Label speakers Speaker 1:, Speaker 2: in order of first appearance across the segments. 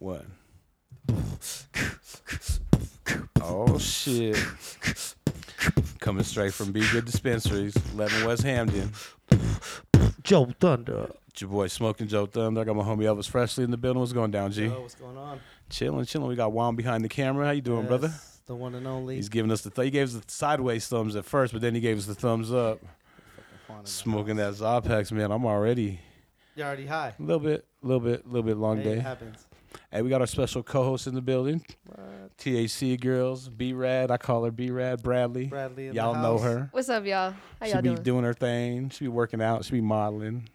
Speaker 1: What? Oh shit! Coming straight from Be Good Dispensaries, 11 West Hampden.
Speaker 2: Joe Thunder.
Speaker 1: It's your boy Smoking Joe Thunder. I got my homie Elvis Freshly in the building. What's going down, G?
Speaker 2: Yo, what's going on?
Speaker 1: Chilling, chilling. We got Juan behind the camera. How you doing, brother?
Speaker 2: The one and only.
Speaker 1: He's giving us the th- he gave us the sideways thumbs at first, but then he gave us the thumbs up.
Speaker 2: Juan in the
Speaker 1: Smoking that
Speaker 2: house.
Speaker 1: Zopex, man. I'm already
Speaker 2: You're already high.
Speaker 1: a little bit, a little bit, a little bit long
Speaker 2: Hey,
Speaker 1: day.
Speaker 2: It happens.
Speaker 1: Hey, we got our special co-host in the building.
Speaker 2: What?
Speaker 1: THC girls, B Rad. I call her B Rad Bradley.
Speaker 2: Bradley in
Speaker 1: Y'all
Speaker 2: the
Speaker 1: know
Speaker 2: house.
Speaker 1: her.
Speaker 3: What's up, y'all? How
Speaker 1: She
Speaker 3: y'all
Speaker 1: be
Speaker 3: doing?
Speaker 1: doing her thing. She be working out. She be modeling.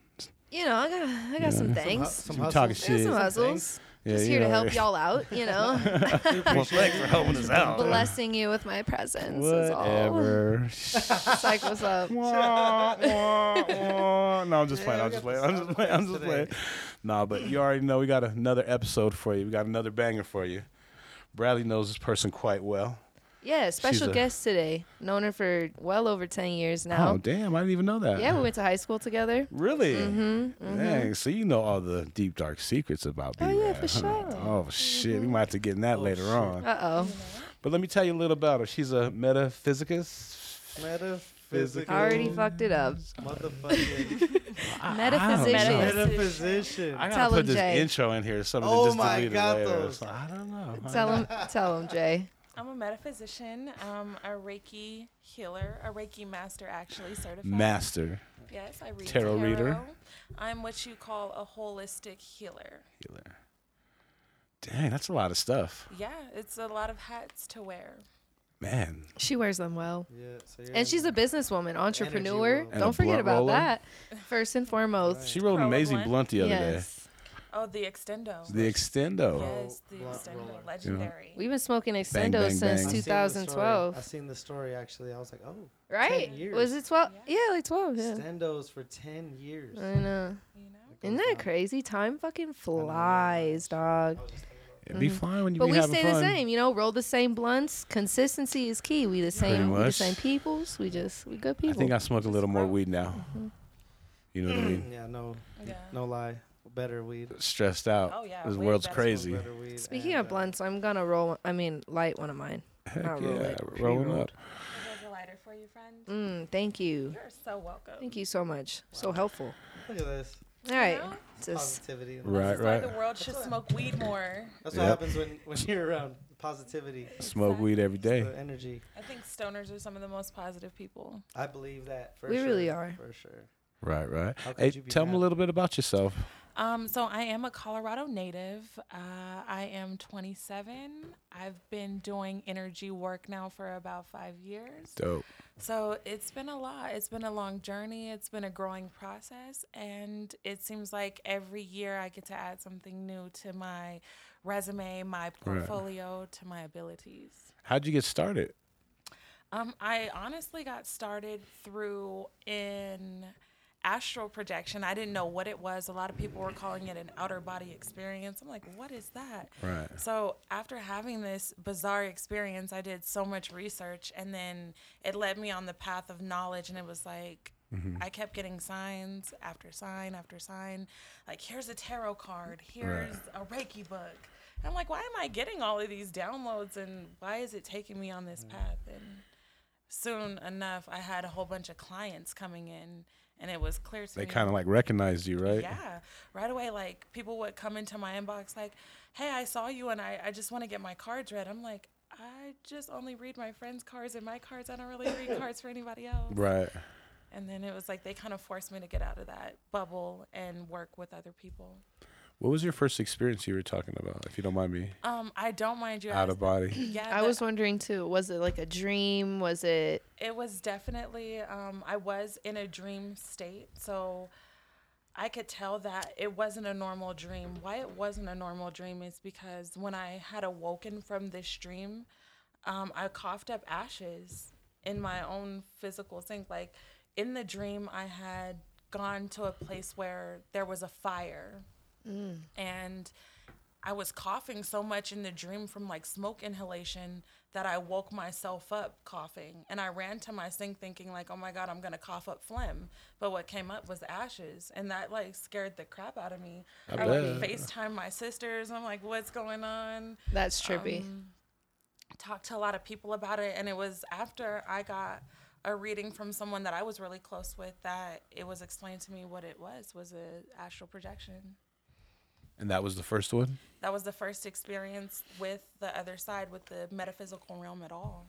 Speaker 3: you know, I got, I got
Speaker 1: Yeah.
Speaker 3: some
Speaker 1: Some
Speaker 2: Some, hu-
Speaker 3: things.
Speaker 2: some
Speaker 1: She be
Speaker 2: hustles.
Speaker 1: talking shit.
Speaker 3: some
Speaker 1: Some
Speaker 3: hustles.
Speaker 1: Yeah,
Speaker 3: Just
Speaker 1: you
Speaker 3: here to help
Speaker 1: eh.
Speaker 3: y'all out. You know,
Speaker 1: Well, thanks for helping us out.
Speaker 3: blessing you with my presence. Is all.
Speaker 1: Whatever.
Speaker 3: It's like, what's up?
Speaker 1: Wah, wah, wah. No, I'm just playing. I'm just playing. I'm just playing. I'm just
Speaker 2: today.
Speaker 1: playing. Nah, but you already know we got another episode for you. We got another banger for you. Bradley knows this person quite well.
Speaker 3: Yeah, special
Speaker 1: a-
Speaker 3: guest today. Known her for well over ten years now.
Speaker 1: Oh, damn. I didn't even know that.
Speaker 3: yeah, we went to high school together.
Speaker 1: Really?
Speaker 3: Mm-hmm.
Speaker 1: Dang. So you know all the deep, dark secrets about
Speaker 3: Oh,
Speaker 1: B-Rad,
Speaker 3: yeah, for sure.
Speaker 1: Oh, shit. We might have to get in that
Speaker 2: Oh,
Speaker 1: later
Speaker 2: shit.
Speaker 1: on.
Speaker 3: Uh oh.
Speaker 1: But let me tell you a little about her. She's a metaphysicist.
Speaker 2: Metaphysical.
Speaker 3: Already fucked it up.
Speaker 2: Motherfucking
Speaker 3: Metaphysician.
Speaker 2: metaphysician.
Speaker 1: I gotta
Speaker 3: Tell
Speaker 1: put
Speaker 3: him,
Speaker 1: this
Speaker 3: Jay.
Speaker 1: intro in here. Something
Speaker 2: Oh
Speaker 1: just
Speaker 2: my
Speaker 1: deleted
Speaker 2: God,
Speaker 1: later.
Speaker 2: those.
Speaker 1: So I don't know.
Speaker 3: Tell him, tell him, Jay.
Speaker 4: I'm a metaphysician, um, a Reiki healer, a Reiki master, actually certified.
Speaker 1: Master
Speaker 4: Yes, I read
Speaker 1: Tarot
Speaker 4: tarot.
Speaker 1: reader.
Speaker 4: I'm what you call a holistic healer.
Speaker 1: healer. Dang, that's a lot of stuff,
Speaker 4: Yeah, it's a lot of hats to wear.
Speaker 1: man.
Speaker 3: She wears them well.
Speaker 2: Yeah, so
Speaker 3: And she's a businesswoman, entrepreneur.
Speaker 2: world.
Speaker 1: And a
Speaker 3: Don't forget about
Speaker 1: roller.
Speaker 3: that. First and foremost.
Speaker 1: She wrote an amazing
Speaker 4: blunt.
Speaker 1: blunt the other
Speaker 3: yes.
Speaker 4: Oh, the extendo.
Speaker 1: The extendo.
Speaker 4: yes, the
Speaker 2: Blunt
Speaker 4: extendo,
Speaker 2: roller.
Speaker 4: legendary.
Speaker 3: We've been smoking
Speaker 1: bang,
Speaker 3: Extendo
Speaker 1: bang.
Speaker 3: since
Speaker 2: I've seen the story.
Speaker 3: 2012.
Speaker 2: I've seen the story actually. I was like, oh,
Speaker 3: Right?
Speaker 2: years.
Speaker 3: Was it 12? Yeah, like 12. Yeah.
Speaker 2: Stendos for 10 years.
Speaker 3: I know.
Speaker 4: you know?
Speaker 3: Isn't that crazy? Time fucking flies, dog.
Speaker 1: It'd be mm-hmm. fine when you
Speaker 3: But
Speaker 1: be
Speaker 3: we
Speaker 1: having
Speaker 3: stay
Speaker 1: fun.
Speaker 3: the same, you know. Roll the same blunts. Consistency is key. We the same. We the
Speaker 1: much.
Speaker 3: same peoples. We just we good people.
Speaker 1: I
Speaker 3: people.
Speaker 1: think I smoke a little more weed now. Mm-hmm. You know what I mean?
Speaker 2: Yeah, no,
Speaker 4: Yeah.
Speaker 2: no lie. Better weed.
Speaker 1: Stressed out.
Speaker 4: Oh, yeah,
Speaker 1: This world's crazy.
Speaker 3: Speaking
Speaker 2: and,
Speaker 3: of
Speaker 2: uh,
Speaker 3: blunts, I'm gonna roll. I mean, light one of mine.
Speaker 1: Heck
Speaker 3: I'll roll
Speaker 1: yeah,
Speaker 3: it.
Speaker 1: rolling
Speaker 2: Pre-rolled.
Speaker 1: up.
Speaker 4: There's a lighter for you, friend.
Speaker 3: Mm, thank you.
Speaker 4: You're so welcome.
Speaker 3: Thank you so much. So helpful.
Speaker 2: Look at this.
Speaker 3: All right.
Speaker 4: know?
Speaker 3: Just
Speaker 2: Positivity.
Speaker 1: Right,
Speaker 4: this is
Speaker 1: right.
Speaker 4: the world should smoke weed more.
Speaker 2: That's what
Speaker 1: Yep.
Speaker 2: happens when, when you're around positivity.
Speaker 1: Smoke weed every day.
Speaker 2: The energy.
Speaker 4: I think stoners are some of the most positive people.
Speaker 2: I believe that for
Speaker 3: We
Speaker 2: sure.
Speaker 3: really are.
Speaker 2: For sure.
Speaker 1: Right, right. Hey,
Speaker 2: you be
Speaker 1: tell me a little bit about yourself.
Speaker 4: Um, so I am a Colorado native. Uh, I am 27. I've been doing energy work now for about five years.
Speaker 1: Dope.
Speaker 4: So it's been a lot. It's been a long journey. It's been a growing process. And it seems like every year I get to add something new to my resume, my portfolio, to my abilities.
Speaker 1: How'd you get started?
Speaker 4: Um, I honestly got started through in astral projection. I didn't know what it was. A lot of people were calling it an outer body experience. I'm like, what is that?
Speaker 1: Right.
Speaker 4: So after having this bizarre experience, I did so much research, and then it led me on the path of knowledge. And it was like mm-hmm. I kept getting signs after sign after sign. Like here's a tarot card. Here's a Reiki book. And I'm like, why am I getting all of these downloads, and why is it taking me on this mm. path? And soon enough, I had a whole bunch of clients coming in, and it was clear to them.
Speaker 1: They
Speaker 4: me.
Speaker 1: kind of like recognized you, right?
Speaker 4: Yeah, right away. Like people would come into my inbox, like, "Hey, I saw you, and I, I just want to get my cards read." I'm like, I just only read my friends' cards and my cards. I don't really read cards for anybody else.
Speaker 1: Right.
Speaker 4: And then it was like they kind of forced me to get out of that bubble and work with other people.
Speaker 1: What was your first experience you were talking about, if you don't mind me?
Speaker 4: Um, I don't mind you.
Speaker 1: Out of body.
Speaker 4: Yeah,
Speaker 3: I was wondering too. Was it like a dream? Was it?
Speaker 4: It was definitely, um, I was in a dream state. So I could tell that it wasn't a normal dream. Why it wasn't a normal dream is because when I had awoken from this dream, um, I coughed up ashes in my own physical thing. Like in the dream, I had gone to a place where there was a fire. And I was coughing so much in the dream from like smoke inhalation that I woke myself up coughing. And I ran to my sink thinking like, oh my God, I'm gonna cough up phlegm. But what came up was ashes. And that like scared the crap out of me.
Speaker 1: I
Speaker 4: I, would. FaceTime my sisters. I'm like, what's going on?
Speaker 3: That's trippy.
Speaker 4: Um, talked to a lot of people about it and it was after i got a reading from someone that i was really close with that it was explained to me what it was was a astral projection
Speaker 1: And that was the first one.
Speaker 4: that was the first experience with the other side with the metaphysical realm at all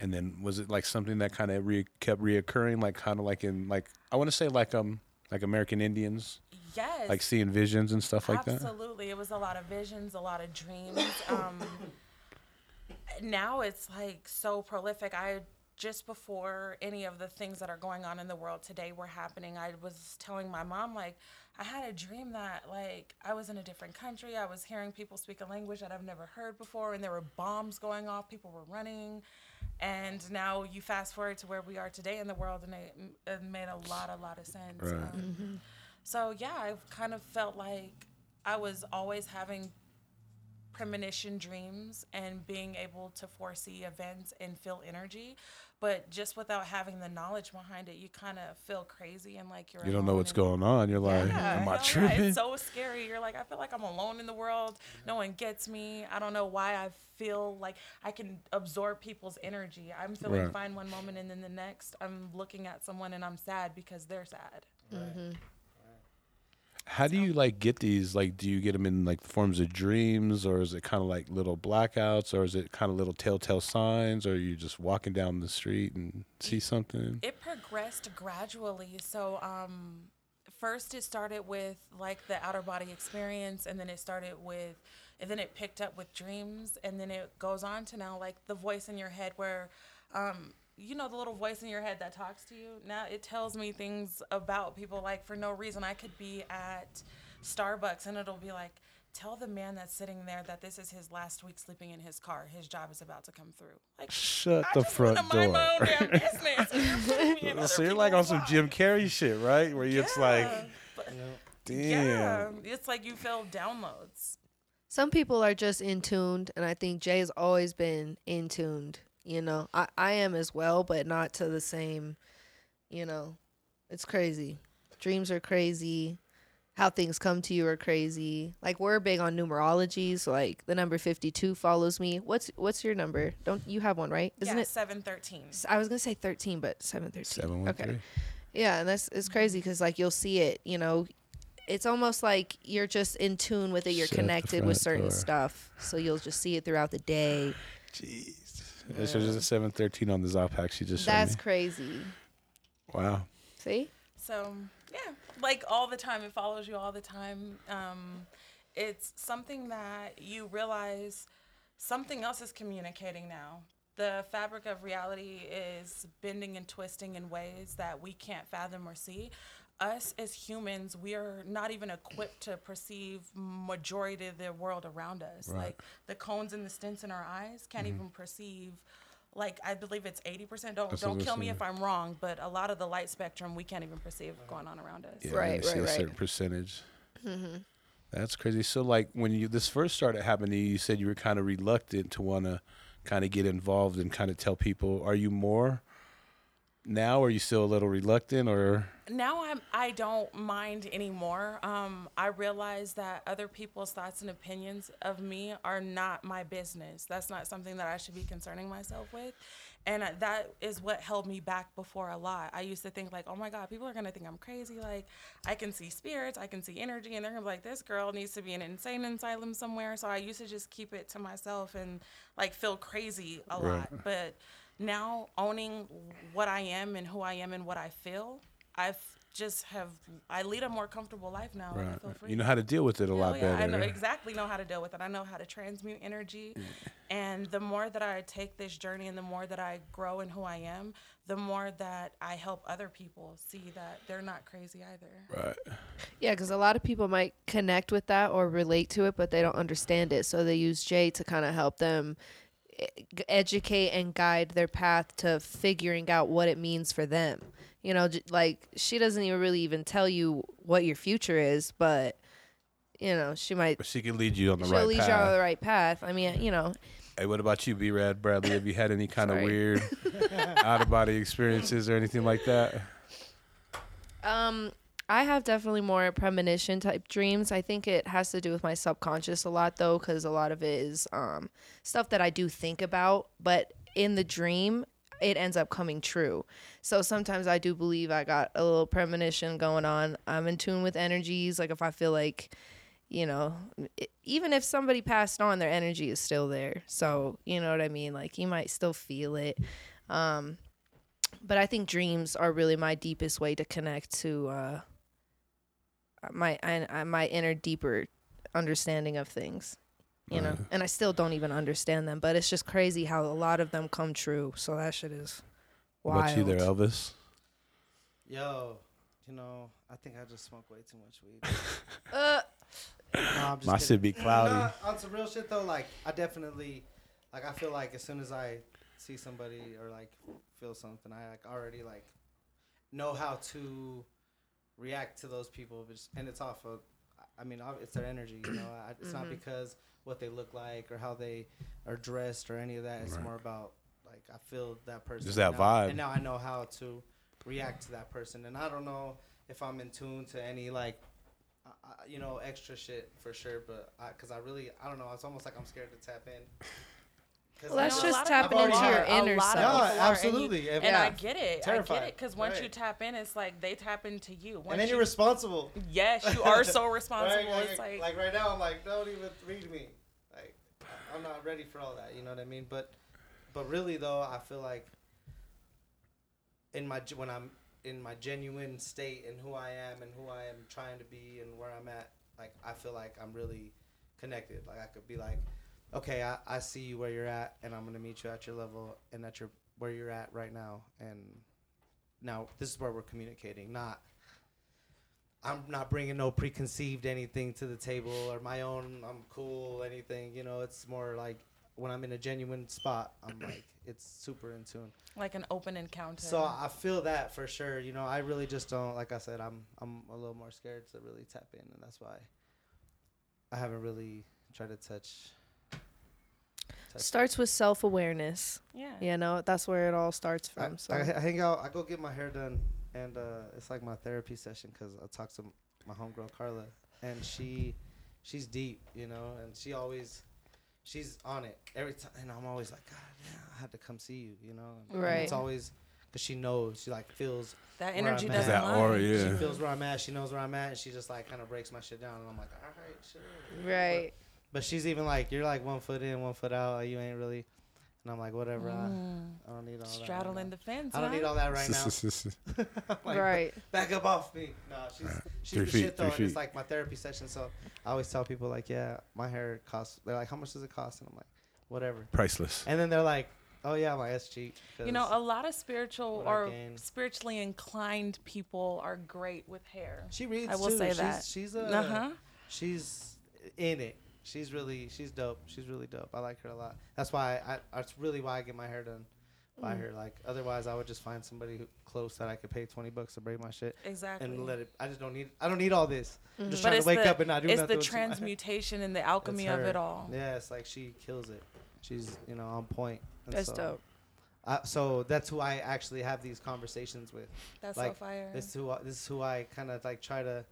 Speaker 1: And then was it like something that kind of re- kept reoccurring, like kind of like in like I want to say like um like American Indians,
Speaker 4: yes
Speaker 1: like seeing visions and stuff like that.
Speaker 4: Absolutely. It was a lot of visions, a lot of dreams. Um, now it's like so prolific. I just before any of the things that are going on in the world today were happening, I was telling my mom like I had a dream that like I was in a different country. I was hearing people speak a language that I've never heard before, and there were bombs going off. People were running, and now you fast forward to where we are today in the world, and it, it made a lot, a lot of sense.
Speaker 1: Right.
Speaker 4: Um, so yeah, I've kind of felt like I was always having premonition dreams and being able to foresee events and feel energy, but just without having the knowledge behind it, you kind of feel crazy and like you're.
Speaker 1: You don't know what's going on. You're like,
Speaker 4: Yeah,
Speaker 1: am I
Speaker 4: hell yeah,
Speaker 1: tripping?
Speaker 4: It's so scary. You're like, I feel like I'm alone in the world. No one gets me. I don't know why I feel like I can absorb people's energy. I'm feeling
Speaker 1: Right.
Speaker 4: fine one moment and then the next I'm looking at someone and I'm sad because they're sad. Mm-hmm.
Speaker 1: How do you like get these? Like, do you get them in like forms of dreams, or is it kind of like little blackouts, or is it kind of little telltale signs, or are you just walking down the street and see something?
Speaker 4: It progressed gradually. So, um, first it started with like the outer body experience, and then it started with, and then it picked up with dreams, and then it goes on to now like the voice in your head where, um, you know, the little voice in your head that talks to you. Now it tells me things about people like for no reason. I could be at Starbucks and it'll be like. Tell the man that's sitting there that this is his last week sleeping in his car. His job is about to come through. Like,
Speaker 1: Shut
Speaker 4: I
Speaker 1: the
Speaker 4: just
Speaker 1: front
Speaker 4: want
Speaker 1: door.
Speaker 4: my own damn business. you're putting me in other
Speaker 1: so you're like on some Jim. Carrey shit, right? Where it's like,
Speaker 4: Yeah, but-
Speaker 1: damn.
Speaker 4: yeah, it's like you feel downloads.
Speaker 3: Some people are just in tuned, and I think Jay's always been in tuned. You know, I, I am as well, but not to the same. You know, it's crazy. Dreams are crazy. How things come to you are crazy. Like we're big on numerology, so like the number fifty two follows me. What's what's your number? Don't you have one right? Isn't
Speaker 4: yeah,
Speaker 3: it? 713 i was gonna say thirteen, but seven thirteen.
Speaker 1: Seven one
Speaker 3: Okay. Yeah, and that's it's crazy because like you'll see it, you know, it's almost like you're just in tune with it. You're
Speaker 1: Shut
Speaker 3: connected with certain
Speaker 1: door.
Speaker 3: stuff, so you'll just see it throughout the day.
Speaker 1: Jeez. Yeah. So there's a seven thirteen on the Zopac. She just showed
Speaker 3: That's
Speaker 1: me.
Speaker 3: crazy.
Speaker 1: Wow.
Speaker 3: See,
Speaker 4: So yeah, like all the time, it follows you all the time. Um, it's something that you realize something else is communicating now. The fabric of reality is bending and twisting in ways that we can't fathom or see. Us as humans, we are not even equipped to perceive majority of the world around us.
Speaker 1: Right.
Speaker 4: Like the cones and the stents in our eyes can't mm-hmm. even perceive. Like I believe it's eighty percent. Don't
Speaker 1: That's
Speaker 4: don't kill me if I'm wrong, but a lot of the light spectrum we can't even perceive going on around us.
Speaker 1: Yeah,
Speaker 3: Right,
Speaker 1: they see
Speaker 3: right,
Speaker 1: a certain percentage. Mm-hmm. That's crazy. So, like, when you this first started happening, you said you were kind of reluctant to want to kind of get involved and kind of tell people. Are you more now? Are you still a little reluctant, or
Speaker 4: now I'm I don't mind anymore. Um, I realize that other people's thoughts and opinions of me are not my business. That's not something that I should be concerning myself with. And that is what held me back before a lot. I used to think like, oh my God, people are gonna think I'm crazy. Like, I can see spirits, I can see energy, and they're gonna be like, this girl needs to be in an insane asylum somewhere. So I used to just keep it to myself and like feel crazy a
Speaker 1: Right.
Speaker 4: lot. But now owning what I am and who I am and what I feel, I've just have I lead a more comfortable life now. and I
Speaker 1: right?
Speaker 4: feel free.
Speaker 1: You know how to deal with it a
Speaker 4: Hell
Speaker 1: lot
Speaker 4: yeah,
Speaker 1: better.
Speaker 4: I know exactly know how to deal with it. I know how to transmute energy. Mm. And the more that I take this journey and the more that I grow in who I am, the more that I help other people see that they're not crazy either.
Speaker 1: Right.
Speaker 3: yeah, because a lot of people might connect with that or relate to it, but they don't understand it. So they use Jay to kind of help them eh, e- educate and guide their path to figuring out what it means for them. You know, j- like she doesn't even really even tell you what your future is, but you know, she might
Speaker 1: But she can lead you on the right path.
Speaker 3: she'll
Speaker 1: right
Speaker 3: lead you on the right path. I mean, you know,
Speaker 1: Hey, what about you, B Rad Bradley? Have you had any kind of
Speaker 3: Sorry.
Speaker 1: weird out of body experiences or anything like that?
Speaker 3: Um, I have definitely more premonition type dreams. I think it has to do with my subconscious a lot though, because a lot of it is um stuff that I do think about, but in the dream it ends up coming true. So sometimes I do believe I got a little premonition going on. I'm in tune with energies. Like if I feel like, you know, i- even if somebody passed on, their energy is still there. So you know what I mean. Like you might still feel it. Um, but I think dreams are really my deepest way to connect to uh, my I, I, my inner deeper understanding of things. You know,
Speaker 1: Right.
Speaker 3: and I still don't even understand them, but it's just crazy how a lot of them come true. So that shit is
Speaker 1: What
Speaker 3: wild.
Speaker 1: about you there, Elvis?
Speaker 2: Yo, you know, I think I just smoke way too much weed.
Speaker 3: Uh,
Speaker 2: No, I'm just
Speaker 1: My
Speaker 2: kidding.
Speaker 1: shit be cloudy.
Speaker 2: No, on some real shit though, like I definitely, like I feel like as soon as I see somebody or like feel something, I like already like know how to react to those people, and it's off of. I mean, it's their energy. You know, I, it's not
Speaker 3: Mhm.
Speaker 2: because what they look like or how they are dressed or any of that. It's
Speaker 1: Right.
Speaker 2: more about like I feel that person.
Speaker 1: Just that
Speaker 2: and now-
Speaker 1: vibe.
Speaker 2: and now I know how to react to that person, and I don't know if I'm in tune to any like I- I- you know, extra shit for sure. But I, cause I really, I don't know. It's almost like I'm scared to tap in. 'Cause
Speaker 3: Well, that's
Speaker 2: know-
Speaker 3: just
Speaker 4: a lot
Speaker 3: tapping
Speaker 2: into your
Speaker 3: inner self.
Speaker 4: people
Speaker 2: No,
Speaker 4: are, and you-
Speaker 2: absolutely. If-
Speaker 4: And I get it. I get it because once you tap in, it's like they tap into you. Once
Speaker 2: and then
Speaker 4: you,
Speaker 2: you're responsible.
Speaker 4: yes, you are so responsible.
Speaker 2: Right? Like,
Speaker 4: It's like,
Speaker 2: like right now, I'm like, don't even read me. Like, I- I'm not ready for all that. You know what I mean? But, but really though, I feel like in my when I'm in my genuine state and who I am and who I am trying to be and where I'm at, like I feel like I'm really connected. Like I could be like, okay, I, I see you where you're at, and I'm gonna meet you at your level and at your where you're at right now, and now this is where we're communicating, not. I'm not bringing no preconceived anything to the table or my own. I'm cool, anything. You know, it's more like when I'm in a genuine spot, I'm like it's super in tune.
Speaker 4: like an open encounter.
Speaker 2: So I feel that for sure. You know, I really just don't. Like I said, I'm I'm a little more scared to really tap in, and that's why I haven't really tried to touch. Touch
Speaker 3: starts with self awareness.
Speaker 4: yeah.
Speaker 3: You know, that's where it all starts
Speaker 2: I,
Speaker 3: from. So
Speaker 2: I, I hang out. I go get my hair done, and uh, it's like my therapy session because I talk to my homegirl Carla, and she, she's deep, you know, and she always, she's on it every time, and I'm always like, God, yeah, I had to come see you, you know. And
Speaker 3: Right.
Speaker 2: It's always because she knows, she like feels,
Speaker 4: That
Speaker 2: where
Speaker 4: energy
Speaker 2: I'm
Speaker 4: doesn't
Speaker 1: That
Speaker 4: lie.
Speaker 1: aura,
Speaker 2: she feels where I'm at. She knows where I'm at, and she just like kind of breaks my shit down, and I'm like, all right, sure.
Speaker 3: right.
Speaker 2: But she's even like, you're like one foot in, one foot out. Like, you ain't really. And I'm like, whatever.
Speaker 4: Mm.
Speaker 2: I, I don't need all that. right
Speaker 4: Straddling
Speaker 2: now.
Speaker 4: the fence.
Speaker 2: I don't
Speaker 4: huh?
Speaker 2: need all that right now. Like,
Speaker 3: right.
Speaker 2: back up off me. No, she's she's
Speaker 1: Three
Speaker 2: the
Speaker 1: feet,
Speaker 2: shit though.
Speaker 1: three
Speaker 2: And it's like my therapy session. So I always tell people like, yeah, my hair costs. They're like, how much does it cost? And I'm like, whatever.
Speaker 1: Priceless.
Speaker 2: And then they're like, oh yeah, my ass cheap.
Speaker 4: You know, a lot of spiritual or spiritually inclined people are great with hair.
Speaker 2: she reads.
Speaker 4: I will
Speaker 2: too.
Speaker 4: say
Speaker 2: she's,
Speaker 4: that.
Speaker 2: she's uh,
Speaker 4: Uh huh.
Speaker 2: she's in it. She's really she's dope. She's really dope. I like her a lot. That's why I. That's really why I get my hair done by
Speaker 3: Mm.
Speaker 2: her. Like otherwise, I would just find somebody who, close that I could pay twenty bucks to braid my shit
Speaker 4: Exactly.
Speaker 2: and let it. I just don't need. I don't need all this. I'm just
Speaker 4: but
Speaker 2: trying
Speaker 4: it's
Speaker 2: to wake
Speaker 4: the,
Speaker 2: up and not do
Speaker 4: it's
Speaker 2: nothing.
Speaker 4: the
Speaker 2: with my
Speaker 4: transmutation and the alchemy of it all.
Speaker 2: Yeah, it's like she kills it. She's you know on point. And
Speaker 3: That's
Speaker 2: so,
Speaker 3: dope.
Speaker 2: I, so that's who I actually have these conversations with.
Speaker 4: That's
Speaker 2: like,
Speaker 4: so fire.
Speaker 2: This is who I, this is who I kind of like try to.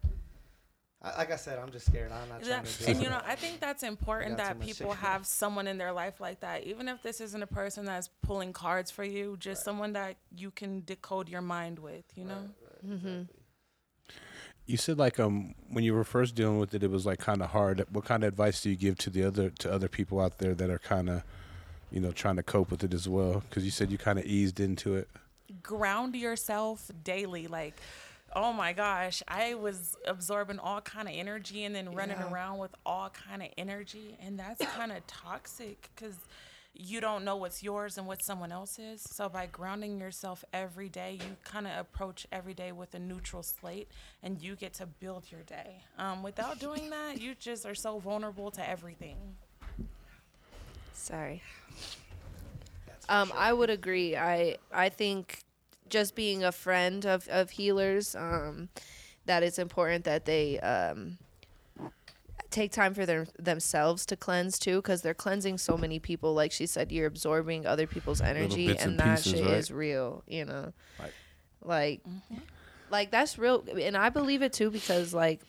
Speaker 2: I, like I said, I'm just scared. I'm not trying to do
Speaker 4: and you know, I think that's important that people
Speaker 2: shit.
Speaker 4: have someone in their life like that. Even if this isn't a person that's pulling cards for you, just
Speaker 2: Right.
Speaker 4: someone that you can decode your mind with, you know?
Speaker 2: Right, right,
Speaker 3: Mhm.
Speaker 2: exactly.
Speaker 1: You said like um when you were first dealing with it, it was like kind of hard. What kind of advice do you give to the other to other people out there that are kind of, you know, trying to cope with it as well? Because you said you kind of eased into it.
Speaker 4: Ground yourself daily. Like, oh my gosh, I was absorbing all kind of energy and then running
Speaker 3: Yeah.
Speaker 4: around with all kind of energy, and that's kind of toxic because you don't know what's yours and what someone else's. So by grounding yourself every day, you kind of approach every day with a neutral slate, and you get to build your day. Um, without doing that, you just are so vulnerable to everything.
Speaker 3: Sorry. Um,
Speaker 2: sure.
Speaker 3: I would agree. I I think just being a friend of of healers, um, that it's important that they um, take time for their themselves to cleanse too, because they're cleansing so many people. Like she said, you're absorbing other people's energy, and,
Speaker 1: and
Speaker 3: that
Speaker 1: pieces,
Speaker 3: shit
Speaker 1: right?
Speaker 3: is real. You know,
Speaker 1: Right.
Speaker 3: like, like that's real, and I believe it too because like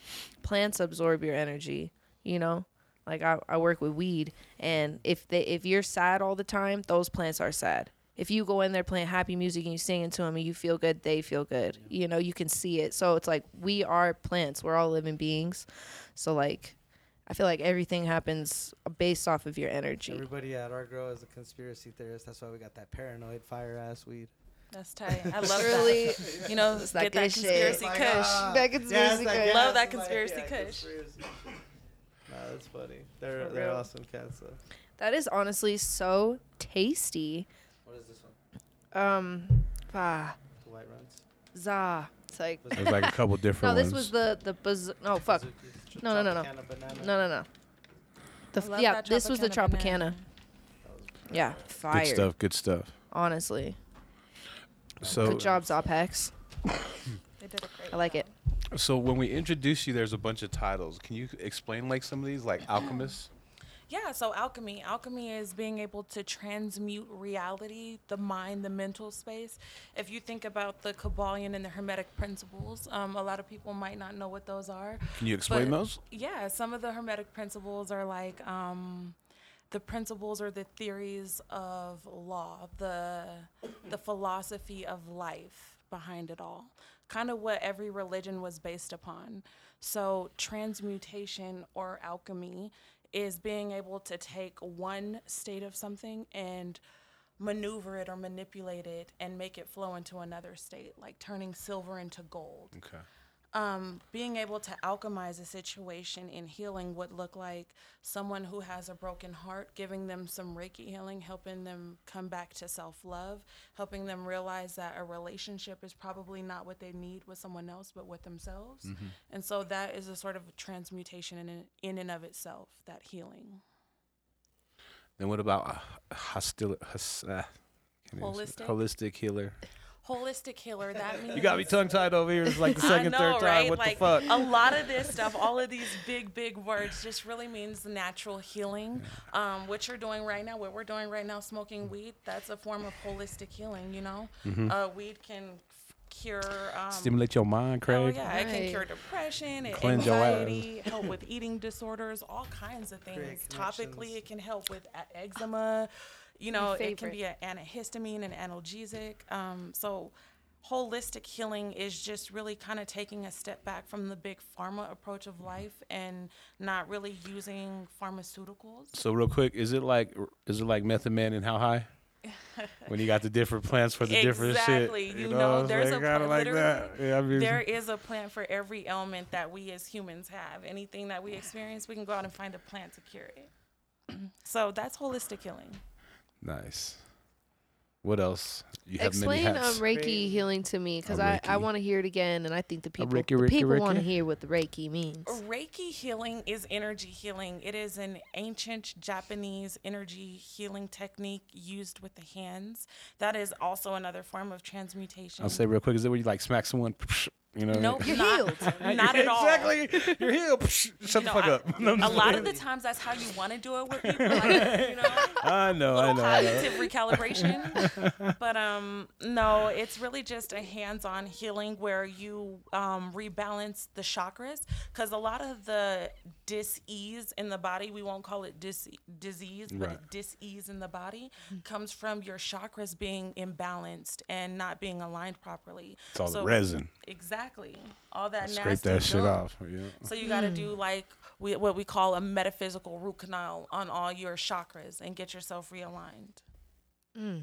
Speaker 3: plants absorb your energy. You know, like I, I work with weed, and if they if you're sad all the time, those plants are sad. If you go in there playing happy music and you sing into them and you feel good, they feel good. You know, you can see it. So it's like we are plants. We're all living beings. So like, I feel like everything happens based off of your energy.
Speaker 2: Everybody at our grow is a conspiracy theorist. That's why we got that paranoid fire ass weed.
Speaker 4: That's tight. I love
Speaker 3: Really,
Speaker 4: that. You know,
Speaker 3: It's
Speaker 4: get that
Speaker 3: good shit.
Speaker 4: conspiracy
Speaker 2: Like,
Speaker 4: kush.
Speaker 2: ah,
Speaker 3: That
Speaker 2: yeah,
Speaker 3: conspiracy
Speaker 2: it's like,
Speaker 3: kush.
Speaker 4: Love
Speaker 2: it's
Speaker 4: that
Speaker 2: like,
Speaker 4: conspiracy
Speaker 2: yeah,
Speaker 4: kush.
Speaker 2: conspiracy. Nah, that's funny. They're
Speaker 3: For
Speaker 2: they're
Speaker 3: real.
Speaker 2: awesome cats though.
Speaker 3: that is honestly so tasty.
Speaker 2: What is this one?
Speaker 3: Um, ah,
Speaker 2: The white runs.
Speaker 3: za. It's like
Speaker 1: There's like a couple
Speaker 3: no.
Speaker 1: different
Speaker 3: This
Speaker 1: ones.
Speaker 3: was the the buzz. No, fuck.
Speaker 2: Suzuki.
Speaker 3: No, no, no, no.
Speaker 2: Tropicana banana.
Speaker 3: No, no, no. The,
Speaker 4: I love
Speaker 3: yeah,
Speaker 4: that
Speaker 3: this was the
Speaker 4: Tropicana
Speaker 3: Tropicana.
Speaker 4: banana.
Speaker 3: Yeah, fire.
Speaker 1: good stuff. Good stuff.
Speaker 3: Honestly,
Speaker 1: So
Speaker 3: good job, Zopex.
Speaker 4: They did a great
Speaker 3: I like
Speaker 4: job.
Speaker 3: it.
Speaker 1: So when we introduce you, there's a bunch of titles. Can you explain like some of these, like alchemist?
Speaker 4: Yeah, so alchemy. Alchemy is being able to transmute reality, the mind, the mental space. If you think about the Kybalion and the Hermetic principles, um, a lot of people might not know what those are.
Speaker 1: Can you explain
Speaker 4: But-
Speaker 1: those?
Speaker 4: Yeah, some of the Hermetic principles are like um, the principles or the theories of law, the the philosophy of life behind it all. Kind of what every religion was based upon. So transmutation or alchemy is being able to take one state of something and maneuver it or manipulate it and make it flow into another state, like turning silver into gold
Speaker 1: Okay.
Speaker 4: Um, being able to alchemize a situation in healing would look like someone who has a broken heart, giving them some Reiki healing, helping them come back to self love, helping them realize that a relationship is probably not what they need with someone else, but with themselves. And so that is a sort of transmutation in, in and of itself, that healing.
Speaker 1: Then what about a hostil, hos, uh, can't even say-
Speaker 4: Holistic?
Speaker 1: holistic healer?
Speaker 4: Holistic healer, that means.
Speaker 1: You got me tongue tied over here. It's like the second,
Speaker 4: know,
Speaker 1: third
Speaker 4: right?
Speaker 1: time. What
Speaker 4: like,
Speaker 1: the fuck?
Speaker 4: A lot of this stuff, all of these big, big words, just really means natural healing. Um, what you're doing right now, what we're doing right now, smoking weed, that's a form of holistic healing. You know,
Speaker 1: Mm-hmm.
Speaker 4: uh, weed can cure. Um,
Speaker 1: Stimulate your mind,
Speaker 4: Oh
Speaker 1: Craig.
Speaker 4: yeah, it can cure depression, and
Speaker 1: Cleanse your
Speaker 4: anxiety, help with eating disorders, all kinds of things. Topically, it can help with eczema. You know, it can be an antihistamine and analgesic. Um, so, holistic healing is just really kind of taking a step back from the big pharma approach of life and not really using pharmaceuticals.
Speaker 1: So real quick, is it like is it like Method Man and How High? when you got the different plants for the different
Speaker 4: Exactly.
Speaker 1: shit.
Speaker 4: You know,
Speaker 1: it's
Speaker 4: there's
Speaker 1: like,
Speaker 4: a plant-
Speaker 1: like that.
Speaker 4: literally,
Speaker 1: Yeah, I mean,
Speaker 4: There is a plant for every ailment that we as humans have. Anything that we experience, we can go out and find a plant to cure it. so that's holistic healing.
Speaker 1: Nice. What else? You have
Speaker 3: Explain
Speaker 1: many
Speaker 3: um,
Speaker 1: hats.
Speaker 3: Reiki healing to me because I
Speaker 1: Reiki.
Speaker 3: want to hear it again, and I think the people
Speaker 1: Reiki,
Speaker 3: the
Speaker 1: Reiki,
Speaker 3: people want to
Speaker 1: Reiki?
Speaker 3: hear what the Reiki means.
Speaker 4: Reiki healing is energy healing. It is an ancient Japanese energy healing technique used with the hands. That is also another form of transmutation.
Speaker 1: I'll say real quick. Is it where you like smack someone? You know.
Speaker 4: Nope,
Speaker 3: You're healed.
Speaker 4: not at all.
Speaker 1: Exactly. You're healed. Shut the fuck
Speaker 4: I-
Speaker 1: up. No,
Speaker 4: a lot of the times, that's how you want to do it with people. Like, you know,
Speaker 1: I know. I
Speaker 4: little
Speaker 1: know. I know.
Speaker 4: cognitive recalibration. but um, no, it's really just a hands-on healing where you um, rebalance the chakras because a lot of the dis-ease in the body, we won't call it dis- disease, but
Speaker 1: Right.
Speaker 4: dis-ease in the body comes from your chakras being imbalanced and not being aligned properly.
Speaker 1: It's all
Speaker 4: So-
Speaker 1: resin.
Speaker 4: Exactly. All that
Speaker 1: Scrape
Speaker 4: nasty
Speaker 1: that shit
Speaker 4: junk.
Speaker 1: off. Yeah.
Speaker 4: So you got to do hmm. like we, what we call a metaphysical root canal on all your chakras and get yourself realigned. Hmm.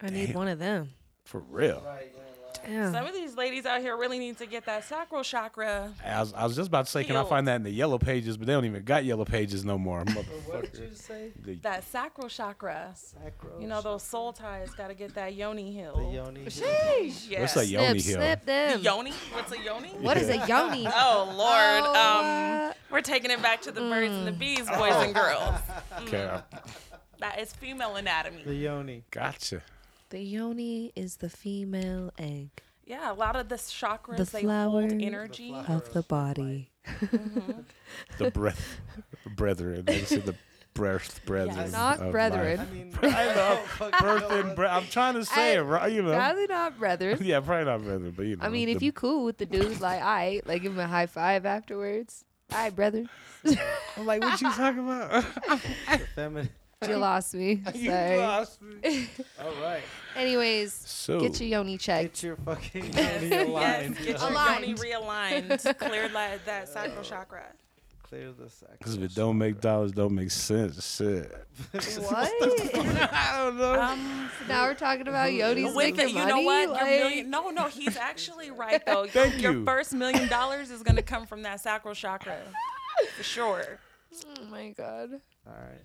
Speaker 3: I need one of them.
Speaker 1: For real.
Speaker 2: Right. Yeah.
Speaker 3: Yeah.
Speaker 4: Some of these ladies out here really need to get that sacral chakra.
Speaker 1: I was, I was just about to say, can I find that in the yellow pages? But they don't even got yellow pages no more.
Speaker 2: But what did
Speaker 1: Motherfucker.
Speaker 2: you say?
Speaker 1: The-
Speaker 4: That sacral chakra.
Speaker 2: Sacro.
Speaker 4: You know those soul ties got to get that yoni healed.
Speaker 2: The yoni.
Speaker 3: Sheesh.
Speaker 4: Yes.
Speaker 1: What's a yoni
Speaker 3: Snip,
Speaker 1: hill?
Speaker 3: snip them.
Speaker 4: The yoni? What's a yoni?
Speaker 3: What is a yoni?
Speaker 4: Oh Lord.
Speaker 3: Oh,
Speaker 4: um,
Speaker 3: what?
Speaker 4: we're taking it back to the birds and the
Speaker 3: Mm.
Speaker 4: bees, boys and girls.
Speaker 1: Okay, I-
Speaker 4: That is female anatomy.
Speaker 2: The yoni.
Speaker 1: gotcha.
Speaker 3: The yoni is the female egg
Speaker 4: Yeah, a lot of the chakras
Speaker 3: The
Speaker 4: they
Speaker 3: flower
Speaker 4: hold energy.
Speaker 2: flower.
Speaker 3: of the body. Mm-hmm.
Speaker 1: the breath, brethren. I see the breath, brethren.
Speaker 4: Yes.
Speaker 3: Not brethren.
Speaker 1: Life.
Speaker 2: I, mean,
Speaker 1: I know birth bre- I'm trying to say
Speaker 3: I-
Speaker 1: it right. You know.
Speaker 3: Probably not brethren.
Speaker 1: yeah, probably not brethren, but you know.
Speaker 3: I mean, if you cool with the dude, like, I like give him a high five afterwards. All right, brother.
Speaker 1: I'm like, what you talking about?
Speaker 2: feminine.
Speaker 3: You lost me.
Speaker 1: you
Speaker 3: Sorry.
Speaker 1: lost me.
Speaker 2: All right.
Speaker 3: Anyways,
Speaker 1: So
Speaker 3: get your yoni checked.
Speaker 2: Get your fucking
Speaker 4: Yes,
Speaker 2: yoni
Speaker 4: yes, get your
Speaker 3: Aligned.
Speaker 4: yoni realigned. Clear that, that sacral chakra.
Speaker 2: Clear the sack.
Speaker 1: Because if it don't make dollars, don't make sense. Shit.
Speaker 3: What?
Speaker 1: I don't know.
Speaker 4: Um,
Speaker 3: now we're talking about Yodi's
Speaker 4: with
Speaker 3: making
Speaker 4: it, you
Speaker 3: money.
Speaker 4: know what?
Speaker 3: Like,
Speaker 4: Your million, no, no, he's actually right though.
Speaker 1: Thank
Speaker 4: your
Speaker 1: you.
Speaker 4: first million dollars is gonna come from that sacral chakra, for sure.
Speaker 3: oh my god.
Speaker 2: All right.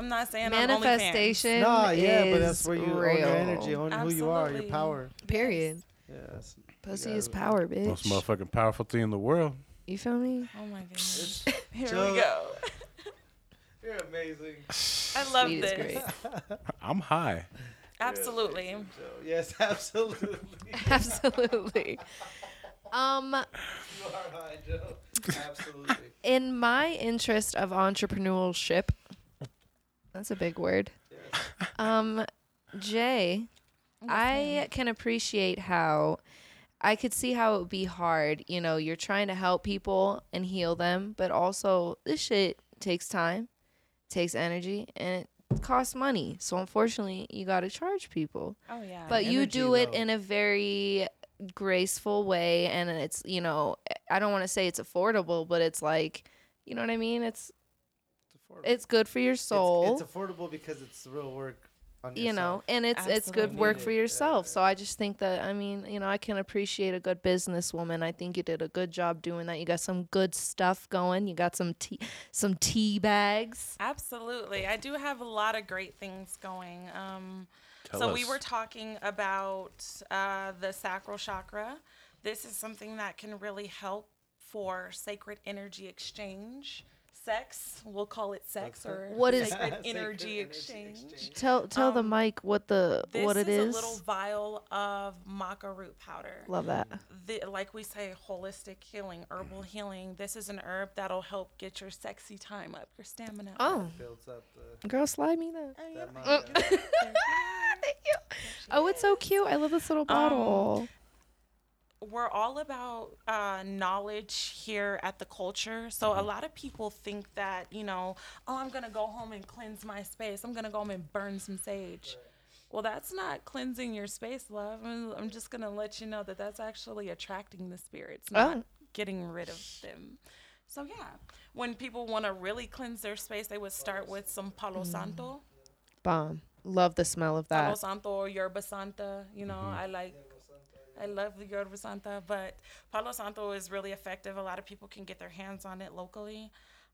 Speaker 4: I'm not saying on OnlyFans.
Speaker 3: Manifestation.
Speaker 2: No, yeah, but
Speaker 3: is
Speaker 2: that's where you
Speaker 3: real.
Speaker 2: own your energy, own who you are, your
Speaker 4: Absolutely.
Speaker 2: power.
Speaker 3: Period.
Speaker 2: Yes.
Speaker 3: Pussy is power, bitch.
Speaker 1: Most motherfucking powerful thing in the world.
Speaker 3: You feel me?
Speaker 4: Oh my goodness. Here
Speaker 2: Joe-
Speaker 4: we go.
Speaker 2: You're amazing.
Speaker 4: I love
Speaker 3: Sweet
Speaker 4: this.
Speaker 3: great.
Speaker 1: I'm high.
Speaker 4: Absolutely.
Speaker 2: Joe. Yes, absolutely.
Speaker 3: Absolutely. Um,
Speaker 2: you are high, Joe. Absolutely.
Speaker 3: in my interest of entrepreneurship, that's a big word. Um, Jay, I can appreciate how I could see how it would be hard. You know, you're trying to help people and heal them, but also this shit takes time, takes energy, and it costs money. So unfortunately, you got to charge people.
Speaker 4: Oh yeah.
Speaker 3: But you
Speaker 2: energy
Speaker 3: do it
Speaker 2: low.
Speaker 3: in a very graceful way, and it's you know, I don't want to say it's affordable, but it's like, you know what I mean? It's
Speaker 2: It's affordable.
Speaker 3: it's good for your soul
Speaker 2: It's, affordable because it's real work on
Speaker 3: you know and it's it's good work for yourself
Speaker 2: yeah.
Speaker 3: so i just think that i mean you know i can appreciate a good businesswoman i think you did a good job doing that you got some good stuff going you got some tea some tea bags
Speaker 4: Absolutely. I do have a lot of great things going. Um,
Speaker 1: Tell
Speaker 4: so we were talking about uh, the sacral chakra. This is something that can really help for sacred energy exchange. Sex, we'll call it sex or
Speaker 3: What is-
Speaker 4: sacred
Speaker 2: Sacred
Speaker 4: energy
Speaker 2: energy
Speaker 4: exchange.
Speaker 2: exchange.
Speaker 3: tell tell the
Speaker 4: Um,
Speaker 3: mic what the what it
Speaker 4: is, This
Speaker 3: is
Speaker 4: a little vial of maca root powder.
Speaker 3: love that
Speaker 4: the, like we say, holistic healing, herbal healing. This is an herb that'll help get your sexy time up, your stamina. up.
Speaker 3: oh
Speaker 2: Builds up the.
Speaker 3: girl slide me that
Speaker 4: Oh, yeah.
Speaker 2: maca.
Speaker 4: There she is.
Speaker 3: thank you oh it's so cute i love this little bottle
Speaker 4: we're all about uh, knowledge here at the culture. So a mm-hmm. lot of people think that, you know, oh, I'm going to go home and cleanse my space. I'm going to go home and burn some sage. Well, that's not cleansing your space, love. I'm, I'm just going to let you know that that's actually attracting the spirits, oh. not
Speaker 3: Oh.
Speaker 4: getting rid of them. So, yeah, when people want to really cleanse their space, they would start with some Palo mm-hmm. Santo.
Speaker 3: bomb love the smell of that.
Speaker 4: Palo Santo or Yerba Santa. You know, mm-hmm. I like, I love the Yerba Santa, but Palo Santo is really effective. A lot of people can get their hands on it locally.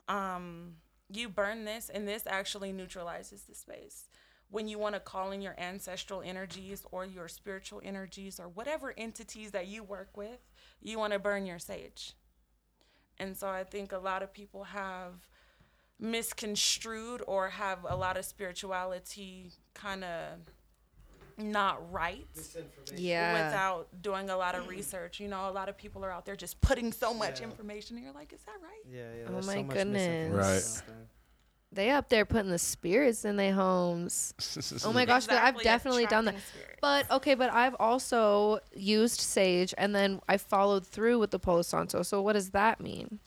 Speaker 4: Um, you burn this, and this actually neutralizes the space. When you want to call in your ancestral energies or your spiritual energies or whatever entities that you work with, you want to burn your sage. And so I think a lot of people have misconstrued or have a lot of spirituality kind of not right
Speaker 3: yeah
Speaker 4: without doing a lot of research. You know, a lot of people are out there just putting so much
Speaker 2: Yeah.
Speaker 4: information. And you're like, is that right?
Speaker 2: Yeah, yeah.
Speaker 3: Oh my
Speaker 2: so
Speaker 3: goodness.
Speaker 2: misinformation out
Speaker 3: they up there putting the spirits in their homes Oh my gosh, but I've definitely done that.
Speaker 4: spirits.
Speaker 3: But okay, but I've also used sage and then I followed through with the Palo Santo. So what does that mean?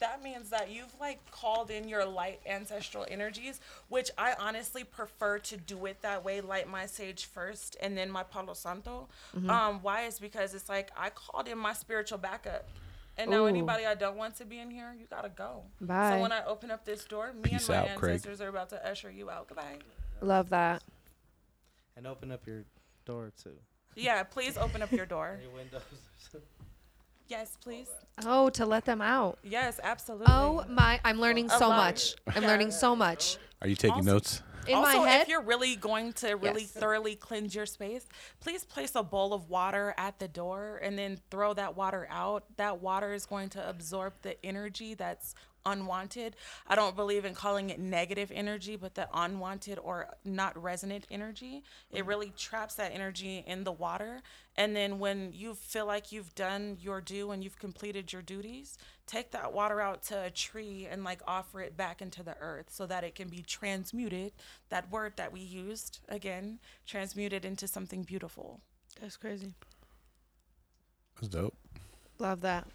Speaker 4: That means that you've like called in your light ancestral energies, which I honestly prefer to do it that way, light my sage first and then my Palo Santo.
Speaker 3: Mm-hmm.
Speaker 4: Um, why is because it's like I called in my spiritual backup. And now
Speaker 3: Ooh.
Speaker 4: anybody I don't want to be in here, you gotta go.
Speaker 3: Bye.
Speaker 4: So when I open up this door, me
Speaker 1: Peace
Speaker 4: and my
Speaker 1: out, Craig.
Speaker 4: ancestors are about to usher you out. Goodbye.
Speaker 3: Love that.
Speaker 2: And open up your door too.
Speaker 4: Yeah, please open up your door.
Speaker 2: Your windows.
Speaker 4: Yes, please.
Speaker 3: Oh, to let them out.
Speaker 4: Yes, absolutely.
Speaker 3: Oh my, I'm learning so
Speaker 4: lot.
Speaker 3: much. I'm
Speaker 4: Yeah.
Speaker 3: learning so much.
Speaker 1: Are you taking
Speaker 4: Also-
Speaker 1: notes?
Speaker 3: In
Speaker 4: also,
Speaker 3: my head,
Speaker 4: if you're really going to really
Speaker 3: Yes.
Speaker 4: thoroughly cleanse your space, please place a bowl of water at the door and then throw that water out. That water is going to absorb the energy that's unwanted. I don't believe in calling it negative energy, but the unwanted or not resonant energy. It mm-hmm. really traps that energy in the water. And then when you feel like you've done your due and you've completed your duties, take that water out to a tree and like offer it back into the earth so that it can be transmuted. That word that we used again, transmuted into something beautiful.
Speaker 3: That's crazy.
Speaker 1: That's dope.
Speaker 3: Love that.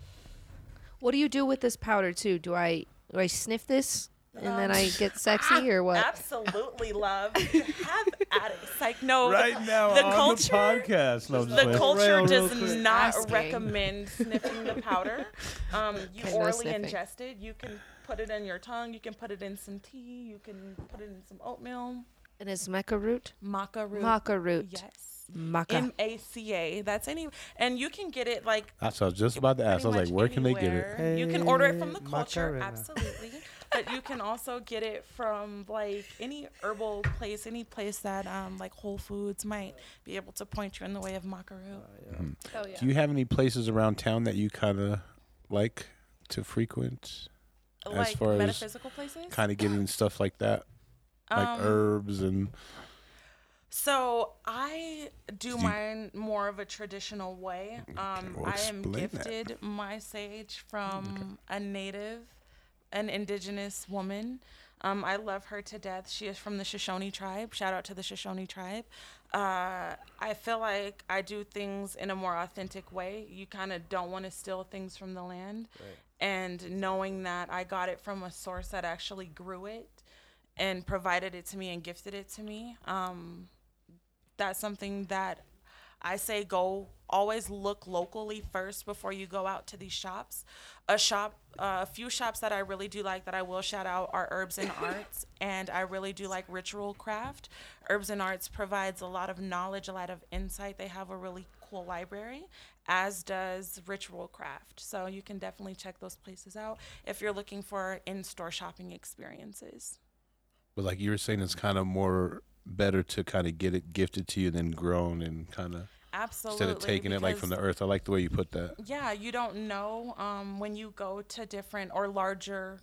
Speaker 3: What do you do with this powder too? Do I do I sniff this and then I get sexy or what?
Speaker 4: Absolutely, love. Have at it. It's like no, the-
Speaker 1: Right now
Speaker 4: the
Speaker 1: on
Speaker 4: culture,
Speaker 1: the podcast. No,
Speaker 4: the
Speaker 1: playing.
Speaker 4: culture
Speaker 1: Real, real
Speaker 4: does
Speaker 1: quick.
Speaker 4: not
Speaker 3: Asking.
Speaker 4: recommend sniffing the powder. Um, you
Speaker 3: Okay,
Speaker 4: orally
Speaker 3: sniffing.
Speaker 4: ingest it. You can put it in your tongue. You can put it in some tea. You can put it in some oatmeal.
Speaker 3: And it's maca root.
Speaker 4: Maca root.
Speaker 3: Maca root.
Speaker 4: Yes.
Speaker 3: Maca.
Speaker 4: M A C A. That's any, and you can get it like
Speaker 1: That's what I was just about to ask. I was like,
Speaker 4: much
Speaker 1: where can they get it?
Speaker 4: anywhere. You can order it from the culture,
Speaker 2: Macarena.
Speaker 4: absolutely. but you can also get it from like any herbal place, any place that um like Whole Foods might be able to point you in the way of macaroon.
Speaker 3: oh yeah.
Speaker 1: Do you have any places around town that you kind of like to frequent? as
Speaker 4: like
Speaker 1: far as
Speaker 4: metaphysical places.
Speaker 1: Kind of getting stuff like that, like
Speaker 4: Um,
Speaker 1: herbs and
Speaker 4: So I do
Speaker 1: You-
Speaker 4: mine more of a traditional way. Um,
Speaker 1: well,
Speaker 4: I am
Speaker 1: explain that.
Speaker 4: gifted my sage from a native, an indigenous woman. Um, I love her to death. She is from the Shoshone tribe. Shout out to the Shoshone tribe. Uh, I feel like I do things in a more authentic way. You kind of don't want to steal things from the land. And knowing that I got it from a source that actually grew it and provided it to me and gifted it to me, um, that's something that I say go always look locally first before you go out to these shops. A shop, uh, a few shops that I really do like that I will shout out are Herbs and Arts, and I really do like Ritual Craft. Herbs and Arts provides a lot of knowledge, a lot of insight. They have a really cool library, as does Ritual Craft. So you can definitely check those places out if you're looking for in-store shopping experiences.
Speaker 1: but like you were saying, it's kind of more better to kind of get it gifted to you than grown and kind of
Speaker 4: Absolutely.
Speaker 1: instead of taking it like from the earth. I like the way you put that.
Speaker 4: Yeah, you don't know um, when you go to different or larger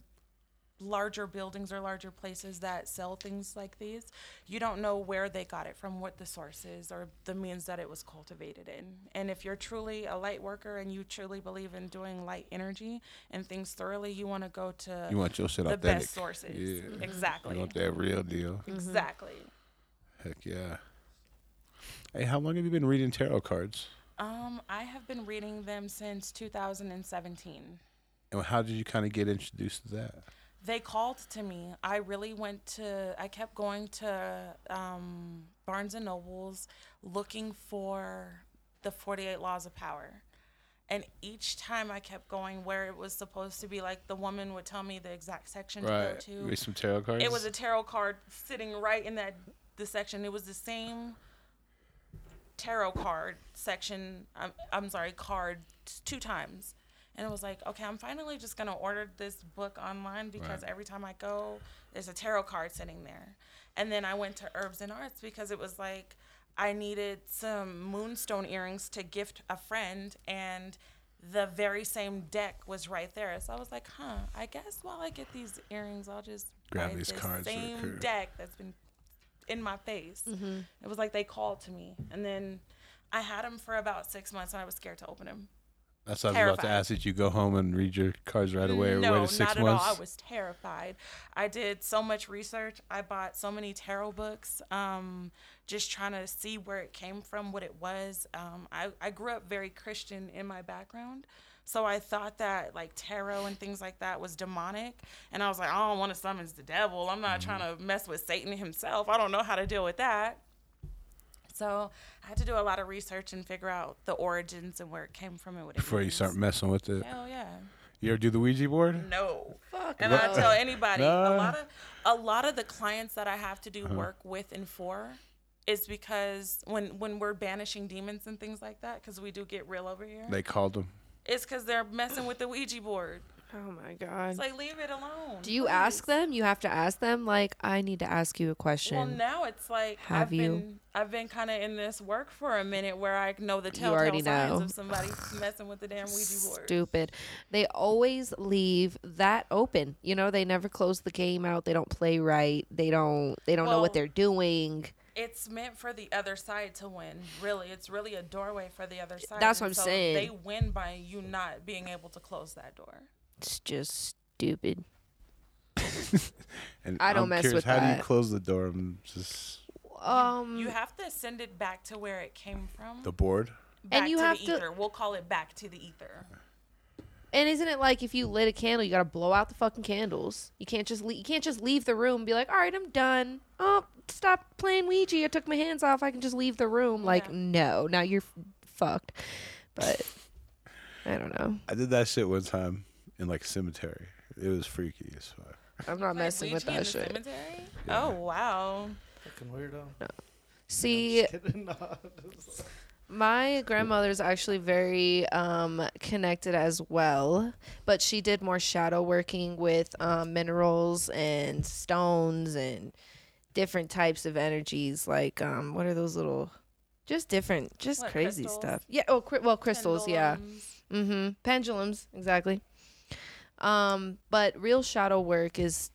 Speaker 4: larger buildings or larger places that sell things like these you don't know where they got it from what the source is or the means that it was cultivated in and if you're truly a light worker and you truly believe in doing light energy and things thoroughly you want to go to
Speaker 1: You want your shit
Speaker 4: the
Speaker 1: authentic.
Speaker 4: best sources
Speaker 1: Yeah.
Speaker 4: exactly
Speaker 1: You want that real deal.
Speaker 4: exactly
Speaker 1: Heck yeah. Hey, how long have you been reading tarot cards?
Speaker 4: um i have been reading them since 2017
Speaker 1: And how did you kind of get introduced to that?
Speaker 4: they called to me. I really went to. I kept going to um, Barnes and Nobles looking for the Forty Eight Laws of Power, and each time I kept going where it was supposed to be, like the woman would tell me the exact section to go to.
Speaker 1: Read some tarot cards.
Speaker 4: It was a tarot card sitting right in that the section. It was the same tarot card section. I'm, I'm sorry, card two times. And it was like, okay, I'm finally just gonna order this book online because
Speaker 1: Right.
Speaker 4: every time I go, there's a tarot card sitting there. And then I went to Herbs and Arts because it was like I needed some moonstone earrings to gift a friend and the very same deck was right there. So I was like, huh, I guess while I get these earrings, I'll just
Speaker 1: Grab these
Speaker 4: this
Speaker 1: cards
Speaker 4: same deck that's been in my face. It was like they called to me, and then I had them for about six months, and I was scared to open them.
Speaker 1: That's what I was about to ask. Did you go home and read your cards right away, or
Speaker 4: no,
Speaker 1: wait a six
Speaker 4: not at all. I was terrified. I did so much research. I bought so many tarot books, um, just trying to see where it came from, what it was. Um, I, I grew up very Christian in my background. So I thought that like tarot and things like that was demonic. And I was like, I don't want to summon the devil. I'm not
Speaker 1: Mm-hmm.
Speaker 4: trying to mess with Satan himself. I don't know how to deal with that. So I had to do a lot of research and figure out the origins and where it came from and what it
Speaker 1: Before you start messing with it,
Speaker 4: Hell yeah.
Speaker 1: you ever do the Ouija board?
Speaker 4: No.
Speaker 3: Fuck
Speaker 4: And
Speaker 3: no.
Speaker 4: I tell anybody,
Speaker 1: No.
Speaker 4: a lot of a lot of the clients that I have to do
Speaker 1: Uh-huh.
Speaker 4: work with and for is because when when we're banishing demons and things like that, because we do get real over here,
Speaker 1: They called them.
Speaker 4: It's because they're messing with the Ouija board.
Speaker 3: Oh my god.
Speaker 4: It's like leave it alone.
Speaker 3: Do you ask them? You have to ask them. Like, I need to ask you a question.
Speaker 4: Well, now it's like
Speaker 3: Have
Speaker 4: I've
Speaker 3: you?
Speaker 4: been I've been kind of in this work for a minute where I know the
Speaker 3: You
Speaker 4: telltale
Speaker 3: already
Speaker 4: signs
Speaker 3: know.
Speaker 4: of somebody messing with the damn Ouija board.
Speaker 3: Stupid. They always leave that open. You know, they never close the game out. They don't play right. They don't. They don't know what they're doing.
Speaker 4: It's meant for the other side to win. Really, it's really a doorway for the other side.
Speaker 3: That's what
Speaker 4: and
Speaker 3: I'm
Speaker 4: so
Speaker 3: saying.
Speaker 4: They win by you not being able to close that door.
Speaker 3: It's just stupid.
Speaker 1: And
Speaker 3: I don't
Speaker 1: I'm
Speaker 3: mess
Speaker 1: curious,
Speaker 3: with
Speaker 1: how do
Speaker 3: that.
Speaker 1: you close the door? I'm just
Speaker 3: Um.
Speaker 4: You have to send it back to where it came from.
Speaker 1: the board.
Speaker 4: back
Speaker 3: you
Speaker 4: to
Speaker 3: have
Speaker 4: the
Speaker 3: to-
Speaker 4: ether. We'll call it back to the ether.
Speaker 3: And isn't it like if you lit a candle, you gotta blow out the fucking candles? You can't just le- you can't just leave the room and be like, all right, I'm done. Oh, stop playing Ouija. I took my hands off. I can just leave the room. Like, no, now you're f- fucked. But I don't know.
Speaker 1: I did that shit one time in like a cemetery. It was freaky as fuck.
Speaker 3: I'm not
Speaker 4: Like
Speaker 3: messing with
Speaker 4: Ouija in
Speaker 3: that
Speaker 4: the
Speaker 3: shit.
Speaker 4: Cemetery?
Speaker 1: Yeah.
Speaker 4: Oh wow.
Speaker 2: Fucking weirdo.
Speaker 3: See,
Speaker 2: I'm just kidding.
Speaker 3: My grandmother's actually very um, connected as well, but she did more shadow working with um, minerals and stones and different types of energies. Like, um, what are those little, just different, just
Speaker 4: What,
Speaker 3: crazy
Speaker 4: crystals?
Speaker 3: stuff. Yeah. Oh, cri- well, crystals. Yeah.
Speaker 4: Pendulums.
Speaker 3: Mm-hmm. Pendulums, exactly. Um, but real shadow work is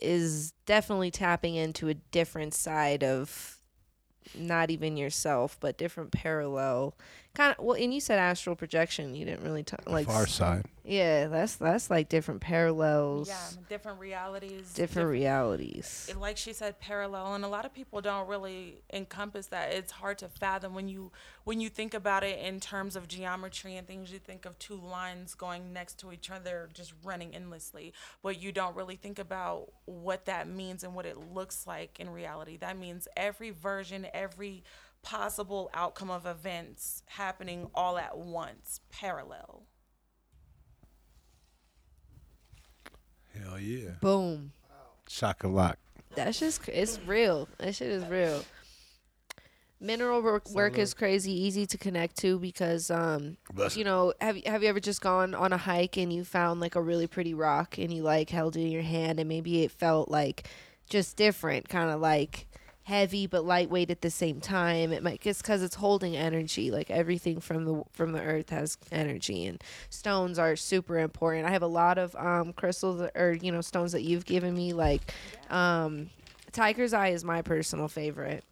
Speaker 3: is definitely tapping into a different side of not even yourself, but different parallel kind of. Well, and you said astral projection. You didn't really talk like.
Speaker 1: Far side.
Speaker 3: Yeah, that's that's like different parallels,
Speaker 4: Yeah, different realities.
Speaker 3: different realities.
Speaker 4: it- like she said parallel and a lot of people don't really encompass that it's hard to fathom when you when you think about it in terms of geometry and things you think of two lines going next to each other just running endlessly but you don't really think about what that means and what it looks like in reality that means every version every possible outcome of events happening all at once parallel
Speaker 1: Hell yeah.
Speaker 3: Boom.
Speaker 1: Chocolate.
Speaker 3: That's just cr- it's real. That shit is real. Mineral work, work is crazy easy to connect to because um
Speaker 1: Bless
Speaker 3: you know have you- have you ever just gone on a hike and you found like a really pretty rock and you like held it in your hand and maybe it felt like just different kind of like heavy but lightweight at the same time it might just because it's holding energy like everything from the from the earth has energy and stones are super important i have a lot of um crystals or you know stones that you've given me like um tiger's eye is my personal favorite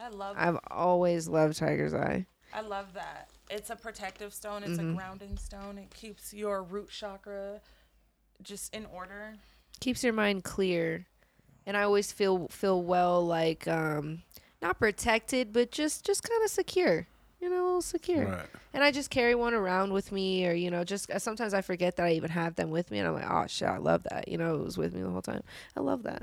Speaker 4: i love
Speaker 3: i've always loved tiger's eye
Speaker 4: I love that. It's a protective stone. It's
Speaker 3: Mm-hmm.
Speaker 4: a grounding stone. It keeps your root chakra just in order.
Speaker 3: keeps your mind clear and i always feel feel well like um not protected but just just kind of secure you know a little secure
Speaker 1: Right.
Speaker 3: and i just carry one around with me or you know just uh, sometimes i forget that i even have them with me and i'm like oh shit i love that you know it was with me the whole time i love that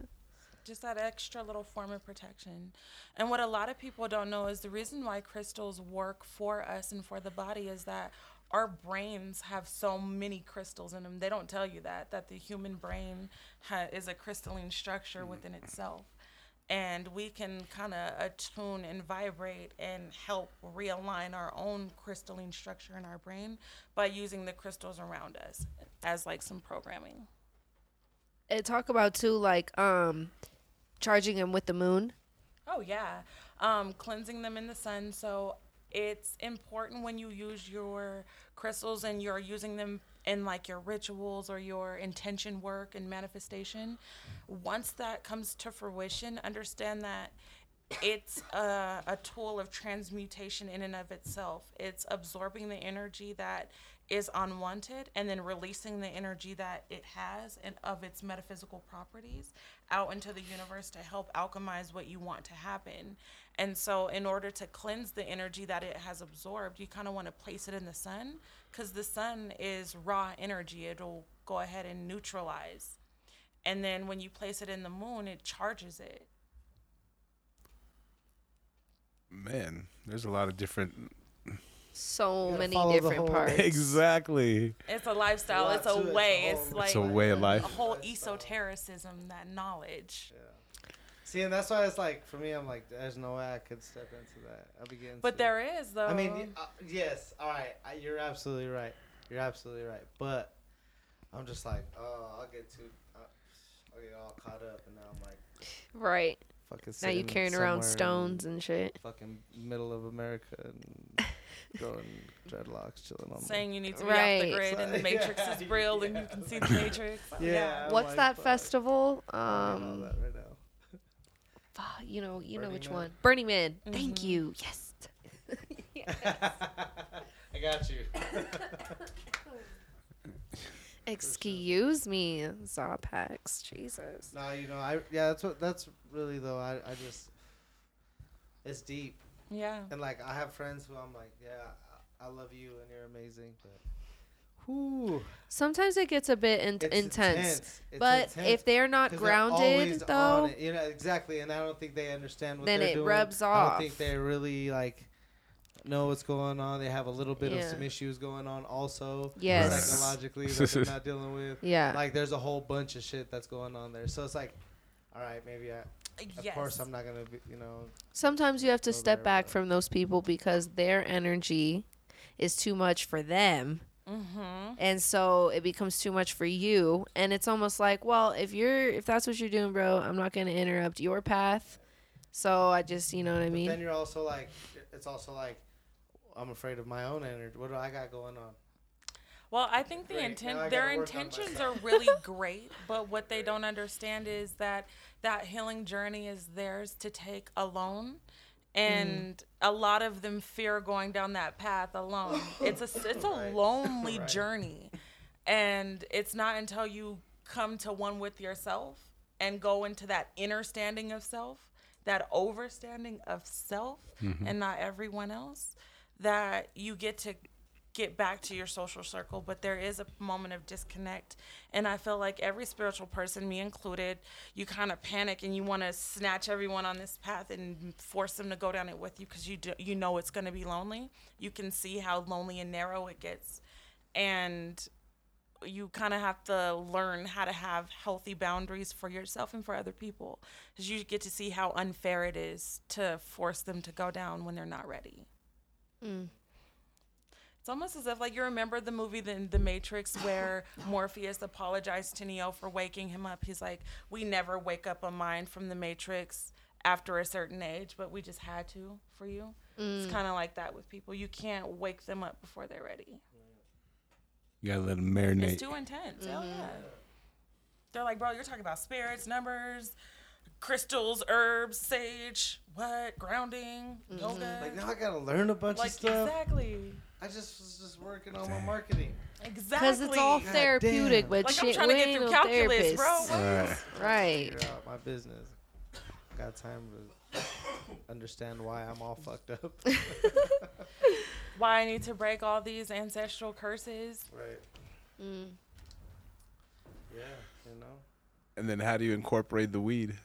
Speaker 4: Just that extra little form of protection. And what a lot of people don't know is the reason why crystals work for us and for the body is that our brains have so many crystals in them. They don't tell you that that the human brain ha- is a crystalline structure within itself. And we can kind of attune and vibrate and help realign our own crystalline structure in our brain by using the crystals around us as like some programming.
Speaker 3: and talk about too like um charging them with the moon
Speaker 4: Oh yeah, um, cleansing them in the sun. So it's important when you use your crystals and you're using them in like your rituals or your intention work and manifestation. Once that comes to fruition, understand that it's a, a tool of transmutation in and of itself. It's absorbing the energy that is unwanted and then releasing the energy that it has and of its metaphysical properties out into the universe to help alchemize what you want to happen. And so, in order to cleanse the energy that it has absorbed, you kind of want to place it in the sun because the sun is raw energy. It'll go ahead and neutralize. And then when you place it in the moon, it charges it.
Speaker 1: Man, there's a lot of different.
Speaker 3: so many different parts
Speaker 1: exactly.
Speaker 4: It's a lifestyle. It's a
Speaker 2: it, it's
Speaker 4: way. It's like
Speaker 1: It's a way of life.
Speaker 4: a whole esotericism, that knowledge.
Speaker 2: See, and that's why it's like for me, I'm like, there's no way I could step into that. I'll be getting.
Speaker 4: But
Speaker 2: sued.
Speaker 4: there is though.
Speaker 2: I mean, uh, yes, all right, I, you're absolutely right. You're absolutely right. But I'm just like, oh, I'll get too, uh, I'll get all caught up, and now I'm like,
Speaker 3: Right.
Speaker 2: fucking.
Speaker 3: Now you
Speaker 2: sitting
Speaker 3: carrying around stones and shit.
Speaker 2: Fucking middle of America and growing dreadlocks, chilling on.
Speaker 4: Saying you need to be off the grid and the matrix
Speaker 2: Yeah,
Speaker 4: is real and you can see the matrix.
Speaker 2: the, yeah.
Speaker 3: What's
Speaker 2: like,
Speaker 3: that
Speaker 2: fuck,
Speaker 3: festival?
Speaker 2: I'm doing all
Speaker 3: Um,
Speaker 2: that right now.
Speaker 3: fuck, you know, you know which
Speaker 2: Man?
Speaker 3: one? Burning Man. Thank
Speaker 4: Mhm.
Speaker 3: you. Yes.
Speaker 2: I got you.
Speaker 3: Excuse me, Zopax. Jesus.
Speaker 2: no, you know, I yeah, that's what that's really though. I I just it's deep,
Speaker 4: Yeah.
Speaker 2: and like I have friends who I'm like, yeah, I, I love you and you're amazing, but whoo,
Speaker 3: Sometimes it gets a bit in-
Speaker 2: it's
Speaker 3: intense.
Speaker 2: It's
Speaker 3: But
Speaker 2: intense.
Speaker 3: if they're not
Speaker 2: 'Cause they're
Speaker 3: grounded,
Speaker 2: on
Speaker 3: though,
Speaker 2: it, you know exactly, and I don't think they understand what
Speaker 3: Then
Speaker 2: they're
Speaker 3: it
Speaker 2: doing.
Speaker 3: rubs
Speaker 2: I don't think they really like know what's going on. They have a little bit of some issues going on also
Speaker 3: Yes.
Speaker 2: psychologically that they're not dealing with.
Speaker 3: yeah.
Speaker 2: Like there's a whole bunch of shit that's going on there. So it's like, all right, maybe I.
Speaker 4: Yes.
Speaker 2: Of course, I'm not gonna be, you know.
Speaker 3: Sometimes you have to step
Speaker 2: there,
Speaker 3: back from those people because their energy is too much for them.
Speaker 4: Mm-hmm.
Speaker 3: And so it becomes too much for you. And it's almost like, well, if you're if that's what you're doing, bro, I'm not gonna interrupt your path. So I just you know what I
Speaker 2: But then you're also like, it's also like, I'm afraid of my own energy. What do I got going on?
Speaker 4: Well, I think the
Speaker 2: Great.
Speaker 4: intent, their
Speaker 2: gotta work on
Speaker 4: intentions are really great, but what they don't understand is that that healing journey is theirs to take alone. Mm-hmm. And a lot of them fear going down that path alone. It's a it's a
Speaker 2: Right.
Speaker 4: lonely
Speaker 2: Right.
Speaker 4: journey. And it's not until you come to one with yourself and go into that inner standing of self, that overstanding of self mm-hmm. and not everyone else, that you get to get back to your social circle. But there is a moment of disconnect. And I feel like every spiritual person, me included, you kind of panic and you want to snatch everyone on this path and force them to go down it with you because you, do, you know it's going to be lonely. You can see how lonely and narrow it gets. And you kind of have to learn how to have healthy boundaries for yourself and for other people because you get to see how unfair it is to force them to go down when they're not ready
Speaker 3: Mm.
Speaker 4: It's almost as if like you remember the movie the, the matrix where morpheus apologized to neo for waking him up he's like we never wake up a mind from the matrix after a certain age but we just had to for you it's mm. kind of like that with people you can't wake them up before they're ready
Speaker 1: You gotta let them marinate.
Speaker 4: It's too intense. Hell yeah. Mm-hmm. They're like, bro, you're talking about spirits, numbers, crystals, herbs, sage, what, grounding, mm-hmm. yoga.
Speaker 2: Like now I gotta learn a bunch
Speaker 4: Like,
Speaker 2: of stuff.
Speaker 4: exactly.
Speaker 2: I just was just working on my marketing.
Speaker 4: Exactly.
Speaker 3: Because it's all
Speaker 2: God
Speaker 3: therapeutic,
Speaker 2: damn.
Speaker 3: but
Speaker 4: like I'm
Speaker 3: shit,
Speaker 4: trying
Speaker 3: we
Speaker 4: to get
Speaker 3: ain't
Speaker 4: through
Speaker 3: no
Speaker 4: calculus, bro.
Speaker 3: therapists.
Speaker 4: What?
Speaker 1: Right.
Speaker 3: Right.
Speaker 2: Figure out my business. Got time to understand why I'm all fucked up.
Speaker 4: Why I need to break all these ancestral curses.
Speaker 2: right.
Speaker 3: Mm.
Speaker 2: Yeah. You know.
Speaker 1: And then how do you incorporate the weed?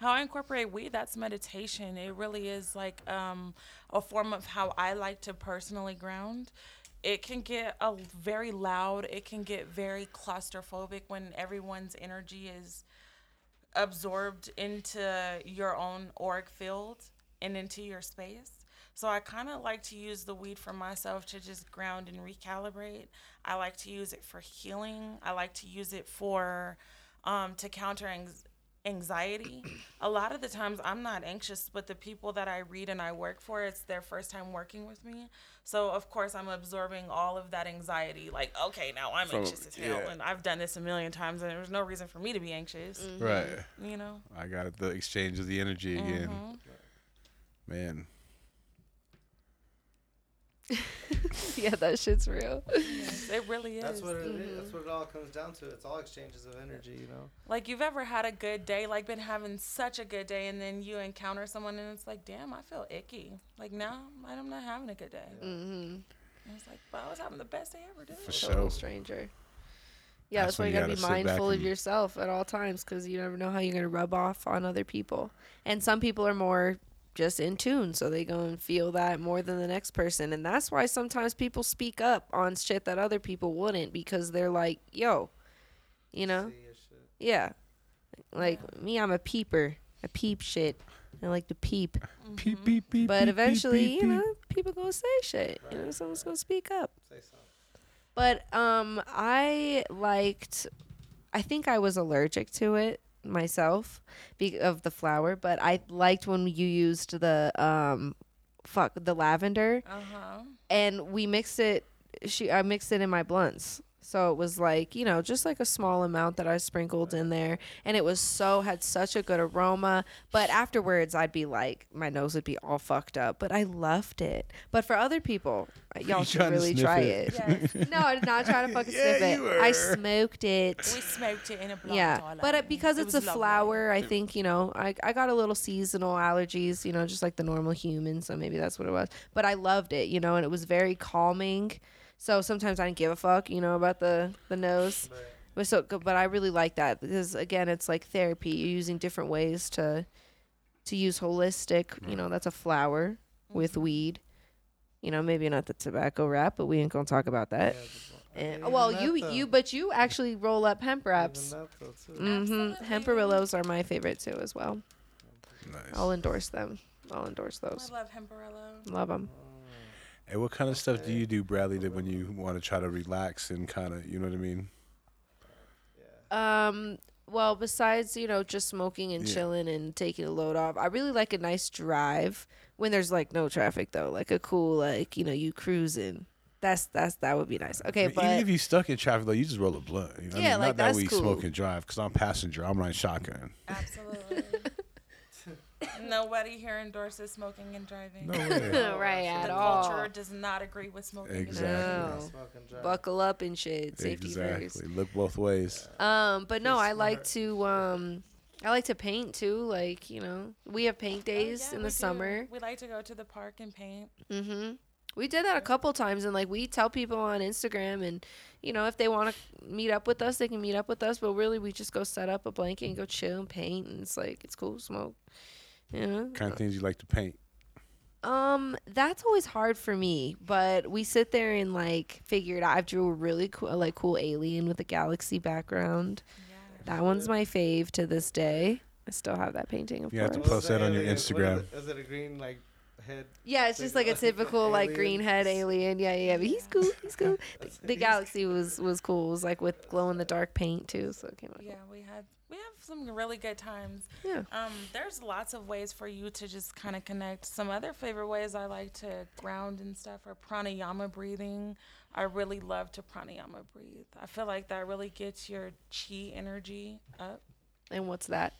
Speaker 4: How I incorporate weed, that's meditation. It really is like um, a form of how I like to personally ground. It can get a very loud. It can get very claustrophobic when everyone's energy is absorbed into your own auric field and into your space. So I kind of like to use the weed for myself to just ground and recalibrate. I like to use it for healing. I like to use it for um, to counter anxiety. A lot of the times I'm not anxious, but the people that I read and I work for, it's their first time working with me. So of course I'm absorbing all of that anxiety. Like, okay, now I'm
Speaker 1: From-
Speaker 4: anxious as hell,
Speaker 1: yeah.
Speaker 4: and I've done this a million times, and there's no reason for me to be anxious.
Speaker 1: Right.
Speaker 4: You know.
Speaker 1: I got. The exchange of the energy again.
Speaker 4: Mhm.
Speaker 1: Man.
Speaker 3: yeah, that shit's real.
Speaker 4: Yes, it really is.
Speaker 2: That's what it is.
Speaker 3: Mm-hmm.
Speaker 2: That's what it all comes down to. It's all exchanges of energy. You know.
Speaker 4: Like you've ever had a good day, like been having such a good day, and then you encounter someone and it's like, damn, I feel icky. Like now I'm not having a good day.
Speaker 3: Mm-hmm.
Speaker 4: And it's like, but I was having the best day ever, dude.
Speaker 1: For
Speaker 3: Total
Speaker 1: sure.
Speaker 3: stranger. Yeah,
Speaker 1: That's
Speaker 3: that's, why you
Speaker 1: you
Speaker 3: gotta,
Speaker 1: gotta
Speaker 3: be mindful of yourself at all times because you never know how you're gonna rub off on other people. And some people are more just in tune, so they go and feel that more than the next person. And that's why sometimes people speak up on shit that other people wouldn't because they're like, "Yo, you know,
Speaker 2: See your
Speaker 3: yeah." Like me, I'm a peeper. I peep shit. I like to peep.
Speaker 1: Peep, beep, beep,
Speaker 3: But
Speaker 1: beep,
Speaker 3: eventually,
Speaker 1: beep,
Speaker 3: you know, people gonna say shit. You know, someone's gonna speak up.
Speaker 2: Say something.
Speaker 3: But um, I liked. I think I was allergic to it myself be- of the flower, but I liked when you used the um, fuck the lavender,
Speaker 4: Uh huh.
Speaker 3: and we mixed it. She I mixed it in my blunts. So it was like, you know, just like a small amount that I sprinkled in there. And it was so, had such a good aroma. But afterwards, I'd be like, my nose would be all fucked up. But I loved it. But for other people, uh,
Speaker 1: y'all
Speaker 3: should really try
Speaker 1: it?
Speaker 3: it.
Speaker 4: Yes.
Speaker 3: No, I did not try to fucking
Speaker 1: Yeah,
Speaker 3: sniff
Speaker 1: you
Speaker 3: it. I smoked it.
Speaker 4: We smoked it in a blunt.
Speaker 3: Yeah,
Speaker 4: all
Speaker 3: but it, because
Speaker 4: It
Speaker 3: it's a
Speaker 4: lovely.
Speaker 3: flower, I think you know I I got a little seasonal allergies, you know, just like the normal human. So maybe that's what it was. But I loved it, you know, and it was very calming. So sometimes I didn't give a fuck, you know, about the the nose.
Speaker 2: But
Speaker 3: But so, but I really like that because again, it's like therapy. You're using different ways to to use holistic. You know, that's a flower with
Speaker 2: Mm-hmm.
Speaker 3: weed. You know, maybe not the tobacco wrap, but we ain't gonna talk about that.
Speaker 2: yeah, the-
Speaker 3: And, well,
Speaker 2: that,
Speaker 3: you
Speaker 2: though.
Speaker 3: you but you actually roll up hemp wraps.
Speaker 2: Even that, though, too.
Speaker 3: Mm-hmm.
Speaker 4: Absolutely.
Speaker 3: Hemparillos are my favorite too, as well.
Speaker 1: Nice.
Speaker 3: I'll endorse them. I'll endorse those.
Speaker 4: I love Hemparillo.
Speaker 3: Love them.
Speaker 1: Hey, what kind of stuff do you do, Bradley, that when you want to try to relax and kind of, you know what I mean?
Speaker 3: Um. Well, besides you know just smoking and
Speaker 1: Yeah.
Speaker 3: chilling and taking a load off, I really like a nice drive when there's like no traffic though, like a cool like you know you cruising. That's that's that would be nice. Okay,
Speaker 1: I mean,
Speaker 3: but
Speaker 1: even if you stuck in traffic, though, you just roll a blunt. You know? what I
Speaker 3: Yeah,
Speaker 1: mean?
Speaker 3: like,
Speaker 1: not that
Speaker 3: that's
Speaker 1: we
Speaker 3: cool.
Speaker 1: smoke and drive because I'm passenger. I'm running shotgun.
Speaker 4: Absolutely. Nobody here endorses smoking and driving.
Speaker 1: No way.
Speaker 3: right
Speaker 4: the
Speaker 3: at all.
Speaker 4: culture does not agree with smoking
Speaker 1: Exactly.
Speaker 4: and
Speaker 3: No.
Speaker 2: Smoke and drive.
Speaker 3: buckle up and shit. Safety
Speaker 1: exactly.
Speaker 3: first.
Speaker 1: Look both ways.
Speaker 3: Um, but no,
Speaker 2: You're
Speaker 3: I like to um, I like to paint too. Like you know, we have paint
Speaker 4: driving. Oh,
Speaker 3: days
Speaker 4: yeah,
Speaker 3: in
Speaker 4: we
Speaker 3: the
Speaker 4: do.
Speaker 3: summer.
Speaker 4: We like to go to the park and paint.
Speaker 3: Mm-hmm. We did that a couple times, and like we tell people on Instagram, and you know if they want to meet up with us, they can meet up with us. But really, we just go set up a blanket and go chill and paint, and it's like it's cool, smoke. You know.
Speaker 1: Kind of things you like to paint.
Speaker 3: Um, that's always hard for me, but we sit there and like figure it out. I drew a really cool, like cool alien with a galaxy background.
Speaker 4: Yeah.
Speaker 3: That one's my fave to this day. I still have that painting, of
Speaker 1: You have to
Speaker 3: course.
Speaker 1: post that on your
Speaker 2: alien? What is
Speaker 1: Instagram.
Speaker 2: it? Is it a green like head?
Speaker 3: Yeah, it's just like a typical like green head alien. Yeah, yeah, but he's cool. He's cool. The, the galaxy was was cool. It was like with glow in the dark paint too, so it came out.
Speaker 4: Yeah, we had we have some really good times.
Speaker 3: Yeah.
Speaker 4: Um, there's lots of ways for you to just kind of connect. Some other favorite ways I like to ground and stuff are pranayama breathing. I really love to pranayama breathe. I feel like that really gets your chi energy up.
Speaker 3: And what's that?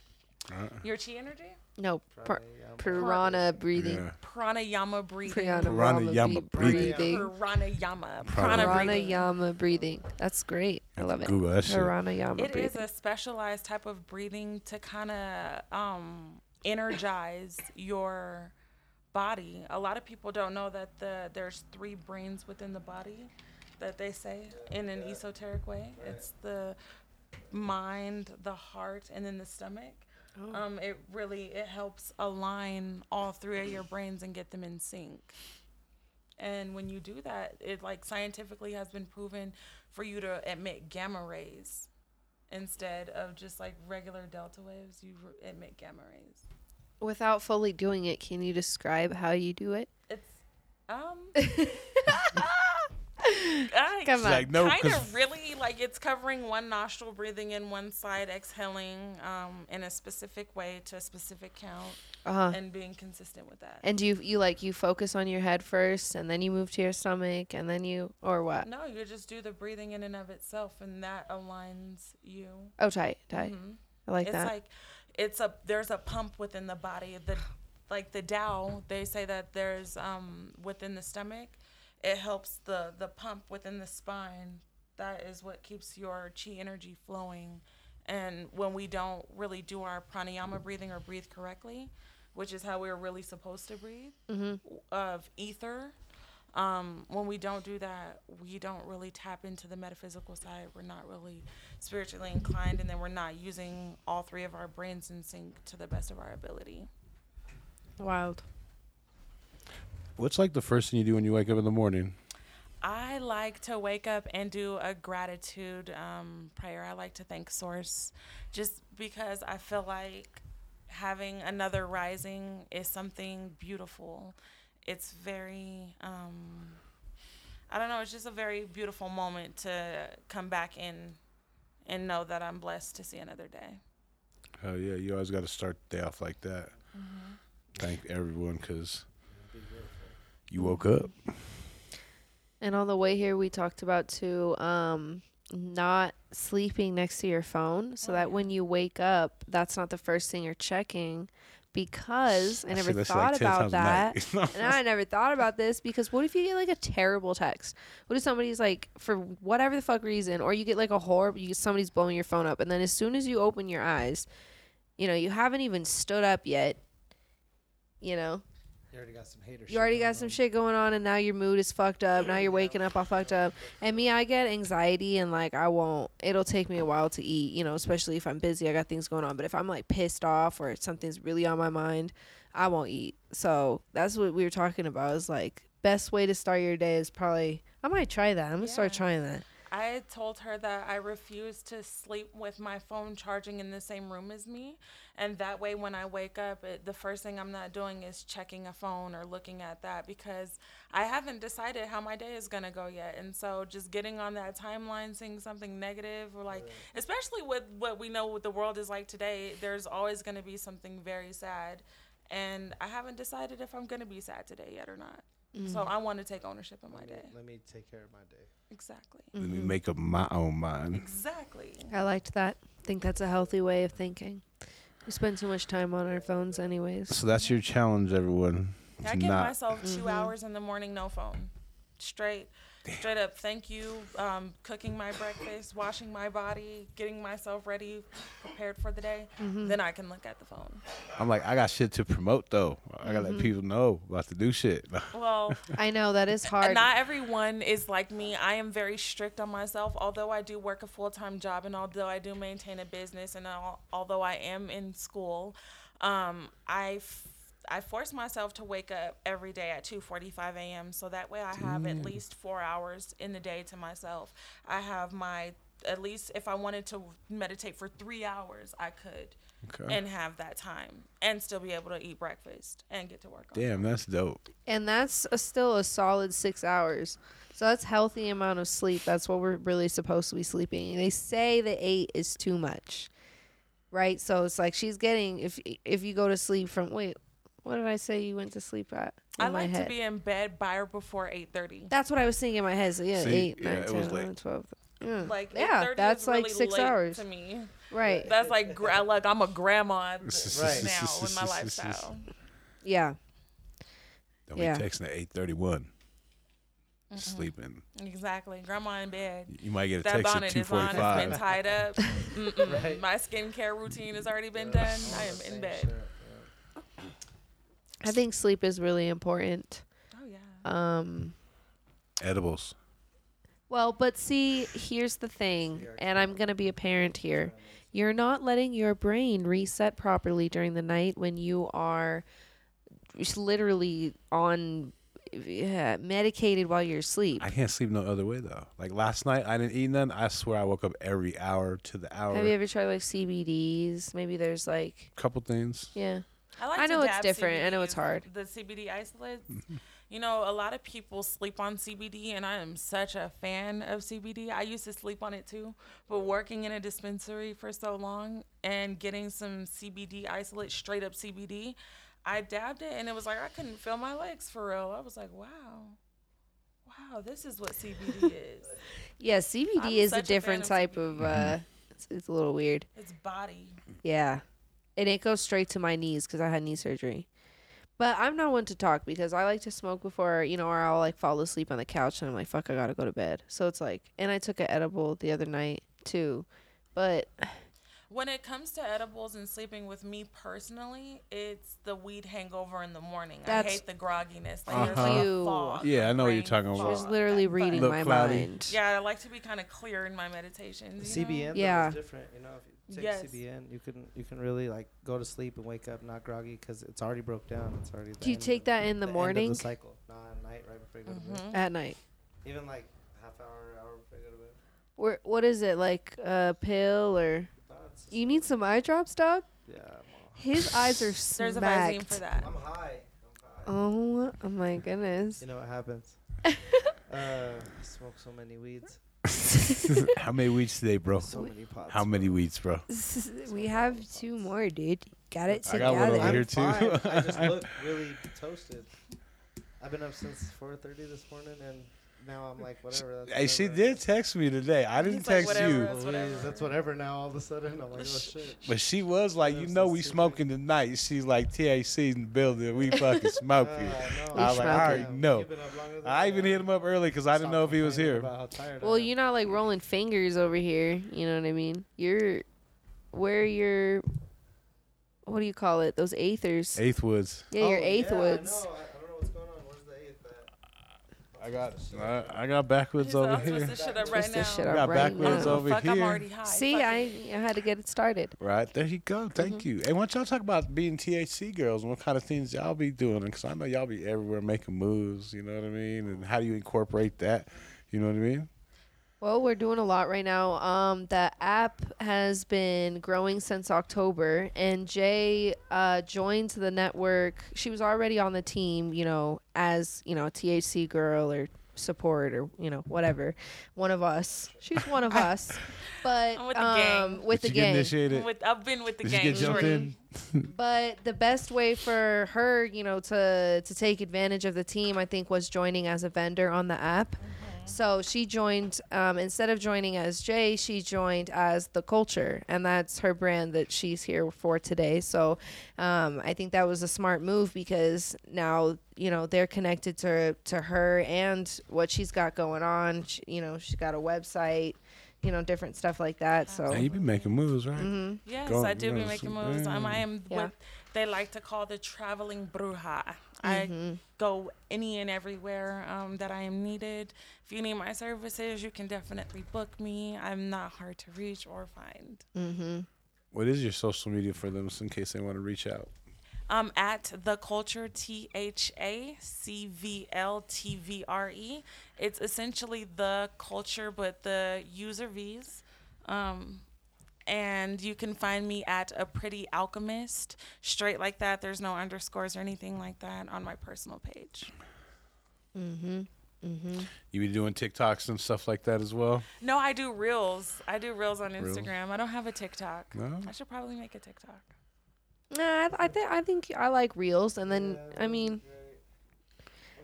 Speaker 1: Uh,
Speaker 4: Your chi energy?
Speaker 3: No, pr-
Speaker 2: Pranayama.
Speaker 3: piranha breathing.
Speaker 1: yeah.
Speaker 4: Pranayama breathing.
Speaker 3: Piranha
Speaker 1: Pranayama breathing.
Speaker 4: Pranayama. Prana.
Speaker 3: Pranayama breathing. That's great. I love it.
Speaker 1: Google that shit.
Speaker 3: Pranayama
Speaker 4: It is
Speaker 3: breathing.
Speaker 4: a specialized type of breathing to kind of um, energize your body. A lot of people don't know that the there's three brains within the body that they say in an esoteric way. It's the mind, the heart, and then the stomach.
Speaker 3: Oh.
Speaker 4: Um, it really it helps align all three of your brains and get them in sync. And when you do that, it like scientifically has been proven for you to emit gamma rays instead of just like regular delta waves. You re- emit gamma rays.
Speaker 3: Without fully doing it, can you describe how you do it?
Speaker 4: It's um. I
Speaker 3: Come on.
Speaker 1: like, no,
Speaker 4: kind
Speaker 1: 'cause-
Speaker 4: of really like it's covering one nostril, breathing in one side, exhaling um, in a specific way to a specific count,
Speaker 3: Uh-huh.
Speaker 4: and being consistent with that.
Speaker 3: And do you you like you focus on your head first, and then you move to your stomach, and then you or what?
Speaker 4: no, you just do the breathing in and of itself, and that aligns you.
Speaker 3: Oh, tight, tight.
Speaker 4: Mhm.
Speaker 3: I like
Speaker 4: it's
Speaker 3: that.
Speaker 4: like it's a there's a pump within the body. The like the Tao, they say that there's um within the stomach, it helps the the pump within the spine. That is what keeps your chi energy flowing. And when we don't really do our pranayama breathing or breathe correctly, which is how we're really supposed to breathe,
Speaker 3: mm-hmm.
Speaker 4: of ether. Um, when we don't do that, we don't really tap into the metaphysical side. We're not really spiritually inclined, and then we're not using all three of our brains in sync to the best of our ability.
Speaker 3: Wild.
Speaker 1: What's like the first thing you do when you wake up in the morning?
Speaker 4: I like to wake up and do a gratitude um, prayer. I like to thank Source just because I feel like having another rising is something beautiful. It's very, um, I don't know. It's just a very beautiful moment to come back in and know that I'm blessed to see another day.
Speaker 1: Oh, yeah, you always got to start the day off like that. Thank everyone because you woke up.
Speaker 3: And on the way here, we talked about to um, not sleeping next to your phone, so that when you wake up, that's not the first thing you're checking. Because I
Speaker 1: That
Speaker 3: never thought
Speaker 1: like
Speaker 3: about that. and I never thought about this because what if you get like a terrible text? What if somebody's like for whatever the fuck reason, or you get like a horrible, you get somebody's blowing your phone up, and then as soon as you open your eyes, you know you haven't even stood up yet. You know,
Speaker 2: You already got some haters.
Speaker 3: you already got some shit going on, and now your mood is fucked up. Now you're waking up all fucked up. And me, I get anxiety, and like I won't. It'll take me a while to eat. You know, especially if I'm busy, I got things going on. But if I'm like pissed off or something's really on my mind, I won't eat. So that's what we were talking about. Is like best way to start your day is probably. I might try that. I'm gonna start trying that.
Speaker 4: I told her that I refuse to sleep with my phone charging in the same room as me. And that way, when I wake up, it, the first thing I'm not doing is checking a phone or looking at that because I haven't decided how my day is going to go yet. And so, just getting on that timeline, seeing something negative, or like, especially with what we know what the world is like today, there's always going to be something very sad. And I haven't decided if I'm going to be sad today yet or not. So, I want to take ownership of my day.
Speaker 2: let me take care of my day.
Speaker 4: Exactly.
Speaker 1: Let
Speaker 3: Mm-hmm.
Speaker 1: me make up my own mind.
Speaker 4: Exactly.
Speaker 3: I liked that. I think that's a healthy way of thinking. We spend too much time on our phones, anyways.
Speaker 1: So that's your challenge, everyone.
Speaker 4: I give
Speaker 1: not
Speaker 4: myself 2
Speaker 3: Mhm.
Speaker 4: hours in the morning, no phone. Straight, straight up. Thank you. Um, cooking my breakfast, washing my body, getting myself ready, prepared for the day.
Speaker 3: Mm-hmm.
Speaker 4: Then I can look at the phone.
Speaker 1: I'm like, I got shit to promote though. I gotta
Speaker 3: Mm-hmm.
Speaker 1: let people know about to do shit.
Speaker 4: Well,
Speaker 3: I know that is hard.
Speaker 4: not everyone is like me. I am very strict on myself. Although I do work a full time job, and although I do maintain a business, and al- although I am in school, um, I. F- I force myself to wake up every day at 2:45 a.m. so that way I have at mm. least 4 hours in the day to myself. I have my at least if I wanted to meditate for 3 hours, I could
Speaker 1: Okay.
Speaker 4: and have that time and still be able to eat breakfast and get to work on
Speaker 1: Damn, that's dope.
Speaker 3: and that's a, still a solid six hours. So that's healthy amount of sleep. That's what we're really supposed to be sleeping. They say the eight is too much, right? So it's like she's getting if if you go to sleep from wait, what did I say you went to sleep at?
Speaker 4: I like
Speaker 3: head.
Speaker 4: to be in bed by or before 8:30.
Speaker 3: That's what I was thinking in my head. So yeah,
Speaker 1: See,
Speaker 3: eight,
Speaker 1: yeah,
Speaker 3: nine, 10, 11, 12. Yeah,
Speaker 4: Like
Speaker 3: yeah,
Speaker 4: 8:30
Speaker 3: that's
Speaker 4: is
Speaker 3: like
Speaker 4: really
Speaker 3: six
Speaker 4: late
Speaker 3: hours,
Speaker 4: to me.
Speaker 3: right?
Speaker 4: That's like gra- like I'm a grandma
Speaker 2: Right.
Speaker 4: now with my lifestyle.
Speaker 3: Yeah,
Speaker 1: Don't be
Speaker 3: Yeah.
Speaker 1: texting at 8:31. Mm-hmm. Sleeping.
Speaker 4: Exactly, grandma in bed.
Speaker 1: You might get a
Speaker 4: That
Speaker 1: text at
Speaker 4: bonnet is on. It's been
Speaker 1: 2:45.
Speaker 4: tied up.
Speaker 2: Right.
Speaker 4: My skincare routine has already been done. I am in bed.
Speaker 2: shit, yeah.
Speaker 3: I think sleep is really important.
Speaker 4: Oh yeah.
Speaker 3: Um,
Speaker 1: Edibles.
Speaker 3: Well, but see, here's the thing, and I'm going to be a parent here. You're not letting your brain reset properly during the night when you are literally on yeah, medicated while you're asleep.
Speaker 1: I can't sleep no other way though. Like last night, I didn't eat none. I swear I woke up every hour to the hour.
Speaker 3: Have you ever tried like CBDs? Maybe there's like, a
Speaker 1: Couple things.
Speaker 3: yeah.
Speaker 4: I, like
Speaker 3: I know it's different. I know it's hard.
Speaker 4: The CBD isolates. You know, a lot of people sleep on CBD, and I am such a fan of CBD. I used to sleep on it too, but working in a dispensary for so long and getting some CBD isolate, straight up CBD, I dabbed it, and it was like I couldn't feel my legs for real. I was like, wow, wow, this is what CBD is.
Speaker 3: Yeah, CBD
Speaker 4: I'm
Speaker 3: is a
Speaker 4: such a
Speaker 3: different
Speaker 4: of
Speaker 3: type of, uh, it's, it's a little weird.
Speaker 4: It's body.
Speaker 3: Yeah. And it goes straight to my knees because I had knee surgery. But I'm not one to talk because I like to smoke before, you know, or I'll like fall asleep on the couch and I'm like, fuck, I gotta go to bed. So it's like, and I took an edible the other night too. But
Speaker 4: When it comes to edibles and sleeping with me personally, it's the weed hangover in the morning.
Speaker 3: That's-
Speaker 4: I hate the grogginess. Like there's
Speaker 1: Uh-huh.
Speaker 4: like a fog,
Speaker 1: Yeah, I know what you're
Speaker 4: brain
Speaker 1: talking
Speaker 3: she
Speaker 1: about.
Speaker 3: was
Speaker 4: fog.
Speaker 3: literally
Speaker 4: But-
Speaker 3: reading
Speaker 1: Look
Speaker 3: my
Speaker 1: cloudy.
Speaker 3: mind.
Speaker 4: Yeah, I like to be kind of clear in my meditations. you know?
Speaker 2: CBN
Speaker 3: Yeah.
Speaker 2: yeah. is different. You know, if you take
Speaker 4: Yes.
Speaker 2: CBN, you can you can really like go to sleep and wake up not groggy because it's already broke down. It's already.
Speaker 3: Do you take
Speaker 2: of-
Speaker 3: that in the
Speaker 2: end of
Speaker 3: morning?
Speaker 2: the cycle, not at night, right before you go to bed.
Speaker 4: Mhm.
Speaker 3: At night.
Speaker 2: Even like half hour, hour before you go to bed.
Speaker 3: Where, what is it? Like a pill or.
Speaker 2: No,
Speaker 3: You need some eye drops, dog?
Speaker 2: Yeah.
Speaker 3: His eyes are smacked.
Speaker 4: There's a Visine
Speaker 3: smacked.
Speaker 4: for that.
Speaker 2: I'm high. I'm high.
Speaker 3: Oh my goodness.
Speaker 2: You know what happens? Uh, I smoke so many weeds.
Speaker 1: How many weeds today, bro?
Speaker 2: So many pots.
Speaker 1: How many weeds, bro?
Speaker 3: we have two more, dude. Got it
Speaker 1: I got one
Speaker 3: together.
Speaker 1: over here,
Speaker 2: I'm
Speaker 1: too.
Speaker 2: fine. I just look really toasted. I've been up since 4:30 this morning, and now I'm like, whatever. That's
Speaker 1: Hey, she did text me today. I didn't
Speaker 4: He's like,
Speaker 1: text
Speaker 4: whatever.
Speaker 1: you,
Speaker 4: That's whatever.
Speaker 2: That's whatever. Now all of a sudden, I'm like, oh shit.
Speaker 1: but she was like, you know,
Speaker 2: so
Speaker 1: we
Speaker 2: stupid.
Speaker 1: smoking tonight. She's like, THC's in the building. We fucking smoking.
Speaker 2: Uh,
Speaker 3: We
Speaker 1: I was like, I
Speaker 3: smoking.
Speaker 1: already know.
Speaker 2: You've been up longer than
Speaker 1: I even hit him up early because I didn't know if he was here.
Speaker 2: About how tired I
Speaker 3: Well, you're not like rolling fingers over here. You know what I mean? You're where your what do you call it? Those eighthers.
Speaker 1: Eighth Woods.
Speaker 3: Yeah, your
Speaker 2: Oh,
Speaker 3: eighth
Speaker 2: yeah,
Speaker 3: woods.
Speaker 2: I know. I, I don't know what's going on. Where's the eighth at?
Speaker 1: I got I, I got backwoods over
Speaker 4: "I'll twist
Speaker 1: here.
Speaker 4: this shit up
Speaker 3: Twist
Speaker 4: right
Speaker 3: this shit
Speaker 4: now.
Speaker 3: up
Speaker 1: got
Speaker 3: right
Speaker 1: backwoods
Speaker 3: now.
Speaker 1: over
Speaker 4: Fuck, I'm
Speaker 1: here.
Speaker 4: already high.
Speaker 3: See,
Speaker 4: Fuck
Speaker 3: I. I had to get it started.
Speaker 1: Right there you go. Thank
Speaker 3: Mm-hmm.
Speaker 1: you. Hey, why don't y'all talk about being THC girls and what kind of things y'all be doing? Because I know y'all be everywhere making moves. You know what I mean? And how do you incorporate that? You know what I mean?
Speaker 3: Well, we're doing a lot right now. Um, the app has been growing since October, and Jay uh, joined the network. She was already on the team, you know, as you know, a THC girl or support or you know whatever, one of us. She's one of us, but
Speaker 4: I'm with the
Speaker 3: um,
Speaker 4: gang.
Speaker 3: with
Speaker 1: Did
Speaker 3: the
Speaker 1: you get
Speaker 3: gang.
Speaker 1: initiated?
Speaker 4: With, I've been with the
Speaker 1: Did you get jumped in?
Speaker 3: But the best way for her, you know, to to take advantage of the team, I think, was joining as a vendor on the app. So she joined um, instead of joining as Jay, she joined as the Culture, and that's her brand that she's here for today. So um, I think that was a smart move because now you know they're connected to to her and what she's got going on. She, you know, she's got a website, you know, different stuff like that. So.
Speaker 1: Hey, you be making moves, right?
Speaker 3: hmm
Speaker 4: Yes,
Speaker 1: Go-
Speaker 4: I do be making moves. Um, I
Speaker 1: yeah.
Speaker 4: am
Speaker 3: Yeah.
Speaker 4: what they like to call the traveling bruja. I
Speaker 3: Mhm.
Speaker 4: go any and everywhere um, that I am needed. If you need my services, you can definitely book me. I'm not hard to reach or find.
Speaker 3: Mhm.
Speaker 1: What is your social media for them, just in case they want to reach out?
Speaker 4: Um, at the culture T H A C V L T V R E. It's essentially the culture, but the user V's. Um, and you can find me at a pretty alchemist, straight like that. There's no underscores or anything like that on my personal page.
Speaker 3: Mhm. Mhm.
Speaker 1: You be doing TikToks and stuff like that as well?
Speaker 4: No, I do reels. I do reels on
Speaker 1: Reels?
Speaker 4: Instagram. I don't have a TikTok.
Speaker 1: No.
Speaker 4: I should probably make a TikTok.
Speaker 3: Nah, I, I think I think I like reels, and then
Speaker 2: Yeah,
Speaker 3: I mean,
Speaker 2: I'm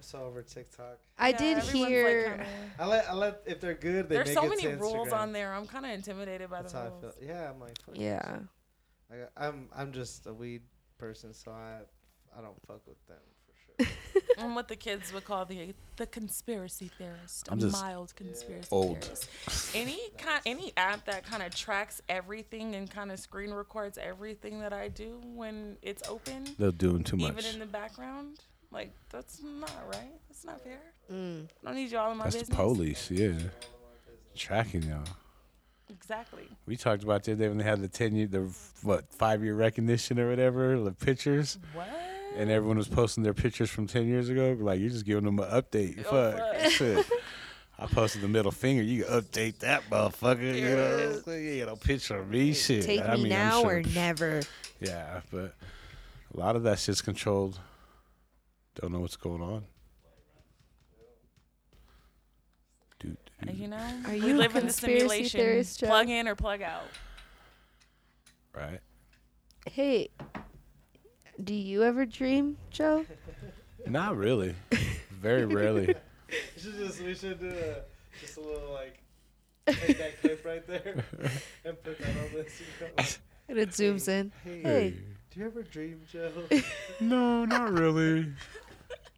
Speaker 2: so over TikTok.
Speaker 3: I
Speaker 4: Yeah,
Speaker 3: did
Speaker 4: everyone's, like,
Speaker 3: hear.
Speaker 2: I let I let if they're good, they
Speaker 4: There's
Speaker 2: make
Speaker 4: so
Speaker 2: it
Speaker 4: many
Speaker 2: to
Speaker 4: rules
Speaker 2: Instagram.
Speaker 4: on there. I'm kind of intimidated by
Speaker 2: That's
Speaker 4: the
Speaker 2: how I
Speaker 4: rules.
Speaker 2: feel. Yeah, I'm like, fuck
Speaker 3: yeah.
Speaker 2: I got, I'm I'm just a weed person, so I I don't fuck with them for sure.
Speaker 4: I'm what the kids would call the the conspiracy theorist,
Speaker 1: I'm
Speaker 4: a
Speaker 1: just
Speaker 4: mild conspiracy
Speaker 1: old.
Speaker 4: theorist. Any kind, any app that kind of tracks everything and kind of screen records everything that I do when it's open,
Speaker 1: They're doing too much,
Speaker 4: even
Speaker 1: much.
Speaker 4: in the background, like that's not right. That's not fair.
Speaker 3: mm.
Speaker 4: I don't need you all in my
Speaker 1: That's
Speaker 4: business.
Speaker 1: the police, yeah. Tracking y'all.
Speaker 4: Exactly.
Speaker 1: We talked about the other day when they had the ten year, the what five year recognition or whatever, the pictures,
Speaker 4: What?
Speaker 1: and everyone was posting their pictures from ten years ago. Like you're just giving them an update.
Speaker 4: Oh,
Speaker 1: fuck.
Speaker 4: fuck.
Speaker 1: I posted the middle finger. You can update that motherfucker. You know, what I'm you get a picture of me. Shit.
Speaker 3: take
Speaker 1: I
Speaker 3: me
Speaker 1: mean,
Speaker 3: now
Speaker 1: sure-
Speaker 3: or never.
Speaker 1: Yeah, but a lot of that shit's controlled. Don't know what's going on. Dude,
Speaker 4: Uh, You know,
Speaker 3: Are
Speaker 4: we
Speaker 3: you a
Speaker 4: live in the
Speaker 3: conspiracy
Speaker 4: simulation.
Speaker 3: theorist, Joe?
Speaker 4: plug in or plug out.
Speaker 1: right?
Speaker 3: Hey, do you ever dream, Joe?
Speaker 1: Not really. Very rarely.
Speaker 2: We should just we should do a, just a little like take that clip right there and put that on this.
Speaker 3: And it zooms in.
Speaker 2: Hey,
Speaker 3: Hey.
Speaker 2: do you ever dream, Joe?
Speaker 1: No, not really.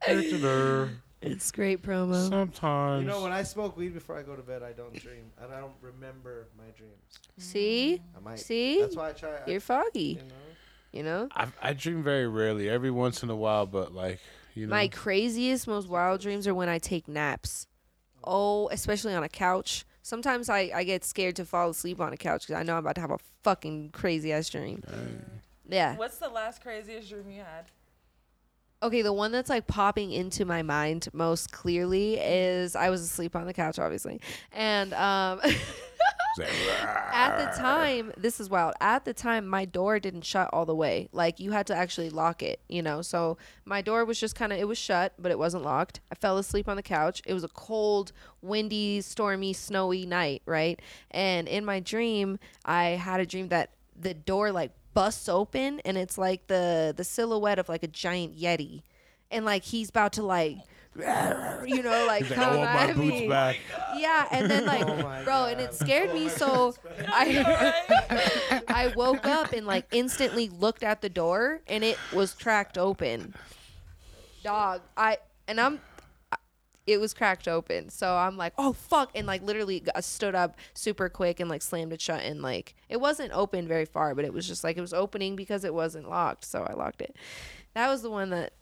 Speaker 1: Sometimes.
Speaker 3: It's great promo. Sometimes.
Speaker 2: You know, when I smoke weed before I go to bed, I don't dream, and I don't remember my dreams.
Speaker 3: See,
Speaker 2: I might.
Speaker 3: see,
Speaker 2: That's why I try.
Speaker 3: You're foggy.
Speaker 2: you know.
Speaker 3: You know,
Speaker 1: I, I dream very rarely. Every once in a while, but like you know.
Speaker 3: my craziest, most wild dreams are when I take naps. Oh, especially on a couch. Sometimes I, I get scared to fall asleep on a couch because I know I'm about to have a fucking crazy ass dream. Yeah.
Speaker 4: What's the last craziest dream you had?
Speaker 3: Okay, the one that's like popping into my mind most clearly is I was asleep on the couch, obviously, and um, At the time, this is wild. At the time, my door didn't shut all the way. Like you had to actually lock it, you know. So my door was just kind of it was shut, but it wasn't locked. I fell asleep on the couch. It was a cold, windy, stormy, snowy night, right? And in my dream, I had a dream that the door like busts open and it's like the the silhouette of like a giant yeti. And like he's about to like you know, like
Speaker 1: He's like,
Speaker 3: come
Speaker 1: I want my
Speaker 3: at
Speaker 1: boots
Speaker 3: me.
Speaker 1: back.
Speaker 3: Yeah, and then like,
Speaker 2: Oh my
Speaker 3: bro, and it
Speaker 2: God.
Speaker 3: scared me. So I, I woke up and like instantly looked at the door, and it was cracked open. Dog, I and I'm, it was cracked open. So I'm like, oh fuck, and like literally stood up super quick and like slammed it shut, and like it wasn't open very far, but it was just like it was opening because it wasn't locked. So I locked it. That was the one that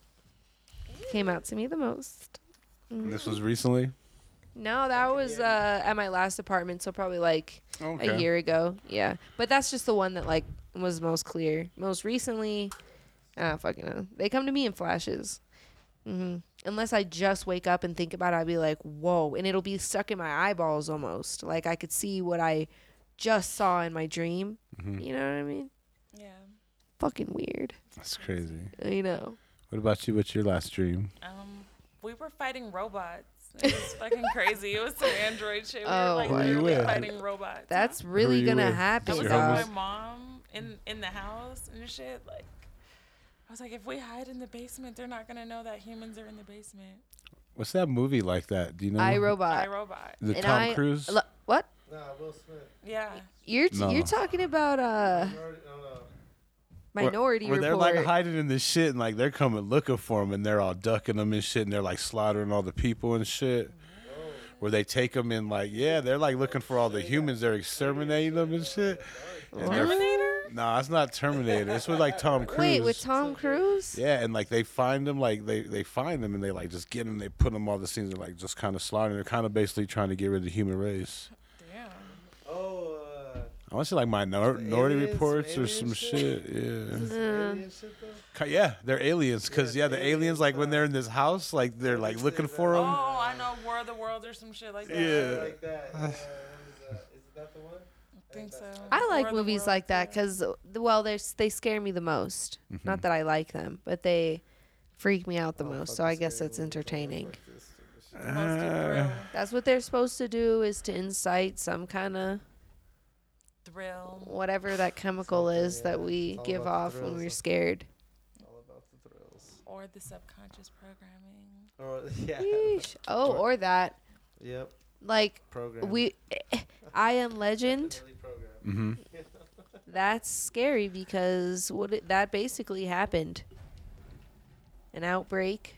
Speaker 3: came out to me the most.
Speaker 1: This was recently.
Speaker 3: No, that was uh, at my last apartment, so probably like a year ago. Yeah, but that's just the one that like was most clear. Most recently, I don't fucking know. They come to me in flashes. hmm Unless I just wake up and think about it, I'd be like, "Whoa!" and it'll be stuck in my eyeballs almost. Like I could see what I just saw in my dream.
Speaker 1: Mhm.
Speaker 3: You know what I mean?
Speaker 4: Yeah.
Speaker 3: Fucking weird.
Speaker 1: That's crazy.
Speaker 3: You know.
Speaker 1: What about you? What's your last dream?
Speaker 4: Um, we were fighting robots. It was fucking crazy. It was some android shit. We
Speaker 3: Oh,
Speaker 4: were like
Speaker 1: Who you
Speaker 4: literally
Speaker 1: with?
Speaker 4: fighting robots.
Speaker 3: That's really gonna
Speaker 1: with?
Speaker 3: Happen,
Speaker 1: Is
Speaker 4: was
Speaker 1: your
Speaker 4: like
Speaker 3: dog.
Speaker 1: homies?
Speaker 4: my mom in in the house and shit. Like, I was like, if we hide in the basement, they're not gonna know that humans are in the basement.
Speaker 1: What's that movie like that? Do you know?
Speaker 3: I robot.
Speaker 4: I robot.
Speaker 1: The
Speaker 3: And
Speaker 1: Tom
Speaker 3: I-
Speaker 1: Cruise.
Speaker 3: Lo- what?
Speaker 2: Nah, Will Smith.
Speaker 4: Yeah.
Speaker 3: You're
Speaker 1: No.
Speaker 3: you're talking about uh
Speaker 2: Minority- no, no.
Speaker 3: Minority
Speaker 1: where, where
Speaker 3: Report.
Speaker 1: they're like hiding in this shit and like they're coming looking for them and they're all ducking them and shit and they're like slaughtering all the people and shit. Where they take them in like yeah they're like looking for all the humans they're exterminating them and shit. And they're-
Speaker 4: Terminator.
Speaker 1: No, it's not Terminator. It's with like Tom Cruise.
Speaker 3: Wait, with Tom Cruise?
Speaker 1: Yeah, and like they find them, like they they find them, and they like just get them. They put them all the scenes, and like just kind of slaughtering. They're kind of basically trying to get rid of the human race.
Speaker 4: Damn.
Speaker 2: Oh, uh,
Speaker 1: I want to say like minor- minority
Speaker 2: aliens,
Speaker 1: reports or some
Speaker 2: shit?
Speaker 1: shit. Yeah.
Speaker 3: Uh,
Speaker 2: shit
Speaker 1: Yeah, they're aliens. Cause
Speaker 2: Yeah,
Speaker 1: yeah, the
Speaker 2: aliens,
Speaker 1: aliens like when
Speaker 2: uh,
Speaker 1: they're in this house, like they're like looking for them.
Speaker 4: Oh, I know War of the Worlds or some shit like that.
Speaker 1: Yeah.
Speaker 2: Like that. Uh, what is that? Is that the one?
Speaker 4: I think so.
Speaker 3: I like
Speaker 4: of
Speaker 3: movies like that because, well, they they scare me the most.
Speaker 1: Mm-hmm.
Speaker 3: Not that I like them, but they freak me out the
Speaker 2: Oh,
Speaker 3: most. So I guess
Speaker 2: scary
Speaker 3: it's entertaining.
Speaker 2: Fuck this stupid shit.
Speaker 4: Supposed to
Speaker 1: Uh,
Speaker 3: That's what they're supposed to do is to incite some kind of
Speaker 4: thrill.
Speaker 3: whatever that chemical
Speaker 2: Something,
Speaker 3: is that we give off when we're scared.
Speaker 2: All about the thrills.
Speaker 4: or the subconscious programming.
Speaker 2: Or yeah.
Speaker 3: Yeesh. Oh, or that.
Speaker 2: Yep.
Speaker 3: Like
Speaker 2: Program.
Speaker 3: we, I am Legend.
Speaker 2: Definitely program.
Speaker 1: mm-hmm.
Speaker 3: That's scary because what it, that basically happened. An outbreak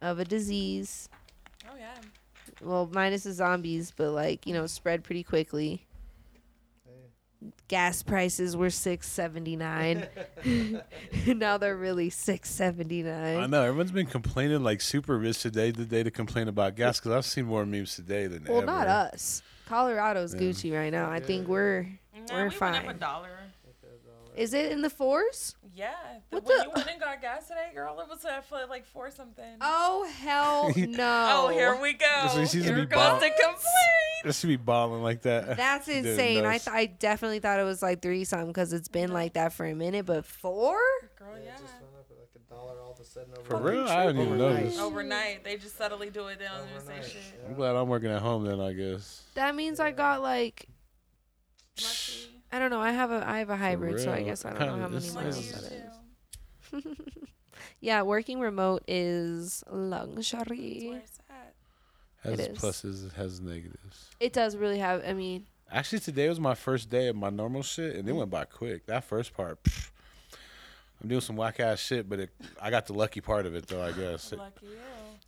Speaker 3: of a disease.
Speaker 4: Oh yeah.
Speaker 3: Well, minus the zombies, but like you know, spread pretty quickly. Gas prices were six seventy nine. now they're really six seventy nine.
Speaker 1: I know everyone's been complaining like super rich today. The day to complain about gas because I've seen more memes today than ever.
Speaker 3: Well,
Speaker 1: ever.
Speaker 3: not us. Colorado's
Speaker 1: Yeah.
Speaker 3: Gucci right now. I think we're.
Speaker 4: Nah,
Speaker 3: We're
Speaker 4: we went up a
Speaker 3: fine.
Speaker 4: dollar.
Speaker 3: Is it in the fours?
Speaker 4: Yeah. The,
Speaker 3: What
Speaker 4: when
Speaker 3: the-
Speaker 4: you went and got gas today, girl, it was at for like four something.
Speaker 3: Oh hell no!
Speaker 4: Oh, here we go.
Speaker 1: So he seems to
Speaker 4: here
Speaker 1: be
Speaker 4: goes
Speaker 1: bald.
Speaker 4: the complaint.
Speaker 1: It should be balling like that.
Speaker 3: That's insane. I
Speaker 1: nuts.
Speaker 3: th- I definitely thought it was like three something because it's been like that for a minute, but four?
Speaker 4: Girl,
Speaker 2: Yeah,
Speaker 4: yeah.
Speaker 2: just went up like a dollar all of a sudden.
Speaker 1: For real, I didn't even
Speaker 2: Overnight.
Speaker 1: notice.
Speaker 4: Overnight, they just subtly do it. They don't say shit.
Speaker 1: I'm glad I'm working at home then. I guess.
Speaker 3: That means I got like
Speaker 4: Lucky.
Speaker 3: I don't know. I have a I have a hybrid, so I guess I don't know how many miles
Speaker 1: nice.
Speaker 3: that
Speaker 4: you
Speaker 3: is.
Speaker 4: too.
Speaker 3: yeah, working remote is luxury.
Speaker 4: it's at.
Speaker 1: Has
Speaker 3: It is.
Speaker 1: pluses, it has negatives.
Speaker 3: It does really have. I mean,
Speaker 1: Actually, today was my first day of my normal shit, and it mm-hmm. went by quick. That first part, pff, I'm doing some whack ass shit, but it, I got the lucky part of it though. I guess
Speaker 4: Lucky you.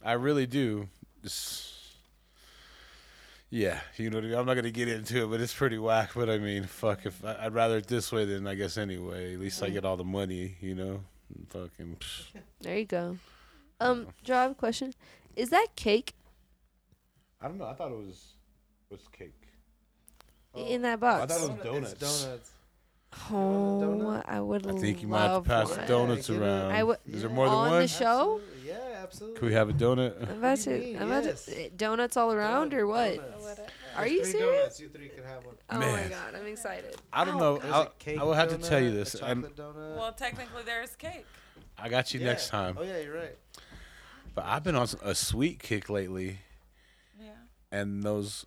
Speaker 1: I really do. Just, yeah, you know, what I mean? I'm not gonna get into it, but it's pretty whack. But I mean, fuck, if I, I'd rather it this way than I guess anyway. At least I get all the money, you know. Fucking. psh.
Speaker 3: there you go. Um, Joe, I have a question. Is that cake
Speaker 1: I don't know. I thought it was was cake.
Speaker 3: in that
Speaker 1: I
Speaker 3: box?
Speaker 1: thought it was
Speaker 2: It's
Speaker 1: donuts.
Speaker 2: donuts.
Speaker 3: Oh,
Speaker 2: donut?
Speaker 3: I would
Speaker 1: I
Speaker 3: love
Speaker 1: think you might have to pass
Speaker 3: one.
Speaker 1: the donuts around.
Speaker 3: I would-
Speaker 1: Is there more than
Speaker 3: On
Speaker 1: one?
Speaker 3: the show?
Speaker 2: Absolutely. Yeah.
Speaker 1: Could we have a donut?
Speaker 3: I'm about
Speaker 2: do mean?
Speaker 3: I'm about
Speaker 2: Yes.
Speaker 3: donuts all around or what?
Speaker 4: Whatever.
Speaker 3: Are you
Speaker 2: three
Speaker 3: serious?
Speaker 2: Donuts. You three can have one.
Speaker 3: Oh my
Speaker 1: Man.
Speaker 3: god, I'm excited.
Speaker 1: I don't know.
Speaker 2: There's
Speaker 1: I'll,
Speaker 2: a cake
Speaker 1: I will have to
Speaker 2: donut,
Speaker 1: tell you
Speaker 2: a
Speaker 1: this, and
Speaker 2: chocolate donut.
Speaker 4: Well, technically, there's cake.
Speaker 1: I got you
Speaker 2: Yeah.
Speaker 1: next time.
Speaker 2: Oh yeah, you're right.
Speaker 1: But I've been on a sweet kick lately,
Speaker 4: Yeah.
Speaker 1: and those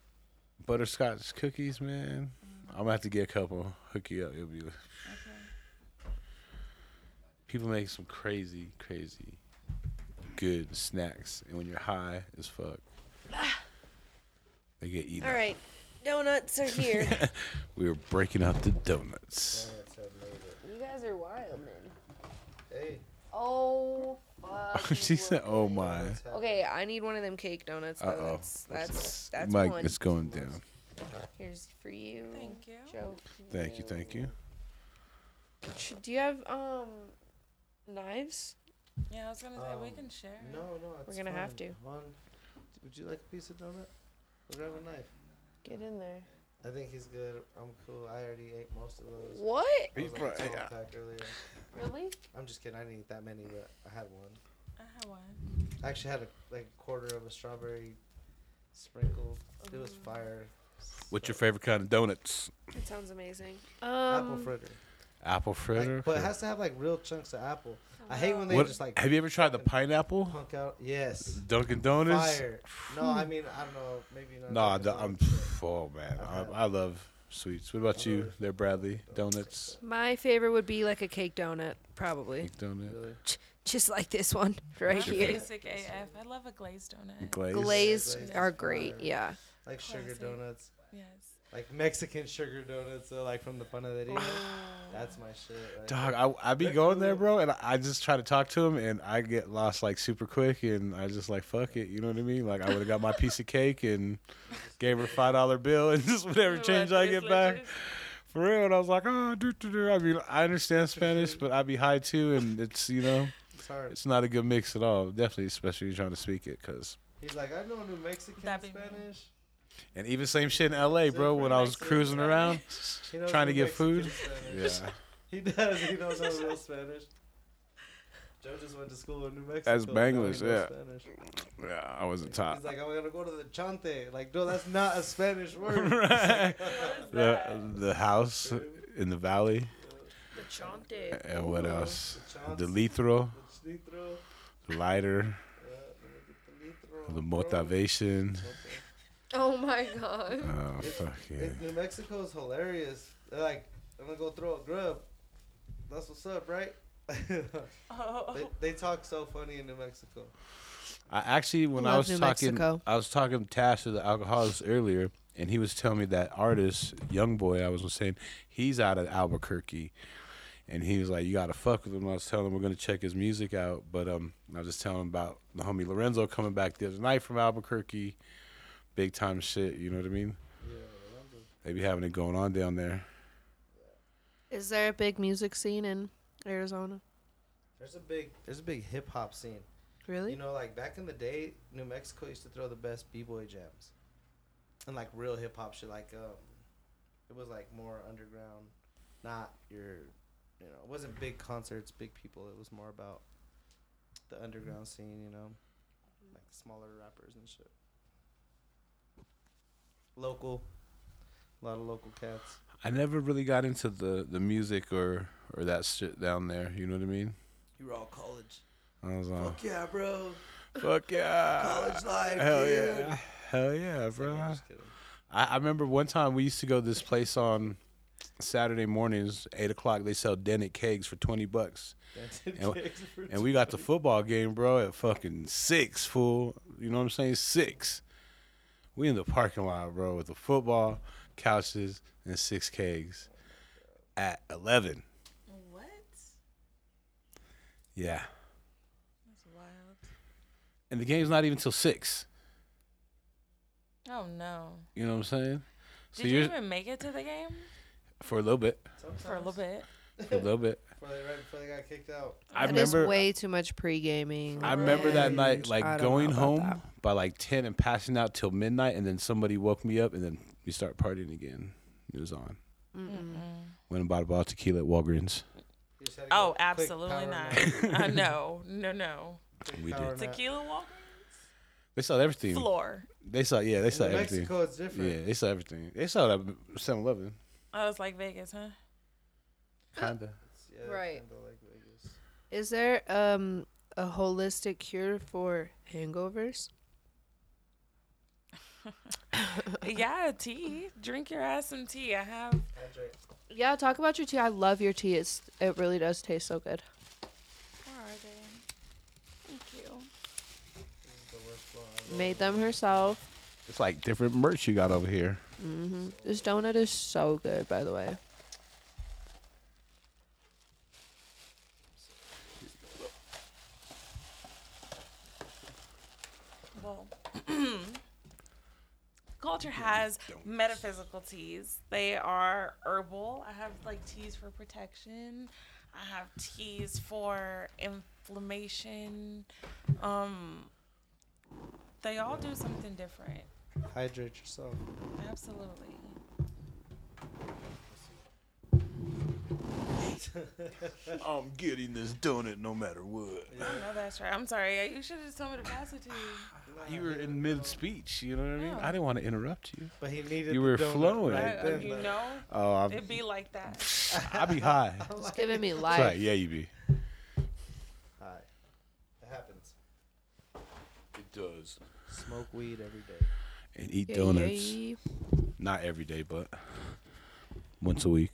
Speaker 1: butterscotch cookies, man. Mm-hmm. I'm gonna have to get a couple. Hook you up. It'll be.
Speaker 4: Okay.
Speaker 1: People make some crazy, crazy, good snacks, and when you're high as fuck, they get eaten.
Speaker 3: All right, donuts are here.
Speaker 1: We were breaking up the donuts.
Speaker 2: Donuts have made it.
Speaker 3: you guys are wild, man.
Speaker 2: Hey.
Speaker 3: Oh fuck.
Speaker 1: she said, "Oh my."
Speaker 3: Okay, I need one of them cake donuts.
Speaker 1: Uh oh.
Speaker 3: That's that's that's
Speaker 1: Mike,
Speaker 3: one.
Speaker 1: it's going down.
Speaker 3: Here's for you.
Speaker 4: Thank you.
Speaker 3: Joe.
Speaker 1: Thank you, thank you.
Speaker 3: Do you have um knives?
Speaker 4: Yeah, I was gonna say we
Speaker 2: Um,
Speaker 4: can share.
Speaker 2: No, no, it's We're
Speaker 3: gonna have
Speaker 2: fine.
Speaker 3: to.
Speaker 2: One. Would you like a piece of donut? Or grab a knife?
Speaker 3: Get in there.
Speaker 2: I think he's good. I'm cool. I already ate most of those.
Speaker 3: What?
Speaker 2: I was like
Speaker 1: Bro,
Speaker 2: a 12
Speaker 1: yeah.
Speaker 2: pack earlier.
Speaker 3: Really?
Speaker 2: I'm just kidding. I didn't eat that many, but I had one.
Speaker 4: I have one.
Speaker 2: I actually had a like a quarter of a strawberry sprinkled. It was
Speaker 3: Mm.
Speaker 2: fire.
Speaker 1: What's your
Speaker 2: So-
Speaker 1: favorite kind of donuts?
Speaker 3: It sounds amazing.
Speaker 2: Apple
Speaker 3: Um,
Speaker 2: fritter.
Speaker 1: Apple
Speaker 2: Like,
Speaker 1: fritter.
Speaker 2: but it has to have like real chunks of apple. I hate when they
Speaker 1: What-
Speaker 2: just like
Speaker 1: have you ever tried the pineapple?
Speaker 2: punk out. Yes.
Speaker 1: Dunkin' Donuts.
Speaker 2: Fire. No, I mean I don't know. Maybe not.
Speaker 1: Nah,
Speaker 2: Dunkin'
Speaker 1: I'm.
Speaker 2: Um, donuts,
Speaker 1: Oh man,
Speaker 2: I've
Speaker 1: I, I love sweets. What about you, there, Bradleigh? Donuts,
Speaker 3: my favorite would be like a cake donut, probably.
Speaker 1: Cake donut,
Speaker 2: Really.
Speaker 3: Just like this one right
Speaker 4: Mine's
Speaker 3: here.
Speaker 4: Basic AF. I love a glazed donut.
Speaker 1: glaze.
Speaker 3: Glazed
Speaker 2: Glazed
Speaker 3: are great.
Speaker 2: fire.
Speaker 3: Yeah.
Speaker 2: Like sugar
Speaker 4: Classic.
Speaker 2: donuts.
Speaker 4: Yes.
Speaker 2: Like Mexican sugar donuts, so like from the panaderia. That's my shit. Right
Speaker 1: Dog. I I be going there, bro, and I, I just try to talk to him, and I get lost like super quick, and I just like fuck it, you know what I mean? Like I would have got my piece of cake and gave her a five dollar bill, and just whatever change I get back. For real, and I was like, oh, do, do, do. I mean, I understand Spanish, but I be high too, and it's you know,
Speaker 2: It's hard.
Speaker 1: it's not a good mix at all. Definitely, especially trying to speak it, cause
Speaker 2: He's like, I know New Mexican
Speaker 4: That'd.
Speaker 2: Spanish.
Speaker 1: And even same shit in L.A., bro. When I was cruising around, Trying to get food? Yeah,
Speaker 2: He does. He knows no real Spanish. Joe just went to school in New Mexico.
Speaker 1: That's
Speaker 2: so he
Speaker 1: Bangladesh,
Speaker 2: knows
Speaker 1: yeah.
Speaker 2: Spanish.
Speaker 1: yeah, I wasn't taught.
Speaker 2: He's like, I'm gonna go to the chante. Like, no, that's not a Spanish word.
Speaker 1: right. the the house in the valley,
Speaker 3: The chante.
Speaker 1: and what else?
Speaker 2: The
Speaker 1: The
Speaker 2: chance,
Speaker 1: litro,
Speaker 2: the litro,
Speaker 1: the lighter,
Speaker 2: yeah, the litro,
Speaker 1: the
Speaker 2: bro.
Speaker 1: motivation.
Speaker 3: Oh my god.
Speaker 1: Oh
Speaker 2: It's-
Speaker 1: fuck yeah!
Speaker 2: it- New Mexico is hilarious. They're like, I'm gonna go throw a grub. That's what's up, right?
Speaker 4: Oh.
Speaker 2: they, they talk so funny in New Mexico.
Speaker 1: I actually, when I was
Speaker 3: New
Speaker 1: talking,
Speaker 3: Mexico.
Speaker 1: I was talking to Tash, the Alkaholiks earlier, and he was telling me that artist, young boy, I was saying, he's out of Albuquerque, and he was like, "You gotta fuck with him." I was telling him we're gonna check his music out, but um, I was just telling him about the homie Lorenzo coming back the other night from Albuquerque, big time shit. You know what I mean?
Speaker 2: Yeah, Orlando.
Speaker 1: They be having it going on down there.
Speaker 3: Is there a big music scene in Arizona?
Speaker 2: There's a big there's a big hip hop scene.
Speaker 3: Really?
Speaker 2: You know, like back in the day, New Mexico used to throw the best b boy jams, and like real hip hop shit. Like um, it was like more underground, not your, you know, it wasn't big concerts, big people. It was more about the underground scene. You know, like smaller rappers and shit. Local, a lot of local cats.
Speaker 1: I never really got into the the music or or that shit down there. You know what I mean?
Speaker 2: You were all college.
Speaker 1: I was like,
Speaker 2: Fuck yeah, bro.
Speaker 1: fuck yeah,
Speaker 2: College life,
Speaker 1: hell
Speaker 2: dude.
Speaker 1: yeah, hell yeah, bro.
Speaker 2: I'm just kidding.
Speaker 1: I, I remember one time we used to go to this place on Saturday mornings, eight o'clock. They sell Dennett kegs for twenty bucks, And- and we got the football game, bro, at fucking six. Fool, you know what I'm saying? Six. We in the parking lot, bro, with the football, couches, and six kegs at eleven.
Speaker 4: What?
Speaker 1: Yeah,
Speaker 4: That's wild.
Speaker 1: and the game's not even till six.
Speaker 4: Oh no.
Speaker 1: You know what I'm saying? So
Speaker 4: Did you
Speaker 1: you're
Speaker 4: even make it to the game
Speaker 1: for a little bit,
Speaker 4: for a little bit?
Speaker 1: for a little bit.
Speaker 2: Before they, right before they got kicked out.
Speaker 1: I
Speaker 3: That is
Speaker 1: remember.
Speaker 3: way too much pre gaming.
Speaker 1: I remember that night, like going home
Speaker 3: that.
Speaker 1: by like ten and passing out till midnight, and then somebody woke me up, and then we start partying again. It was on.
Speaker 3: Mm-mm.
Speaker 1: Went and bought a bottle of tequila at Walgreens.
Speaker 2: You just had to go
Speaker 4: Oh, absolutely not.
Speaker 2: nap.
Speaker 4: uh, no, no, no.
Speaker 2: Quick
Speaker 1: We did.
Speaker 2: nap.
Speaker 4: Tequila walk
Speaker 1: They sell everything.
Speaker 4: floor.
Speaker 1: They saw, yeah, they saw
Speaker 2: In
Speaker 1: everything.
Speaker 2: Mexico, it's different.
Speaker 1: Yeah, they saw everything. They saw that 7-Eleven.
Speaker 4: I was like Vegas, huh?
Speaker 1: Kinda.
Speaker 2: It's- yeah,
Speaker 3: Right.
Speaker 2: kinda like Vegas.
Speaker 3: Is there um a holistic cure for hangovers?
Speaker 4: yeah, tea. Drink your ass some tea. I have.
Speaker 2: Hydrate.
Speaker 3: Yeah, talk about your tea. I love your tea. It's it really does taste so good.
Speaker 4: Where are they? Thank you.
Speaker 2: The worst flow I've
Speaker 3: Made them herself.
Speaker 1: It's like different merch you got over here.
Speaker 3: hmm This donut is so good, by the way.
Speaker 4: Well, culture has metaphysical teas. They are herbal. I have like teas for protection. I have teas for inflammation. Um, they all do something different.
Speaker 2: Hydrate yourself.
Speaker 4: Absolutely.
Speaker 1: I'm getting this donut no matter what.
Speaker 4: I know that's right. I'm sorry. You should have just told me to pass it to you.
Speaker 1: You were in mid speech, you know what I mean?
Speaker 4: Yeah.
Speaker 1: I didn't want to interrupt you.
Speaker 2: But he needed.
Speaker 1: You
Speaker 2: the
Speaker 1: were
Speaker 2: donut
Speaker 1: flowing.
Speaker 2: Right then,
Speaker 4: you know,
Speaker 1: Oh, I'm,
Speaker 4: it'd be like that.
Speaker 1: I'd be high.
Speaker 3: It's giving me
Speaker 1: That's
Speaker 3: life.
Speaker 1: right, yeah, you be.
Speaker 2: Hi. It happens.
Speaker 1: It does.
Speaker 2: Smoke weed every day.
Speaker 1: And eat donuts.
Speaker 3: yeah.
Speaker 1: Not every day, but once a week.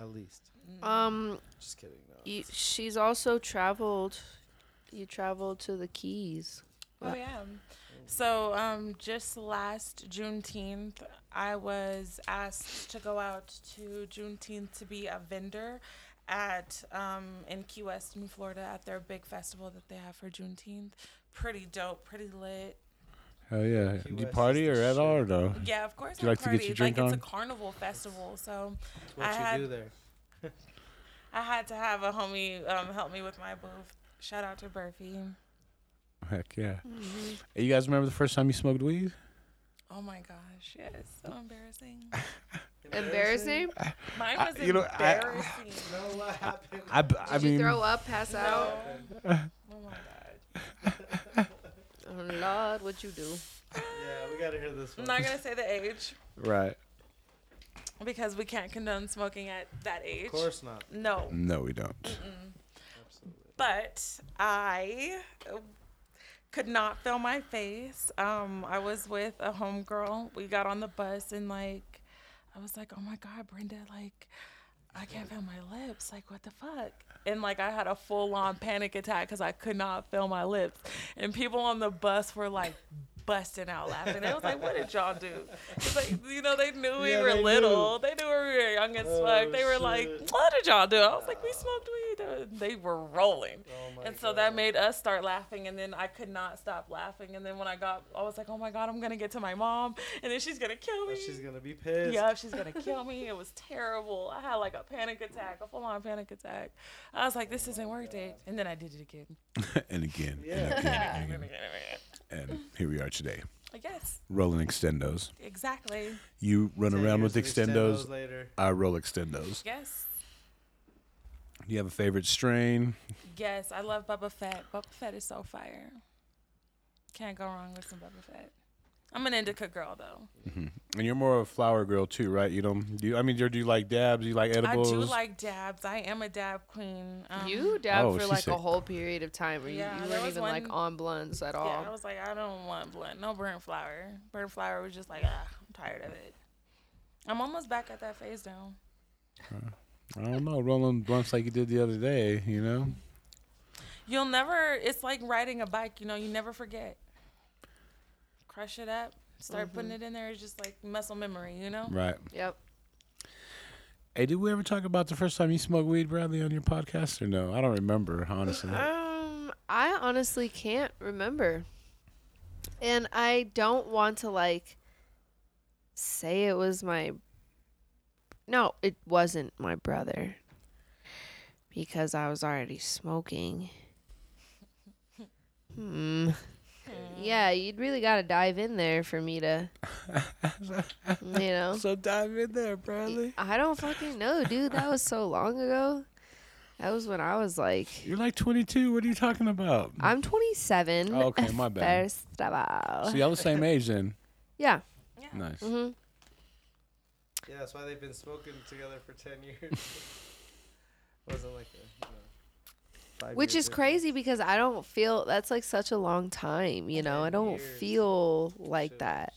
Speaker 2: At least.
Speaker 3: Um,
Speaker 2: Just kidding. No.
Speaker 3: you, she's also traveled. You traveled to the Keys.
Speaker 4: Oh yeah. So um, just last Juneteenth, I was asked to go out to Juneteenth to be a vendor at um, in Key West in Florida at their big festival that they have for Juneteenth. Pretty dope, pretty lit.
Speaker 1: Hell yeah.
Speaker 2: Key
Speaker 1: Do you party or at all or no?
Speaker 4: Yeah, of course.
Speaker 1: Do you
Speaker 4: I
Speaker 1: like to get your
Speaker 4: party.
Speaker 1: drink
Speaker 4: like
Speaker 1: on?
Speaker 4: it's a carnival festival, so
Speaker 2: It's what
Speaker 4: I
Speaker 2: you
Speaker 4: had-
Speaker 2: do there.
Speaker 4: I had to have a homie um, help me with my booth. Shout out to Burfy.
Speaker 1: Heck yeah. Hey, you guys remember the first time you smoked weed?
Speaker 4: Oh my gosh, yes, so embarrassing.
Speaker 3: Embarrassing?
Speaker 4: Mine
Speaker 1: I-
Speaker 4: was
Speaker 1: you know, I-
Speaker 4: embarrassing.
Speaker 2: No, what happened?
Speaker 1: I, b- I
Speaker 3: Did
Speaker 1: mean,
Speaker 3: you throw up, pass
Speaker 4: No.
Speaker 3: out?
Speaker 4: oh my god.
Speaker 3: Lord, what you do?
Speaker 2: Yeah, we gotta hear this one.
Speaker 4: I'm not gonna say the age
Speaker 1: right.
Speaker 4: because we can't condone smoking at that age.
Speaker 2: Of course not.
Speaker 4: No.
Speaker 1: No, we don't.
Speaker 2: Absolutely.
Speaker 4: But I could not feel my face. Um, I was with a homegirl. We got on the bus and like, I was like, oh my god, Brenda, like, I can't feel my lips. Like, what the fuck? And like, I had a full on panic attack because I could not feel my lips. And people on the bus were like. Busting out laughing. It was like, what did y'all do? It's like, you know, they knew we
Speaker 2: Yeah,
Speaker 4: were
Speaker 2: they
Speaker 4: little. They knew we were young as
Speaker 2: Oh,
Speaker 4: fuck. They were like, what did y'all do? I was like, we smoked weed. They were rolling.
Speaker 2: Oh my
Speaker 4: And so
Speaker 2: God.
Speaker 4: that made us start laughing, and then I could not stop laughing. And then when I got, I was like, "Oh my god, I'm gonna get to my mom, and then she's gonna kill me."
Speaker 2: Oh, she's gonna be pissed.
Speaker 4: yeah, she's gonna kill me. It was terrible. I had like a panic attack, a full-on panic attack. I was like, "This isn't worth it," and then I did it again.
Speaker 1: and again,
Speaker 2: Yeah.
Speaker 1: and again, and
Speaker 4: again.
Speaker 1: And here we are today,
Speaker 4: I guess
Speaker 1: rolling extendos.
Speaker 4: exactly.
Speaker 1: You run
Speaker 2: 10
Speaker 1: around with
Speaker 2: years of
Speaker 1: extendos.
Speaker 2: later.
Speaker 1: I roll extendos.
Speaker 4: Yes,
Speaker 1: Do you have a favorite strain?
Speaker 4: yes. I love Bubba Fett. Bubba Fett is so fire. Can't go wrong with some Bubba Fett. I'm an indica girl though.
Speaker 1: hmm And you're more of a flower girl too, right? You don't do. You, I mean, do you like dabs? Do you like edibles?
Speaker 4: I do like dabs. I am a dab queen. Um,
Speaker 3: you dabbed
Speaker 1: Oh,
Speaker 3: for like
Speaker 1: said-
Speaker 3: a whole period of time where you,
Speaker 4: Yeah,
Speaker 3: you
Speaker 4: there
Speaker 3: weren't
Speaker 4: was
Speaker 3: even like on blunts at all.
Speaker 4: Yeah, I was like, I don't want blunt. No burnt flower. Burnt flower was just like, ah, I'm tired of it. I'm almost back at that phase now.
Speaker 1: I don't know, rolling blunts like you did the other day. You know,
Speaker 4: You'll never. It's like riding a bike. You know, you never forget. Crush it up. Start putting it in there. It's just like muscle memory. You know.
Speaker 1: right?
Speaker 3: Yep.
Speaker 1: Hey, did we ever talk about the first time you smoked weed, Bradleigh, on your podcast, or no? I don't remember, honestly.
Speaker 3: Um, I honestly can't remember, and I don't want to like say it was my. No, it wasn't my brother. Because I was already smoking. Hmm. Yeah, you'd really got to dive in there for me to, you know.
Speaker 1: So dive in there, Bradleigh.
Speaker 3: I don't fucking know, dude. That was so long ago. That was when I was like,
Speaker 1: You're like 22. What are you talking about?
Speaker 3: I'm 27.
Speaker 1: Oh, okay, my bad.
Speaker 3: First of all.
Speaker 1: So y'all the same age then.
Speaker 3: Yeah.
Speaker 1: Nice.
Speaker 3: Mm-hmm.
Speaker 2: Yeah, that's why they've been smoking together for ten years. Wasn't like a, you know, five
Speaker 3: Which
Speaker 2: years
Speaker 3: is
Speaker 2: difference.
Speaker 3: crazy because I don't feel that's like such a long time, you know. I don't
Speaker 2: years.
Speaker 3: feel like that.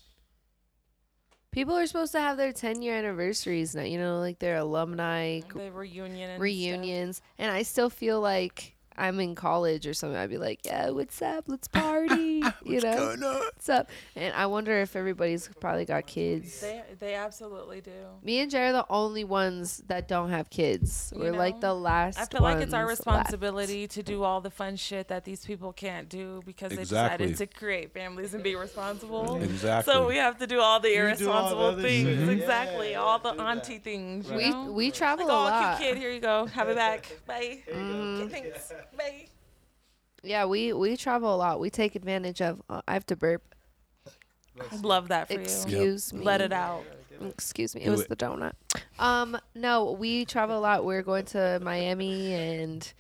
Speaker 3: People are supposed to have their 10 year anniversaries now, you know, like their alumni
Speaker 4: The reunion and stuff.
Speaker 3: reunions. And I still feel like I'm in college or something. I'd be like, yeah, what's up? Let's party. you know,
Speaker 1: on?
Speaker 3: what's up? And I wonder if everybody's probably got kids.
Speaker 4: They they absolutely do.
Speaker 3: Me and Jay are the only ones that don't have kids.
Speaker 4: You
Speaker 3: We're like the last.
Speaker 4: I feel like it's our
Speaker 3: ones left.
Speaker 4: responsibility to do all the fun shit that these people can't do because they
Speaker 1: Exactly.
Speaker 4: decided to create families and be responsible.
Speaker 1: Exactly.
Speaker 4: So we have to do all the
Speaker 2: do all the
Speaker 4: irresponsible things.
Speaker 2: shit. Yeah,
Speaker 4: Exactly.
Speaker 2: yeah,
Speaker 4: all the
Speaker 2: do that.
Speaker 4: auntie things. You
Speaker 3: We
Speaker 4: know?
Speaker 3: we travel
Speaker 4: like,
Speaker 3: a
Speaker 4: oh,
Speaker 3: lot.
Speaker 4: cute kid, here you go. Have it back. Bye.
Speaker 2: Here you go.
Speaker 3: Mhm.
Speaker 4: Thanks. Bye.
Speaker 3: Yeah, we we travel a lot. We take advantage of. Uh, I have to burp.
Speaker 4: Love that for you.
Speaker 3: Excuse me.
Speaker 4: Let it out.
Speaker 3: Excuse me. It
Speaker 1: Do
Speaker 3: was
Speaker 1: it.
Speaker 3: the donut. Um, no, we travel a lot. We're going to Miami and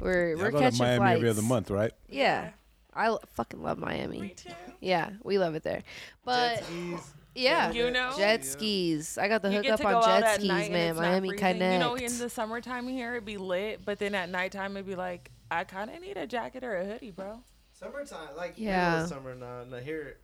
Speaker 3: we're
Speaker 1: Y'all
Speaker 3: we're
Speaker 1: go to
Speaker 3: catching
Speaker 1: Miami
Speaker 3: flights
Speaker 1: every other month, right?
Speaker 3: Yeah, I l- fucking love Miami.
Speaker 4: Me too.
Speaker 3: Yeah, we love it there. But
Speaker 2: Jet skis.
Speaker 3: Yeah,
Speaker 4: You know?
Speaker 3: jet skis. I got the
Speaker 4: you get
Speaker 3: hookup on jet skis, man.
Speaker 4: it's not
Speaker 3: Miami
Speaker 4: freezing.
Speaker 3: Connect.
Speaker 4: You know, in the summertime here it'd be lit, but then at nighttime it'd be like, I kind of need a jacket or a hoodie, bro.
Speaker 2: Summertime, like
Speaker 3: Yeah.
Speaker 2: yeah, summer now, not here,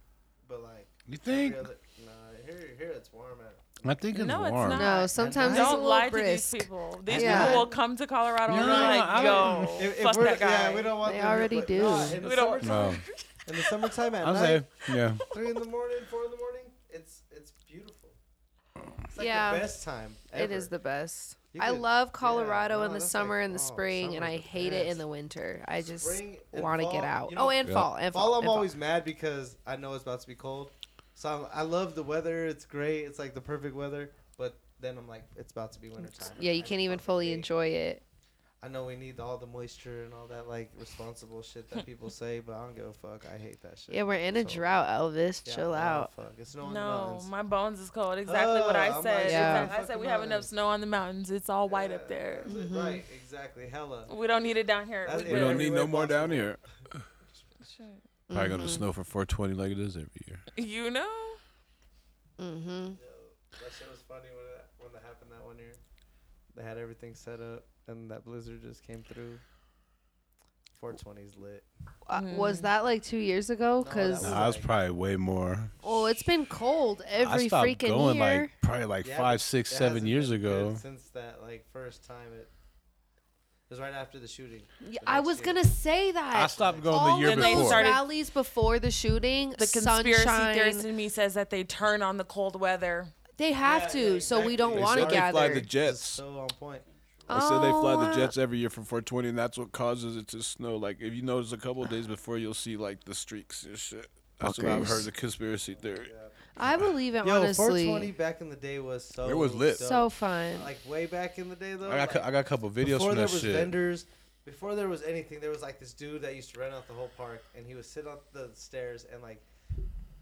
Speaker 2: but like
Speaker 1: You think?
Speaker 2: other, nah, here, here it's warm at.
Speaker 1: I think it's
Speaker 4: No, it's not.
Speaker 3: no, sometimes it's a
Speaker 4: Don't
Speaker 3: little
Speaker 4: lie
Speaker 3: brisk.
Speaker 4: to these people. These
Speaker 3: Yeah.
Speaker 4: people will come to Colorado and
Speaker 1: No,
Speaker 4: be like,
Speaker 1: I
Speaker 4: yo,
Speaker 2: If, if
Speaker 4: fuck that guy.
Speaker 2: yeah, we don't want
Speaker 3: They
Speaker 2: them,
Speaker 3: already do.
Speaker 2: Nah, in the
Speaker 4: We don't-
Speaker 2: summertime,
Speaker 1: No,
Speaker 2: in the summertime at
Speaker 1: I'll
Speaker 2: night,
Speaker 1: say, yeah.
Speaker 2: three in the morning, four in the morning, it's it's beautiful. It's like
Speaker 3: Yeah.
Speaker 2: the best time. Ever.
Speaker 3: is the best.
Speaker 2: You
Speaker 3: I
Speaker 2: could-
Speaker 3: love Colorado
Speaker 2: no,
Speaker 3: in the summer
Speaker 2: like-
Speaker 3: and the
Speaker 2: oh,
Speaker 3: spring, and I
Speaker 2: summer's the
Speaker 3: hate it in the winter. I just want to get out.
Speaker 2: you know-
Speaker 3: oh, and
Speaker 1: Yeah.
Speaker 3: fall, and fall.
Speaker 2: Fall, I'm
Speaker 3: and fall.
Speaker 2: always mad because I know it's about to be cold. So I'm, I love the weather. It's great. It's like the perfect weather. But then I'm like, it's about to be wintertime.
Speaker 3: Yeah, you
Speaker 2: I
Speaker 3: can't even fully enjoy it.
Speaker 2: I know we need all the moisture and all that like responsible shit that people say, but I don't give a fuck. I hate that shit.
Speaker 3: Yeah, we're in a
Speaker 2: So,
Speaker 3: drought, Elvis.
Speaker 2: yeah,
Speaker 3: Chill
Speaker 2: oh,
Speaker 3: out.
Speaker 2: Fuck. It's snow in the
Speaker 4: No, my bones is cold. Exactly what I
Speaker 2: Oh, I'm
Speaker 4: said.
Speaker 2: like,
Speaker 3: Yeah.
Speaker 4: Exactly. I said
Speaker 2: fucking
Speaker 4: we have enough snow on the mountains. It's all white up there.
Speaker 2: that's
Speaker 3: Mhm.
Speaker 2: Right, exactly. Hella.
Speaker 4: We don't need it down here.
Speaker 2: That's
Speaker 4: We
Speaker 1: We don't need no more down here.
Speaker 4: Shit.
Speaker 1: Probably gonna
Speaker 3: Mhm.
Speaker 1: snow for 420 like it is every year.
Speaker 4: You know?
Speaker 3: Mm-hmm.
Speaker 2: Yo, that shit was funny when that when that happened that one year. They had everything set up, and that blizzard just came through. 420's lit.
Speaker 3: Uh, was
Speaker 4: Mm.
Speaker 3: that like two years ago?
Speaker 2: No, that
Speaker 3: Because
Speaker 2: was
Speaker 1: Nah, I was probably way more.
Speaker 3: oh, it's been cold every
Speaker 1: I
Speaker 3: every
Speaker 1: stopped
Speaker 3: freaking
Speaker 1: going
Speaker 3: year.
Speaker 1: like probably like
Speaker 2: Yeah,
Speaker 1: five,
Speaker 2: but
Speaker 1: six,
Speaker 2: it
Speaker 1: seven
Speaker 2: hasn't
Speaker 1: years
Speaker 2: been good
Speaker 1: ago.
Speaker 2: Since that like first time it. It was right after the shooting.
Speaker 3: Yeah,
Speaker 2: the
Speaker 3: I
Speaker 2: next
Speaker 3: was
Speaker 2: year.
Speaker 3: gonna say that.
Speaker 1: I stopped going
Speaker 3: All
Speaker 1: the year
Speaker 4: Then
Speaker 3: of
Speaker 4: they
Speaker 3: those
Speaker 1: before.
Speaker 4: started-
Speaker 3: rallies before the shooting,
Speaker 4: The conspiracy
Speaker 3: sunshine.
Speaker 4: theorist in me says that they turn on the cold weather.
Speaker 3: They have
Speaker 2: Yeah,
Speaker 3: to,
Speaker 2: yeah,
Speaker 3: so we
Speaker 2: exactly.
Speaker 3: don't
Speaker 1: They
Speaker 3: want to
Speaker 1: said they
Speaker 3: gather.
Speaker 1: fly the
Speaker 2: It's
Speaker 1: jets.
Speaker 2: so on point.
Speaker 1: They said they fly
Speaker 3: Oh,
Speaker 1: the jets every year from 420, and that's what causes it to snow. Like if you notice a couple of days before, you'll see like the streaks and shit. That's what I've
Speaker 3: Fuckers.
Speaker 1: heard. The conspiracy theory.
Speaker 3: I believe it
Speaker 2: Yo,
Speaker 3: honestly.
Speaker 2: 420 back in the day was so.
Speaker 1: It was lit.
Speaker 2: dope.
Speaker 3: So fun.
Speaker 2: Like way back in the day though.
Speaker 1: I got
Speaker 2: like,
Speaker 1: I got a couple videos
Speaker 2: before
Speaker 1: from
Speaker 2: there
Speaker 1: that
Speaker 2: was
Speaker 1: shit.
Speaker 2: vendors, before there was anything, there was like this dude that used to rent out the whole park, and he would sit on the stairs and like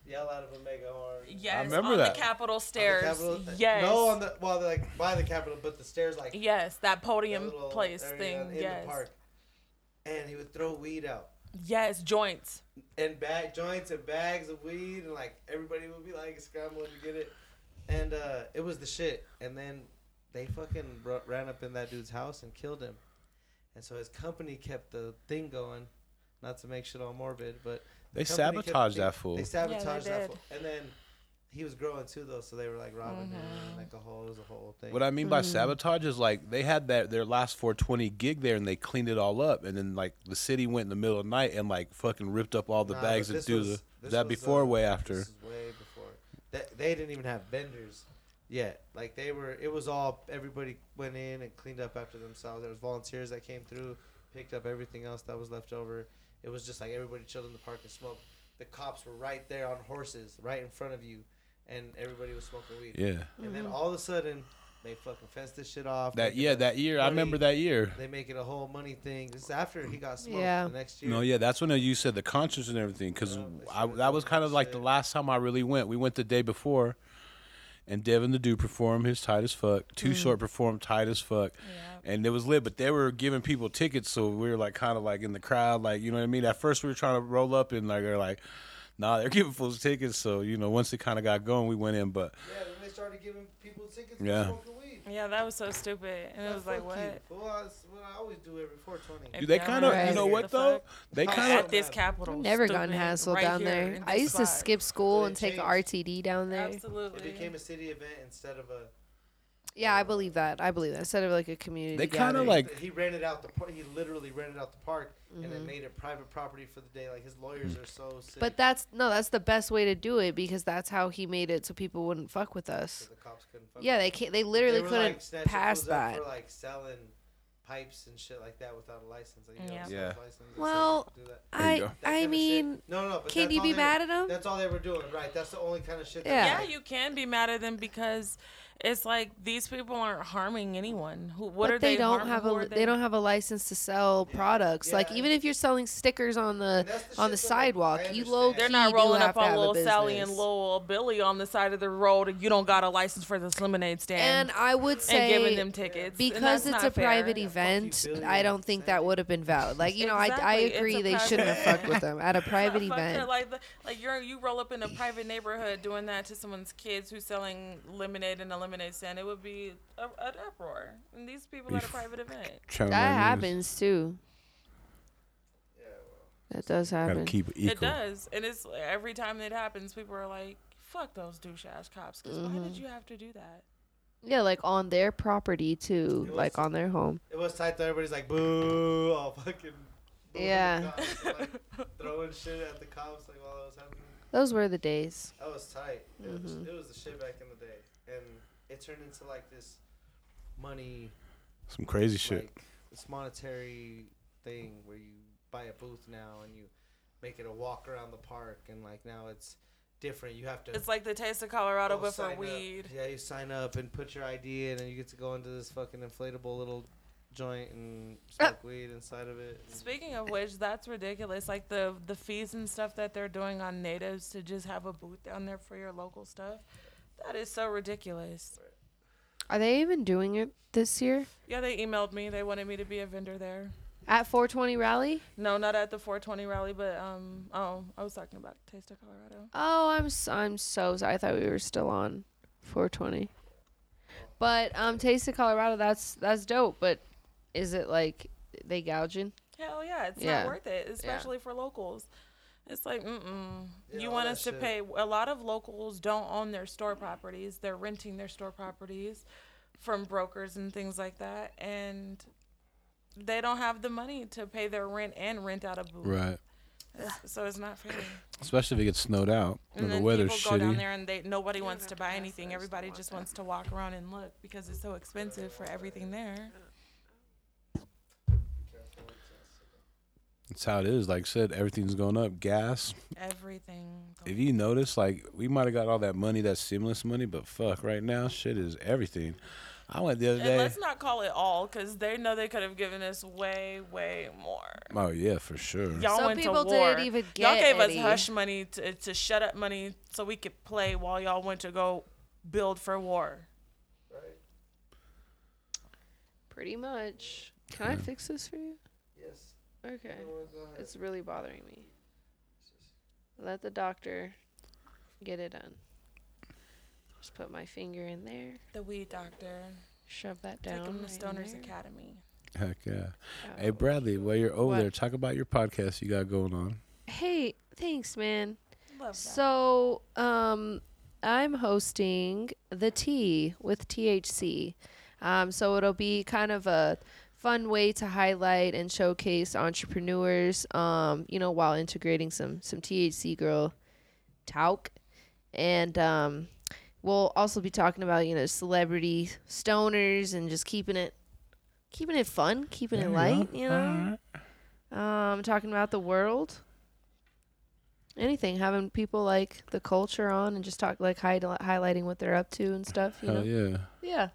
Speaker 2: yell out of a mega horn.
Speaker 4: Yes,
Speaker 1: remember
Speaker 4: on
Speaker 1: that.
Speaker 4: the Capitol
Speaker 2: On the
Speaker 4: stairs.
Speaker 2: Capitol-
Speaker 4: yes.
Speaker 2: No, on the well, like by the Capitol, but the stairs like
Speaker 4: yes, that
Speaker 2: that
Speaker 4: podium
Speaker 2: little
Speaker 4: place thing.
Speaker 2: in
Speaker 4: yes.
Speaker 2: the park. And he would throw weed out.
Speaker 4: Yes, joints.
Speaker 2: and bag joints and bags of weed and like everybody would be like scrambling to get it and uh it was the shit and then they fucking ru- ran up in that dude's house and killed him and so his company kept the thing going not to make shit all morbid but
Speaker 1: They
Speaker 2: the company kept
Speaker 1: sabotaged that fool.
Speaker 2: they sabotaged that
Speaker 4: did.
Speaker 2: fool and then he was growing too though so they were like robbing him
Speaker 4: Mhm.
Speaker 2: and like a whole it was a whole thing
Speaker 1: What I mean by
Speaker 3: Mhm.
Speaker 1: sabotage is like they had that their last 420 gig there and they cleaned it all up and then like the city went in the middle of the night and like fucking ripped up all the
Speaker 2: Nah,
Speaker 1: bags
Speaker 2: but
Speaker 1: to
Speaker 2: this
Speaker 1: do
Speaker 2: was-
Speaker 1: the.
Speaker 2: this
Speaker 1: Was that
Speaker 2: was,
Speaker 1: before or
Speaker 2: uh,
Speaker 1: way after?
Speaker 2: This is way before. That they didn't even have vendors yet. Like they were, it was all everybody went in and cleaned up after themselves. There was volunteers that came through, picked up everything else that was left over. It was just like everybody chilled in the park and smoked. The cops were right there on horses, right in front of you, and everybody was smoking weed.
Speaker 1: Yeah.
Speaker 2: And
Speaker 3: Mm-hmm.
Speaker 2: then all of a sudden, they fucking fenced this shit off.
Speaker 1: That yeah that year I remember that year.
Speaker 2: They make it a whole money thing. This is after he got smoked.
Speaker 3: Yeah.
Speaker 2: The next year.
Speaker 1: No, yeah, that's when you said the concerts and everything. Because
Speaker 2: Yeah,
Speaker 1: I that was kind of like the last time I really went. We went the day before, and Devin the Dude performed his tight as fuck. Too mm. Short performed tight as fuck,
Speaker 4: Yeah.
Speaker 1: and it was lit. But they were giving people tickets, so we were like kind of like in the crowd, like you know what I mean. At first, we were trying to roll up, and like they're like, nah, they're giving fools tickets. So you know, once it kind of got going, we went in. But
Speaker 2: Yeah, then they started giving people tickets
Speaker 1: Yeah.
Speaker 2: For smoking weed.
Speaker 4: Yeah, that was so stupid. And it was like, what?
Speaker 2: Well, that's what I always do every 420.
Speaker 4: If
Speaker 1: they kind of,
Speaker 3: Right.
Speaker 1: you know
Speaker 4: the
Speaker 1: what though?
Speaker 4: fuck?
Speaker 1: They kind
Speaker 4: At
Speaker 1: of,
Speaker 4: this capital.
Speaker 3: Never gotten
Speaker 4: stupid,
Speaker 3: hassled
Speaker 4: right
Speaker 3: down there. I
Speaker 4: this
Speaker 3: used to skip school
Speaker 2: But
Speaker 3: and take a
Speaker 2: changed.
Speaker 3: RTD down there.
Speaker 4: Absolutely.
Speaker 2: It became a city event instead of a.
Speaker 3: Yeah, I believe that. I believe that. Instead of like a community.
Speaker 1: They kinda
Speaker 3: gathering.
Speaker 1: like-
Speaker 2: he rented out the park. He literally rented out the park and
Speaker 3: Mm-hmm.
Speaker 2: then made it private property for the day. Like his lawyers are so sick.
Speaker 3: But that's no, that's the best way to do it because that's how he made it so people wouldn't fuck with us.
Speaker 2: so the cops couldn't. Fuck
Speaker 3: Yeah,
Speaker 2: with
Speaker 3: they can't. They literally
Speaker 2: They were,
Speaker 3: couldn't
Speaker 2: like, snatching
Speaker 3: pass
Speaker 2: fools up
Speaker 3: that.
Speaker 2: for like selling pipes and shit like that without a license. Like, you know,
Speaker 4: Yeah.
Speaker 2: sales
Speaker 1: Yeah.
Speaker 2: license, they
Speaker 3: Well,
Speaker 2: said you do that.
Speaker 1: There you
Speaker 3: I
Speaker 1: go.
Speaker 2: That
Speaker 3: I
Speaker 2: kinda shit.
Speaker 3: mean,
Speaker 2: no, no. But
Speaker 3: can
Speaker 2: that's
Speaker 3: you
Speaker 2: all
Speaker 3: be
Speaker 2: they
Speaker 3: mad
Speaker 2: were,
Speaker 3: at them?
Speaker 2: That's all they were doing, right? That's the only kind of shit.
Speaker 3: Yeah.
Speaker 2: That
Speaker 4: Yeah, you can be mad at them because it's like these people aren't harming anyone. Who what
Speaker 3: but
Speaker 4: are
Speaker 3: they,
Speaker 4: they?
Speaker 3: don't
Speaker 4: harm-
Speaker 3: have a
Speaker 4: are
Speaker 3: they don't have a license to sell products. Like even if you're selling stickers on the
Speaker 2: the
Speaker 3: on the
Speaker 2: shit that, like,
Speaker 3: sidewalk, you low
Speaker 4: They're not rolling up on
Speaker 3: a
Speaker 4: little Sally and
Speaker 3: business.
Speaker 4: little Billy on the side of the road. You don't got a license for this lemonade stand.
Speaker 3: And I would
Speaker 4: and
Speaker 3: say
Speaker 4: giving them tickets And
Speaker 3: because it's a
Speaker 4: fair.
Speaker 3: private
Speaker 2: Yeah,
Speaker 3: event, I don't think that would have been valid. Like you know, I, I agree they shouldn't have fucked with them at a private event.
Speaker 4: Like, the, like you're you roll up in a private neighborhood doing that to someone's kids who's selling lemonade and a lemonade stand. It would be a, an uproar. And these people at a private event.
Speaker 3: That
Speaker 1: to
Speaker 3: happens too. That does
Speaker 1: Gotta
Speaker 3: happen.
Speaker 1: keep it equal.
Speaker 4: It does, and it's every time it happens, people are like, "Fuck those douche ass cops." Because why
Speaker 3: Mm-hmm.
Speaker 4: did you have to do that?
Speaker 3: Yeah, like on their property too,
Speaker 2: It was-
Speaker 3: like on their home.
Speaker 2: it was tight though. Everybody's like, "Boo!" All fucking. booing
Speaker 3: Yeah.
Speaker 2: the cops, like, throwing shit at the cops like while that was happening.
Speaker 3: Those were the days.
Speaker 2: That was tight. It, was,
Speaker 3: Mhm.
Speaker 2: it was the shit back in the day, and it turned into like this money,
Speaker 1: Some crazy shit.
Speaker 2: like this monetary thing where you buy a booth now and you make it a walk around the park, and like now it's different. You have to.
Speaker 4: It's like the taste of Colorado,
Speaker 2: go
Speaker 4: but for
Speaker 2: up.
Speaker 4: weed.
Speaker 2: Yeah, you sign up and put your ID in, and you get to go into this fucking inflatable little joint and smoke weed inside of it.
Speaker 4: Speaking of which, that's ridiculous. Like the the fees and stuff that they're doing on natives to just have a booth down there for your local stuff. That is so ridiculous.
Speaker 3: Are they even doing it this year
Speaker 4: Yeah, they emailed me. They wanted me to be a vendor there.
Speaker 3: at 420 Rally?
Speaker 4: No, not at the 420 rally, but um, oh, I was talking about Taste of Colorado.
Speaker 3: Oh, I'm s- I'm so sorry. I thought we were still on 420. But um, Taste of Colorado, that's that's dope. But is it like they gouging?
Speaker 4: Hell yeah, it's
Speaker 3: Yeah.
Speaker 4: not worth it, especially for locals. It's like, mm-mm.
Speaker 2: Yeah,
Speaker 4: you want us to
Speaker 2: shit.
Speaker 4: pay. A lot of locals don't own their store properties. They're renting their store properties from brokers and things like that. And they don't have the money to pay their rent and rent out a booth.
Speaker 1: Right.
Speaker 4: It's- So it's not fair.
Speaker 1: Especially if it gets snowed out
Speaker 4: And
Speaker 1: or the
Speaker 4: then
Speaker 1: weather's
Speaker 4: people go down there and they nobody wants to
Speaker 3: to
Speaker 4: buy anything.
Speaker 3: that, I just
Speaker 4: Everybody just wants to walk around and look because it's so expensive for everything there.
Speaker 1: That's how it is. Like I said, everything's going up. Gas.
Speaker 4: Everything.
Speaker 1: If you notice, like we might have got all that money, that stimulus money, but fuck, right now, shit is everything. I went the other
Speaker 4: And
Speaker 1: day.
Speaker 4: let's not call it all because they know they could have given us way, way more.
Speaker 1: Oh yeah, for sure.
Speaker 4: Y'all
Speaker 3: Some
Speaker 4: went
Speaker 3: people
Speaker 4: to war.
Speaker 3: didn't even
Speaker 4: y'all gave
Speaker 3: any.
Speaker 4: us hush money to, to shut up money so we could play while y'all went to go build for war.
Speaker 2: Right?
Speaker 3: Pretty much. Can I fix this for you?
Speaker 2: Yes.
Speaker 3: Okay.
Speaker 2: Go.
Speaker 3: It's really bothering me. Let the doctor get it done. Just put my finger in there.
Speaker 4: The weed doctor.
Speaker 3: Shove that down.
Speaker 4: Take
Speaker 3: down.
Speaker 4: him to
Speaker 3: right in
Speaker 4: Stoners
Speaker 3: there.
Speaker 4: Academy.
Speaker 1: Heck yeah. Hey
Speaker 3: Oh.
Speaker 1: Bradleigh, while you're over
Speaker 3: What?
Speaker 1: there, talk about your podcast you got going on.
Speaker 3: Hey, thanks, man.
Speaker 4: Love that.
Speaker 3: So, um, I'm hosting the Tea with THC. Um, so it'll be kind of a fun way to highlight and showcase entrepreneurs. Um, you know, while integrating some some THC girl talk, and um, we'll also be talking about you know celebrity stoners and just keeping it keeping it fun, keeping it light. You know, um, talking about the world anything having people like the culture on and just talk like hide, highlighting what they're up to and stuff you
Speaker 1: Hell
Speaker 3: know
Speaker 1: yeah.
Speaker 3: yeah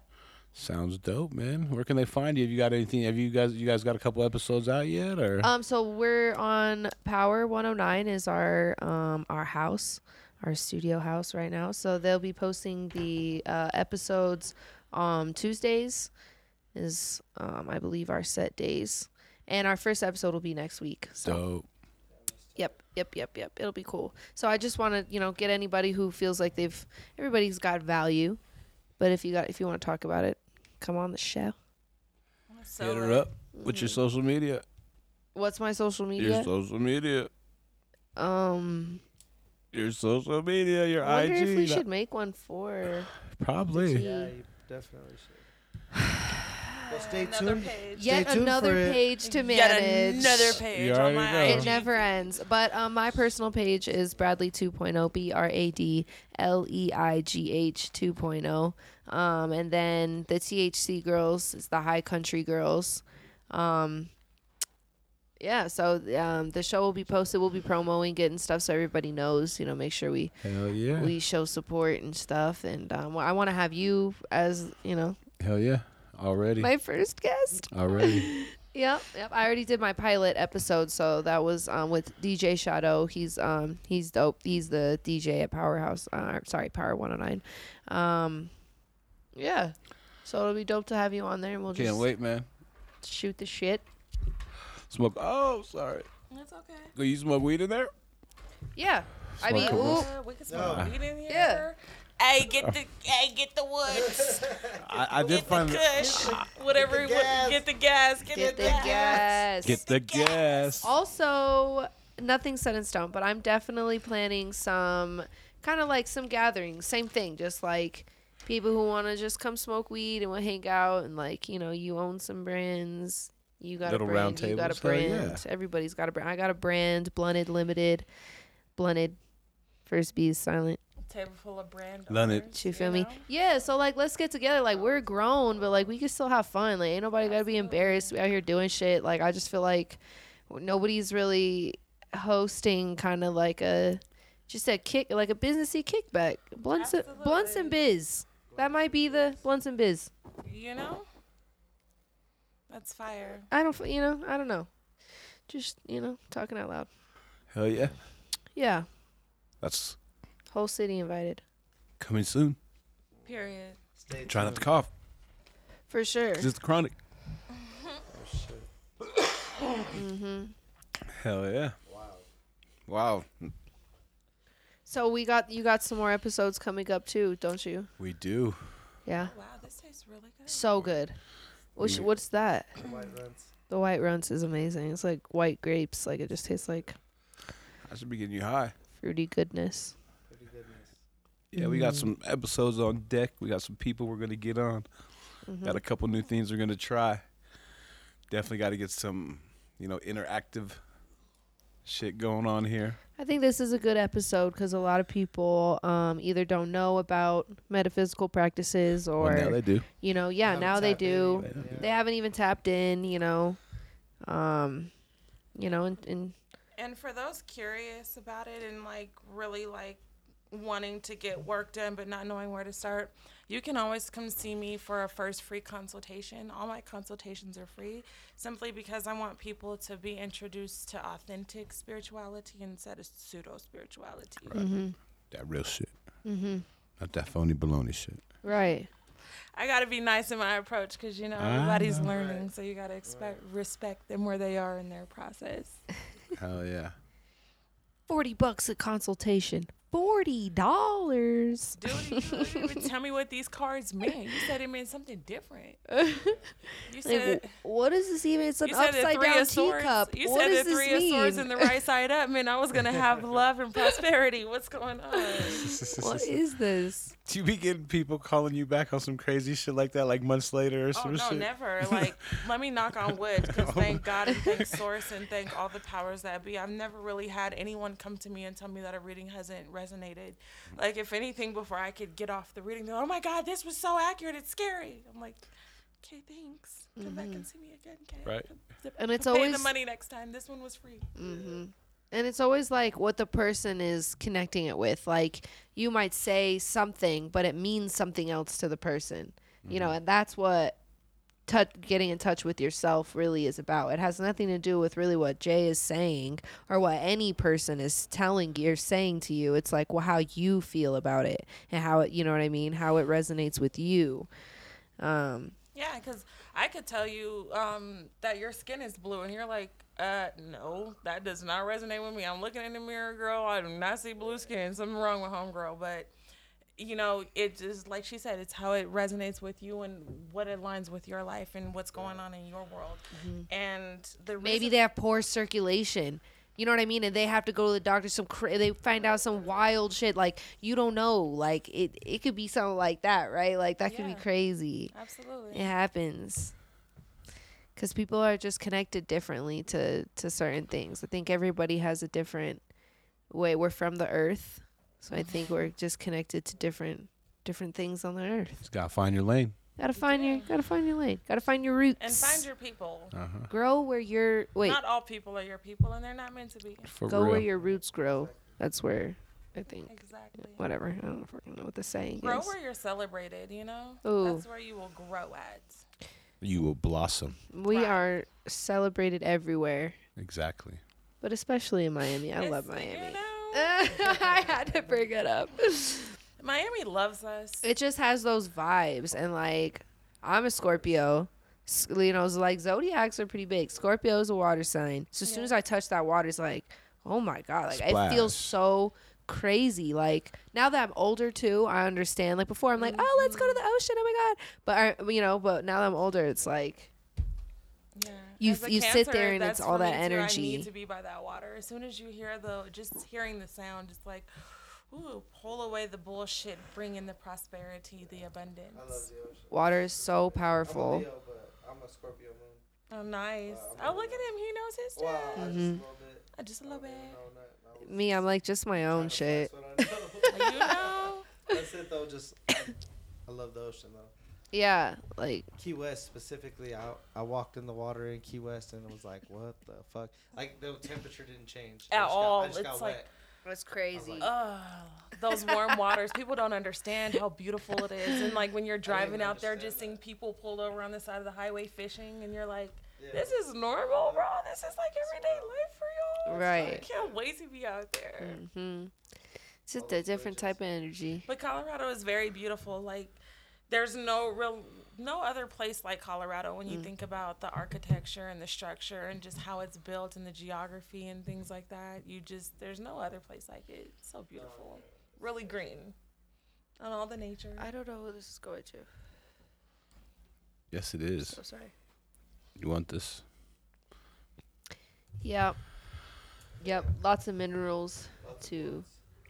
Speaker 1: Sounds dope, man. Where can they find you? Have you got anything? Have you guys you guys got a couple episodes out yet, or
Speaker 3: um so we're on power 109 is our um our house our studio house right now. So they'll be posting the uh, episodes um, Tuesdays is um, I believe our set days, and our first episode will be next week. So
Speaker 1: Dope.
Speaker 3: Yep, yep, yep, yep. It'll be cool. So I just want to, you know, get anybody who feels like they've everybody's got value, but if you got if you want to talk about it, come on the show.
Speaker 4: So,
Speaker 1: Hit her
Speaker 4: like,
Speaker 1: up with your social media.
Speaker 3: What's my social media?
Speaker 1: Your social media.
Speaker 3: Um,
Speaker 1: Your social media. Your
Speaker 3: I wonder
Speaker 1: IG.
Speaker 3: if we should make one for.
Speaker 1: Probably.
Speaker 2: Yeah, you definitely should. Well, stay
Speaker 4: another
Speaker 2: tuned.
Speaker 4: page.
Speaker 3: Yet
Speaker 2: tuned
Speaker 3: another
Speaker 2: for
Speaker 3: page to
Speaker 4: Yet
Speaker 3: manage.
Speaker 4: another page
Speaker 1: You
Speaker 4: on
Speaker 1: already
Speaker 4: my
Speaker 1: know.
Speaker 3: It
Speaker 4: IG.
Speaker 3: never ends. But um, my personal page is Bradleigh 2.0, B R A D L E I G H 2.0. Um, and then the THC girls is the High Country girls. Um, yeah, so um, the show will be posted. We'll be promoting, getting stuff so everybody knows. You know, make sure we
Speaker 1: Hell yeah.
Speaker 3: we show support and stuff. And um, I want to have you as you know
Speaker 1: Hell yeah. Already.
Speaker 3: my first guest.
Speaker 1: Already.
Speaker 3: Yep, yep. I already did my pilot episode, so that was um, with DJ Shadow. He's um he's dope. He's the DJ at Powerhouse. Uh, sorry, Power One Hundred Nine. Um, yeah. So it'll be dope to have you on there, and we'll
Speaker 1: Can't
Speaker 3: just
Speaker 1: wait, man.
Speaker 3: shoot the shit.
Speaker 1: Smoke. Oh, sorry.
Speaker 4: It's okay.
Speaker 1: Go you smoke weed in there?
Speaker 3: Yeah. I mean, ooh,
Speaker 1: little.
Speaker 4: Uh, we can smoke
Speaker 2: No.
Speaker 4: weed in here.
Speaker 3: Yeah.
Speaker 4: Hey, get the hey, get the woods.
Speaker 1: I, I did
Speaker 4: Get the
Speaker 1: find.
Speaker 4: kush. Whatever.
Speaker 2: Get the
Speaker 4: what-
Speaker 2: gas.
Speaker 4: Get the gas. Get,
Speaker 3: get
Speaker 4: the,
Speaker 3: the
Speaker 4: gas.
Speaker 3: gas.
Speaker 1: Get the gas.
Speaker 3: Also, nothing set in stone, but I'm definitely planning some kind of like some gatherings. Same thing, just like people who want to just come smoke weed and we'll hang out and like you know you own some brands. You got
Speaker 1: Little
Speaker 3: a brand. you got a
Speaker 1: tables, hell
Speaker 3: brand.
Speaker 1: yeah.
Speaker 3: Everybody's got a brand. I got a brand. Blunted Limited. Blunted. First B is silent.
Speaker 4: Table full of brand.
Speaker 1: Done it.
Speaker 4: owners,
Speaker 3: You feel me?
Speaker 4: know?
Speaker 3: Yeah. So like, let's get together. Like we're grown, but like we can still have fun. Like ain't nobody gotta be embarrassed. We out here doing shit. Like I just feel like nobody's really hosting kind of like a just a kick like a businessy kickback. Blunts and, blunts and biz. That might be the blunts and biz.
Speaker 4: You know. That's fire.
Speaker 3: I don't. You know. I don't know. Just you know, talking out loud.
Speaker 1: Hell yeah.
Speaker 3: Yeah.
Speaker 1: That's
Speaker 3: Whole city invited.
Speaker 1: coming soon.
Speaker 4: Period.
Speaker 2: Stay
Speaker 1: Try not to cough.
Speaker 3: For sure.
Speaker 1: 'cause it's chronic.
Speaker 2: Oh, shit.
Speaker 3: hmm
Speaker 1: Hell yeah.
Speaker 2: Wow.
Speaker 1: Wow.
Speaker 3: So we got you got some more episodes coming up too, don't you?
Speaker 1: We do.
Speaker 3: Yeah.
Speaker 4: Wow, this tastes really good.
Speaker 3: So good. Which
Speaker 1: We-
Speaker 3: what's that?
Speaker 2: The white runs.
Speaker 3: The white runs is amazing. It's like white grapes. Like it just tastes like
Speaker 1: I should be getting you high.
Speaker 3: fruity goodness.
Speaker 1: Yeah, we got some episodes on deck. We got some people we're gonna get on.
Speaker 3: Mhm.
Speaker 1: Got a couple new things we're gonna try. Definitely got to get some, you know, interactive shit going on here.
Speaker 3: I think this is a good episode because a lot of people um, either don't know about metaphysical practices or
Speaker 1: well, now they do.
Speaker 3: you know, yeah, now they
Speaker 2: tapped in
Speaker 3: do.
Speaker 2: even, yeah.
Speaker 3: They haven't even tapped in. You know, um, you know, and, and
Speaker 4: And for those curious about it and like really like wanting to get work done but not knowing where to start, you can always come see me for a first free consultation. All my consultations are free simply because I want people to be introduced to authentic spirituality instead of pseudo spirituality.
Speaker 3: mm-hmm,
Speaker 1: That real shit.
Speaker 3: mm-hmm,
Speaker 1: Not that phony baloney shit.
Speaker 3: right.
Speaker 4: I got to be nice in my approach because you know everybody's
Speaker 1: know.
Speaker 4: learning, so you got to expect respect them where they are in their process.
Speaker 1: Hell yeah.
Speaker 3: Forty bucks a consultation. Forty dollars.
Speaker 4: Dude, you didn't even tell me what these cards meant. You said it meant something different. You
Speaker 3: Like,
Speaker 4: said
Speaker 3: wh- what is this even? It's an
Speaker 4: you said the
Speaker 3: upside
Speaker 4: three
Speaker 3: down
Speaker 4: of swords.
Speaker 3: teacup.
Speaker 4: You
Speaker 3: what
Speaker 4: said
Speaker 3: does
Speaker 4: the
Speaker 3: this
Speaker 4: three
Speaker 3: mean?
Speaker 4: of swords and the right side up meant I was gonna have love and prosperity. What's going on?
Speaker 3: what is this?
Speaker 1: you be getting people calling you back on some crazy shit like that, like months later or
Speaker 4: Oh no,
Speaker 1: shit?
Speaker 4: never. Like, let me knock on wood because thank God and thank Source and thank all the powers that be. I've never really had anyone come to me and tell me that a reading hasn't resonated. Like, if anything, before I could get off the reading, they're, like, oh my God, this was so accurate. It's scary. I'm like, okay, thanks. Come back and see me again, okay?
Speaker 1: Right.
Speaker 3: And it's
Speaker 4: Pay
Speaker 3: always
Speaker 4: the money next time. This one was free.
Speaker 3: hmm And it's always like what the person is connecting it with. Like you might say something, but it means something else to the person. You know, and that's what touch getting in touch with yourself really is about. It has nothing to do with really what Jay is saying or what any person is telling you or saying to you. It's like well how you feel about it and how it you know what I mean, how it resonates with you. Um
Speaker 4: Yeah, because I could tell you um, that your skin is blue, and you're like, uh, no, that does not resonate with me. I'm looking in the mirror, girl. I do not see blue skin. Something wrong with homegirl. But, you know, it just, like she said, it's how it resonates with you and what aligns with your life and what's going on in your world. And the
Speaker 3: maybe they have poor circulation. You know what I mean? And they have to go to the doctor. Some cra- they find out some wild shit. Like you don't know. Like it, it could be something like that, right? Like that could be crazy.
Speaker 4: Absolutely.
Speaker 3: It happens. Cause people are just connected differently to to certain things. I think everybody has a different way. We're from the earth, so I think we're just connected to different different things on the earth.
Speaker 1: Just gotta find your lane.
Speaker 3: Gotta find your gotta find your lane. Gotta find your roots.
Speaker 4: And find your people.
Speaker 1: Uh huh.
Speaker 3: grow where your wait.
Speaker 4: Not all people are your people, and they're not meant to be.
Speaker 1: For
Speaker 3: go
Speaker 1: real.
Speaker 3: where your roots grow. That's where I think
Speaker 4: Exactly.
Speaker 3: whatever. I don't fucking know what the saying
Speaker 4: Grow
Speaker 3: is.
Speaker 4: where you're celebrated, you know?
Speaker 3: Ooh.
Speaker 4: That's where you will grow at.
Speaker 1: You will blossom.
Speaker 3: We
Speaker 4: Right.
Speaker 3: are celebrated everywhere,
Speaker 1: Exactly.
Speaker 3: but especially in Miami. I
Speaker 4: It's-
Speaker 3: love
Speaker 4: you
Speaker 3: Miami.
Speaker 4: know,
Speaker 3: I had to bring it up.
Speaker 4: Miami loves us.
Speaker 3: It just has those vibes, and like I'm a Scorpio. S- You know, it's like zodiacs are pretty big. Scorpio is a water sign. So as soon as I touch that water, it's like, oh my god, like it feels
Speaker 1: Splash.
Speaker 3: so crazy. Like now that I'm older too, I understand. Like before, I'm like, oh, let's go to the ocean. Oh my god. But I, you know, but now that I'm older, it's like
Speaker 4: Yeah.
Speaker 3: You-
Speaker 4: As a
Speaker 3: you sit
Speaker 4: Cancer,
Speaker 3: there and it's
Speaker 4: that's
Speaker 3: all
Speaker 4: for
Speaker 3: that
Speaker 4: me too. I
Speaker 3: energy.
Speaker 4: need to be by that water. As soon as you hear the, just hearing the sound, it's like, ooh, pull away the bullshit, bring in the prosperity, the abundance.
Speaker 2: I love the ocean.
Speaker 3: water is so
Speaker 2: I'm a
Speaker 3: powerful.
Speaker 2: Leo, but I'm a Scorpio moon.
Speaker 4: Oh, nice.
Speaker 2: Uh, I'm
Speaker 4: oh, look at him. He knows his
Speaker 2: Wow,
Speaker 4: stuff.
Speaker 2: I just a little bit.
Speaker 4: Uh, Just a little bit.
Speaker 2: No, not, not
Speaker 3: Me, I'm like just my own shit.
Speaker 2: I know.
Speaker 4: you know?
Speaker 2: That's it though. Just I love the ocean though.
Speaker 3: Yeah, like
Speaker 2: Key West specifically, I I walked in the water in Key West and it was like, what the fuck? Like the temperature didn't change I
Speaker 4: At
Speaker 2: just got-
Speaker 4: all.
Speaker 2: I just
Speaker 4: It's
Speaker 2: got
Speaker 4: like-
Speaker 2: wet.
Speaker 3: that's crazy.
Speaker 4: Oh, those warm waters. People don't understand how beautiful it is. And like when you're driving out there, just seeing people pulled over on the side of the highway fishing, and you're like,
Speaker 2: Yeah.
Speaker 4: this is normal, bro. This is like everyday life for y'all. I can't wait to be out there.
Speaker 3: Mm-hmm. It's just a different type of energy.
Speaker 4: But Colorado is very beautiful. Like, there's no real, no other place like Colorado when you
Speaker 3: Mm.
Speaker 4: think about the architecture and the structure and just how it's built and the geography and things like that. You just, there's no other place like it. It's so beautiful. Really green. And all the nature.
Speaker 3: I don't know who this is going to.
Speaker 1: Yes, it is.
Speaker 3: So sorry.
Speaker 1: You want this?
Speaker 3: Yep. Yep. Lots of minerals too.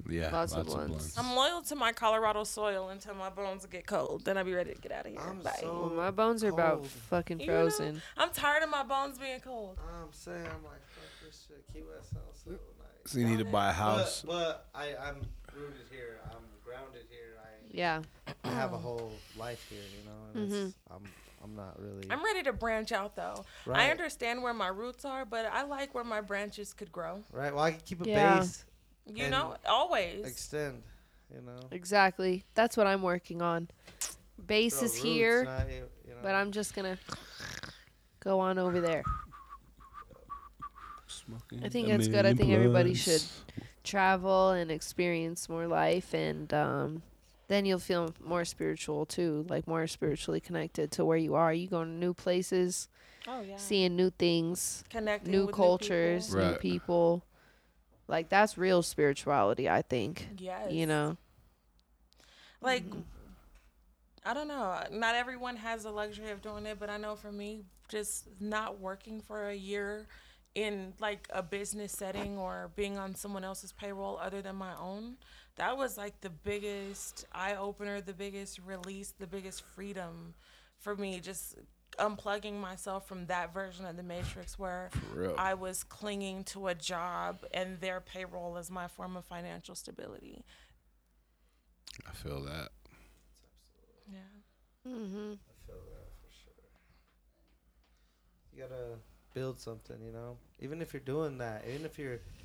Speaker 1: Yeah.
Speaker 3: Lots of
Speaker 1: Lots, of
Speaker 3: blunts.
Speaker 1: blunts.
Speaker 4: I'm loyal to my Colorado soil until my bones get cold. Then I'll be ready to get out of here.
Speaker 2: I'm
Speaker 4: Bye.
Speaker 2: so-
Speaker 3: Well, my bones are about
Speaker 2: cold.
Speaker 3: fucking
Speaker 4: You know,
Speaker 3: frozen.
Speaker 4: I'm tired of my bones being cold.
Speaker 2: I'm saying, I'm like, fuck this shit. Key West sounds so nice.
Speaker 1: So you need to buy a house.
Speaker 2: But, but I, I'm rooted here. I'm grounded here. I,
Speaker 3: Yeah.
Speaker 2: I have a whole life here, you know. And
Speaker 3: Mm-hmm.
Speaker 2: it's, I'm, I'm not really.
Speaker 4: I'm ready to branch out though.
Speaker 2: Right.
Speaker 4: I understand where my roots are, but I like where my branches could grow.
Speaker 2: right. Well, I can keep a
Speaker 3: Yeah.
Speaker 2: base,
Speaker 4: You know, always.
Speaker 2: extend. You know.
Speaker 3: Exactly. That's what I'm working on. Base
Speaker 2: Grow
Speaker 3: is
Speaker 2: roots,
Speaker 3: here,
Speaker 2: not, you know.
Speaker 3: but I'm just gonna go on over there.
Speaker 1: Smoking
Speaker 3: I think that's good. I
Speaker 1: million
Speaker 3: think everybody should travel and experience more life and um then you'll feel more spiritual too, like more spiritually connected to where you are. You go to new places,
Speaker 4: oh yeah.
Speaker 3: seeing new things,
Speaker 4: Connecting
Speaker 3: new
Speaker 4: with
Speaker 3: cultures,
Speaker 4: people.
Speaker 3: new people. Like that's real spirituality, I think.
Speaker 4: Yes.
Speaker 3: You know.
Speaker 4: like I don't know. Not everyone has the luxury of doing it, but I know for me, just not working for a year in like a business setting or being on someone else's payroll other than my own, that was like the biggest eye opener, the biggest release, the biggest freedom for me. Just unplugging myself from that version of the matrix where I was clinging to a job and their payroll as my form of financial stability.
Speaker 1: I feel that.
Speaker 4: Yeah.
Speaker 3: mm-hmm
Speaker 2: I feel that for sure. You gotta build something, you know. Even if you're doing that, even if you're you're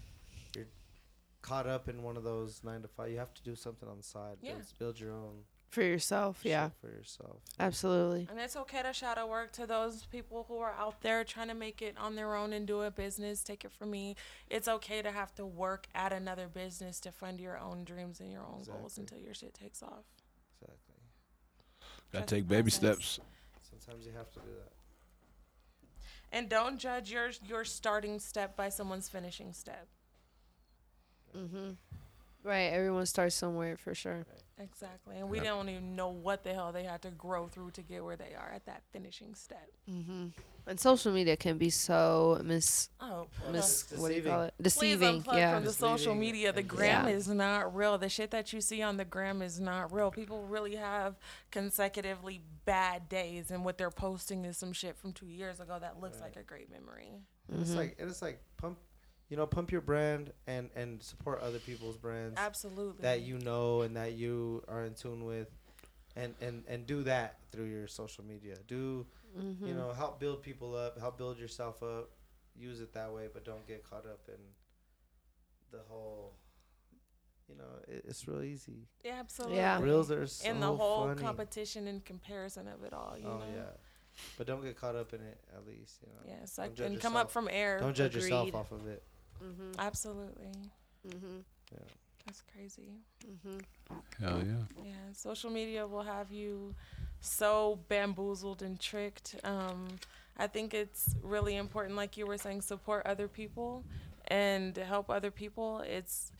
Speaker 2: caught up in one of those nine to five, you have to do something on the side.
Speaker 4: Yeah.
Speaker 2: Build, build your own
Speaker 3: For yourself, yeah.
Speaker 2: for yourself.
Speaker 3: Absolutely.
Speaker 4: And it's okay to shadow work to those people who are out there trying to make it on their own and do a business. Take it from me. It's okay to have to work at another business to fund your own dreams and your own goals until your shit takes off.
Speaker 2: Exactly.
Speaker 1: Gotta
Speaker 4: Trust
Speaker 1: take baby
Speaker 4: process.
Speaker 1: steps.
Speaker 2: Sometimes you have to do that.
Speaker 4: And don't judge your your starting step by someone's finishing step.
Speaker 3: Mm-hmm. Right. Everyone starts somewhere for sure.
Speaker 4: Exactly. And we
Speaker 1: Yep.
Speaker 4: don't even know what the hell they had to grow through to get where they are at that finishing step.
Speaker 3: Mm-hmm. And social media can be so mis
Speaker 4: Oh,
Speaker 3: mis
Speaker 2: it's
Speaker 3: what do you call it
Speaker 4: Please
Speaker 3: deceiving.
Speaker 4: unplug
Speaker 3: Yeah.
Speaker 4: from the social media. The gram
Speaker 3: Yeah.
Speaker 4: is not real. The shit that you see on the gram is not real. People really have consecutively bad days, and what they're posting is some shit from two years ago that looks like a great memory.
Speaker 2: And It's like and it's like pump, you know, pump your brand and and support other people's brands
Speaker 4: Absolutely.
Speaker 2: that you know and that you are in tune with, and and and do that through your social media. Do
Speaker 3: Mhm.
Speaker 2: you know help build people up, help build yourself up. Use it that way, but don't get caught up in the whole. You know, it, it's real easy.
Speaker 4: Yeah, absolutely.
Speaker 3: Yeah.
Speaker 2: Reels are so
Speaker 4: and the whole
Speaker 2: funny.
Speaker 4: competition and comparison of it all. You
Speaker 2: oh
Speaker 4: know.
Speaker 2: yeah, but don't get caught up in it. At least you know.
Speaker 4: Yes,
Speaker 2: Don't
Speaker 4: I,
Speaker 2: judge
Speaker 4: and come up from air.
Speaker 2: Don't judge yourself off of it.
Speaker 3: Mhm.
Speaker 4: Absolutely.
Speaker 3: Mhm.
Speaker 4: That's crazy.
Speaker 3: Mhm.
Speaker 1: Hell yeah.
Speaker 4: Yeah, social media will have you so bamboozled and tricked. Um, I think it's really important, like you were saying, support other people and help other people. It's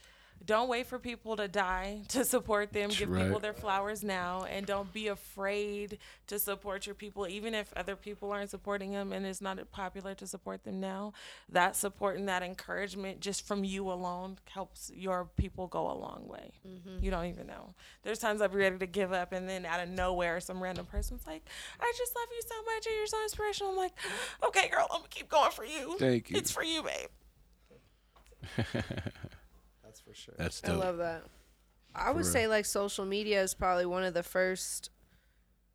Speaker 4: don't wait for people to die to support them.
Speaker 1: That's
Speaker 4: Give people their flowers now, and don't be afraid to support your people, even if other people aren't supporting them and it's not popular to support them now. That support and that encouragement, just from you alone, helps your people go a long way.
Speaker 3: Mhm.
Speaker 4: You don't even know. There's times I'll be ready to give up, and then out of nowhere, some random person's like, "I just love you so much, and you're so inspirational." I'm like, "Okay, girl, I'm gonna keep going for you.
Speaker 1: Thank you.
Speaker 4: It's for you, babe."
Speaker 2: That's for sure.
Speaker 1: That's
Speaker 3: I love that. I would say like social media is probably one of the first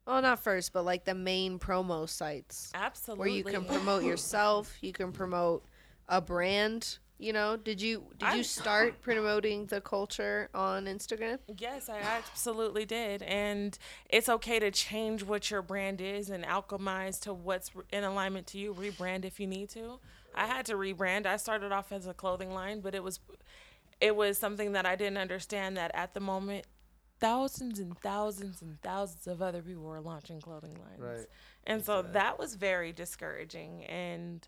Speaker 3: well not first, but like the main promo sites
Speaker 4: Absolutely.
Speaker 3: where you can promote yourself, you can promote a brand, you know. Did you did
Speaker 4: I-
Speaker 3: you start promoting the culture on Instagram?
Speaker 4: Yes, I absolutely did. And it's okay to change what your brand is and alchemize to what's in alignment to you. Rebrand if you need to. I had to rebrand. I started off as a clothing line, but it was it was something that I didn't understand that at the moment thousands and thousands and thousands of other people were launching clothing lines.
Speaker 2: Right.
Speaker 4: And so
Speaker 2: Exactly.
Speaker 4: that was very discouraging. And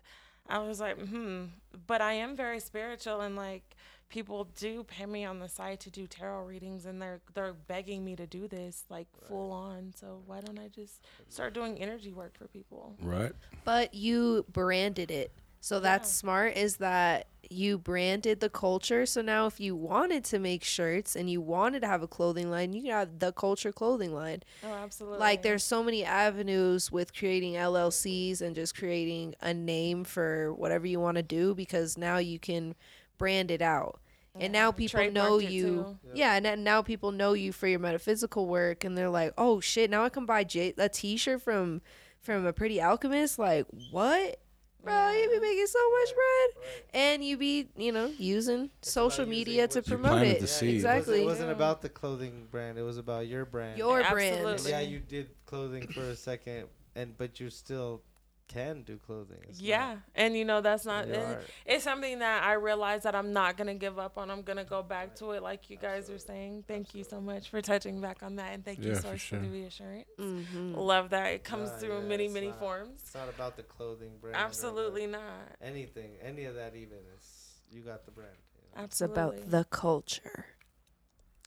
Speaker 4: I was like, hmm. But I am very spiritual and like people do pay me on the side to do tarot readings and they're they're begging me to do this like full on. So why don't I just start doing energy work for people?
Speaker 1: Right.
Speaker 3: But you branded it. So that's
Speaker 4: Yeah.
Speaker 3: smart is that you branded the culture. So now if you wanted to make shirts and you wanted to have a clothing line, you can have the culture clothing line.
Speaker 4: Oh, absolutely.
Speaker 3: Like there's so many avenues with creating LLCs and just creating a name for whatever you want to do because now you can brand it out. And now people know
Speaker 4: Trademarked
Speaker 3: you.
Speaker 4: too.
Speaker 3: Yeah, and now people know you for your metaphysical work and they're like, "Oh shit, now I can buy J- a t-shirt from from a pretty alchemist." Like, "What?" Bro, you be making so much bread and you be, you know, using social
Speaker 2: about using
Speaker 3: media to promote it.
Speaker 1: the seed.
Speaker 2: It
Speaker 3: Exactly.
Speaker 2: it wasn't
Speaker 4: Yeah.
Speaker 2: about the clothing brand. It was about your brand.
Speaker 3: Your
Speaker 4: Absolutely.
Speaker 3: brand.
Speaker 2: yeah, you did clothing for a second, and but you still can do clothing. It's not-
Speaker 4: Yeah, and you know that's not. it- it's something that I realize that I'm not gonna give up on. I'm gonna go back to it, like you guys are saying. Thank you so much for touching back on that, and thank you,
Speaker 1: Yeah, for sure.
Speaker 4: for the reassurance.
Speaker 3: Mhm.
Speaker 4: Love that it comes
Speaker 2: Nah,
Speaker 4: through
Speaker 2: yeah,
Speaker 4: many, many
Speaker 2: not-
Speaker 4: forms.
Speaker 2: It's not about the clothing brand.
Speaker 4: Absolutely not.
Speaker 2: anything, any of that. Even it's you got the brand. you know?
Speaker 3: It's about the culture.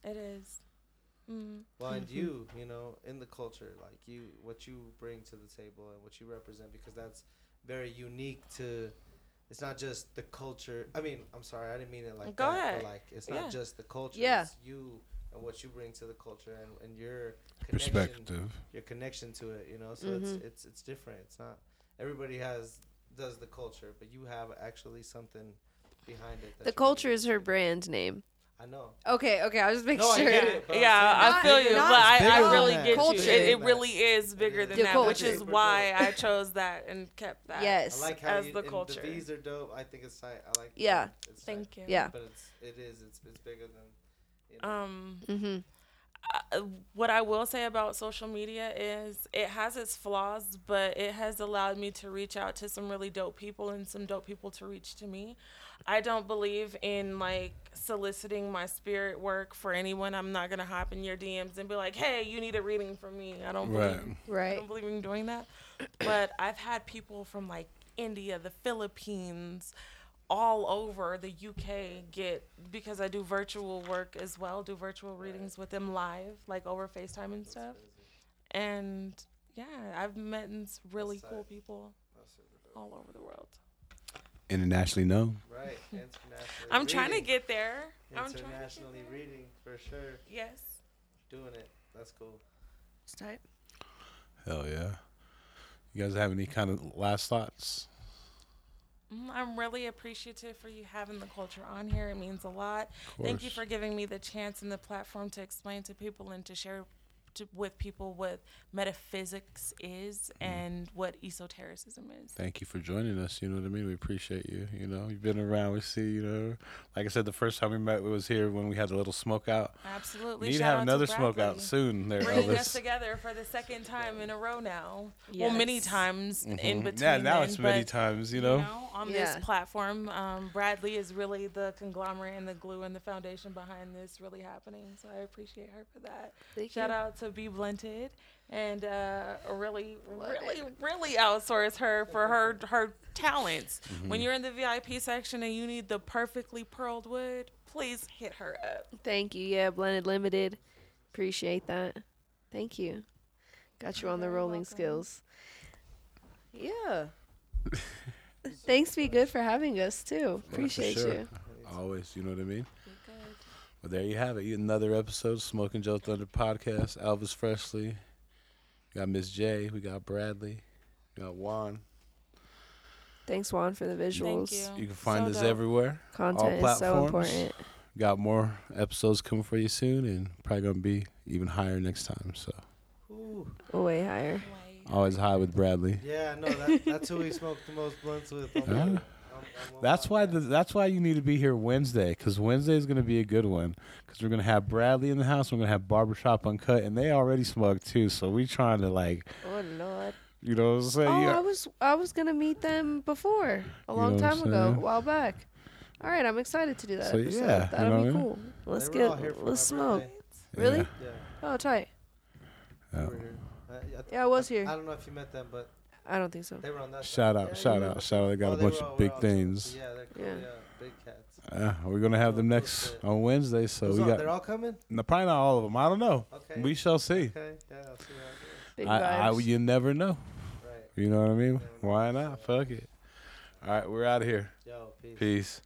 Speaker 4: It is. Mm.
Speaker 2: Well, and you, you know, in the culture, like you, what you bring to the table and what you represent, because that's very unique to. It's not just the culture. I mean, I'm sorry, I didn't mean it like
Speaker 4: Go
Speaker 2: that.
Speaker 4: ahead.
Speaker 2: But like, it's
Speaker 4: Yeah.
Speaker 2: not just the culture.
Speaker 3: Yeah.
Speaker 2: It's you and what you bring to the culture and, and your connection,
Speaker 1: Perspective.
Speaker 2: your connection to it. You know, so
Speaker 3: Mhm.
Speaker 2: it's it's it's different. It's not everybody has does the culture, but you have actually something behind it.
Speaker 3: The culture is her brand name.
Speaker 2: I know.
Speaker 3: Okay, okay, I was just making
Speaker 2: No, I
Speaker 3: sure.
Speaker 2: get
Speaker 4: Yeah,
Speaker 2: it, I'm
Speaker 4: yeah, I feel you, but I, I really get
Speaker 2: that.
Speaker 4: you. It, it really is bigger
Speaker 2: is.
Speaker 4: than
Speaker 3: The
Speaker 4: that, which is why. I chose that and kept that.
Speaker 3: Yes.
Speaker 2: I like how
Speaker 4: as
Speaker 2: you,
Speaker 4: the culture.
Speaker 2: The V's are dope. I think it's tight. I like.
Speaker 3: Yeah.
Speaker 2: V's. It's tight.
Speaker 4: Thank you.
Speaker 3: Yeah.
Speaker 2: But it's it is it's it's bigger than. You know.
Speaker 4: Um,
Speaker 3: Mhm.
Speaker 4: Uh, what I will say about social media is it has its flaws, but it has allowed me to reach out to some really dope people and some dope people to reach to me. I don't believe in like soliciting my spirit work for anyone. I'm not gonna hop in your DMs and be like, "Hey, you need a reading from me." I don't believe.
Speaker 1: Right.
Speaker 4: I don't believe in doing that. But I've had people from like India, the Philippines, all over the UK get because I do virtual work as well, do virtual readings with them live, like over FaceTime and stuff. And yeah, I've met s- really cool people all over the world.
Speaker 1: Internationally known.
Speaker 2: Right. Internationally.
Speaker 4: I'm trying to get there. I'm
Speaker 2: internationally
Speaker 4: get there.
Speaker 2: reading for sure.
Speaker 4: Yes.
Speaker 2: Doing it. That's cool.
Speaker 3: It's tight.
Speaker 1: Hell yeah. You guys have any kind of last thoughts?
Speaker 4: Mm, I'm really appreciative for you having the culture on here. It means a lot. Thank you for giving me the chance and the platform to explain to people and to share to, with people what metaphysics is and what esotericism is.
Speaker 1: Thank you for joining us. You know what I mean? We appreciate you. You know, you've been around. We see, you know, like I said, the first time we met was here when we had the little smoke out.
Speaker 4: Absolutely.
Speaker 1: We need to have another
Speaker 4: to
Speaker 1: smoke out soon there,
Speaker 4: Bringing us together for the second time in a row now. Well, many times in
Speaker 1: Mhm.
Speaker 4: between.
Speaker 1: Yeah, now
Speaker 4: then,
Speaker 1: it's many
Speaker 4: but,
Speaker 1: times, you know?
Speaker 4: on
Speaker 3: Yeah.
Speaker 4: this platform, um, Bradleigh is really the conglomerate and the glue and the foundation behind this really happening. So I appreciate her for that.
Speaker 3: Thank you.
Speaker 4: Shout
Speaker 3: you.
Speaker 4: out to Be Blunted and uh, really, really, really outsource her for her her talents.
Speaker 1: Mm-hmm.
Speaker 4: When you're in the VIP section and you need the perfectly pearled wood, please hit her up.
Speaker 3: Thank you. Yeah, Blended Limited. Appreciate that. Thank you. Got you on the rolling skills. Yeah. Thanks be good for having us too.
Speaker 1: for
Speaker 3: Appreciate
Speaker 1: sure.
Speaker 3: you.
Speaker 1: Always, you know what I mean?
Speaker 4: You're good.
Speaker 1: Well, there you have it. Another episode of Smoking Joe Thunder podcast. Elvis Freshly. We got Miss J. We got Bradleigh. We got Juan.
Speaker 3: Thanks Juan for the visuals.
Speaker 4: Thank you.
Speaker 1: You can find
Speaker 4: So
Speaker 1: us
Speaker 4: dope.
Speaker 1: everywhere.
Speaker 3: Content is so
Speaker 1: platforms.
Speaker 3: important.
Speaker 1: Got more episodes coming for you soon, and probably gonna be even higher next time. So
Speaker 2: Ooh.
Speaker 3: Way higher.
Speaker 4: Way.
Speaker 1: always high with Bradleigh.
Speaker 2: Yeah, no, that, that's who we smoked the most blunts with. I'm
Speaker 1: Huh?
Speaker 2: on- I'm- I'm on
Speaker 1: That's why the, that's why you need to be here Wednesday, because Wednesday is gonna be a good one. Because we're gonna have Bradleigh in the house. We're gonna have Barbershop Uncut, and they already smoked too. So we trying to like,
Speaker 3: Oh Lord.
Speaker 1: you know what I'm saying?
Speaker 3: Oh,
Speaker 1: You-
Speaker 3: I was I was gonna meet them before a long
Speaker 1: know
Speaker 3: time ago, a while back. All right, I'm excited to do that.
Speaker 1: So,
Speaker 3: episode.
Speaker 1: yeah,
Speaker 3: that'll
Speaker 1: know
Speaker 3: be
Speaker 1: what I mean?
Speaker 3: cool. Let's
Speaker 2: They were all
Speaker 3: get
Speaker 2: here
Speaker 3: let's smoke.
Speaker 2: birthday.
Speaker 3: Really?
Speaker 1: Yeah.
Speaker 2: Yeah.
Speaker 3: Oh, tight.
Speaker 1: Yeah.
Speaker 2: they. I- I-
Speaker 3: Yeah, I was here.
Speaker 2: I don't know if you met them, but
Speaker 3: I don't think so.
Speaker 2: they were on that
Speaker 1: Shout
Speaker 2: side.
Speaker 1: out,
Speaker 3: Yeah,
Speaker 1: shout
Speaker 3: you
Speaker 1: out, shout out! They got
Speaker 2: Oh,
Speaker 1: a
Speaker 2: they
Speaker 1: bunch
Speaker 2: were
Speaker 1: of big things.
Speaker 2: Yeah, they're cool.
Speaker 3: Yeah.
Speaker 2: Yeah. big cats.
Speaker 1: Uh, we're gonna have them next on Wednesday, so
Speaker 2: Who's
Speaker 1: we
Speaker 2: on?
Speaker 1: got
Speaker 2: They're all coming.
Speaker 1: no, probably not all of them. I don't know.
Speaker 2: Okay.
Speaker 1: We shall see.
Speaker 2: Okay. Yeah, I'll see how.
Speaker 3: Big
Speaker 1: I, I,
Speaker 3: vibes.
Speaker 1: you never know.
Speaker 2: Right.
Speaker 1: You know what I mean?
Speaker 2: Never know.
Speaker 1: Why not? Fuck it. All right, we're out of here.
Speaker 2: Yo, peace.
Speaker 1: Peace.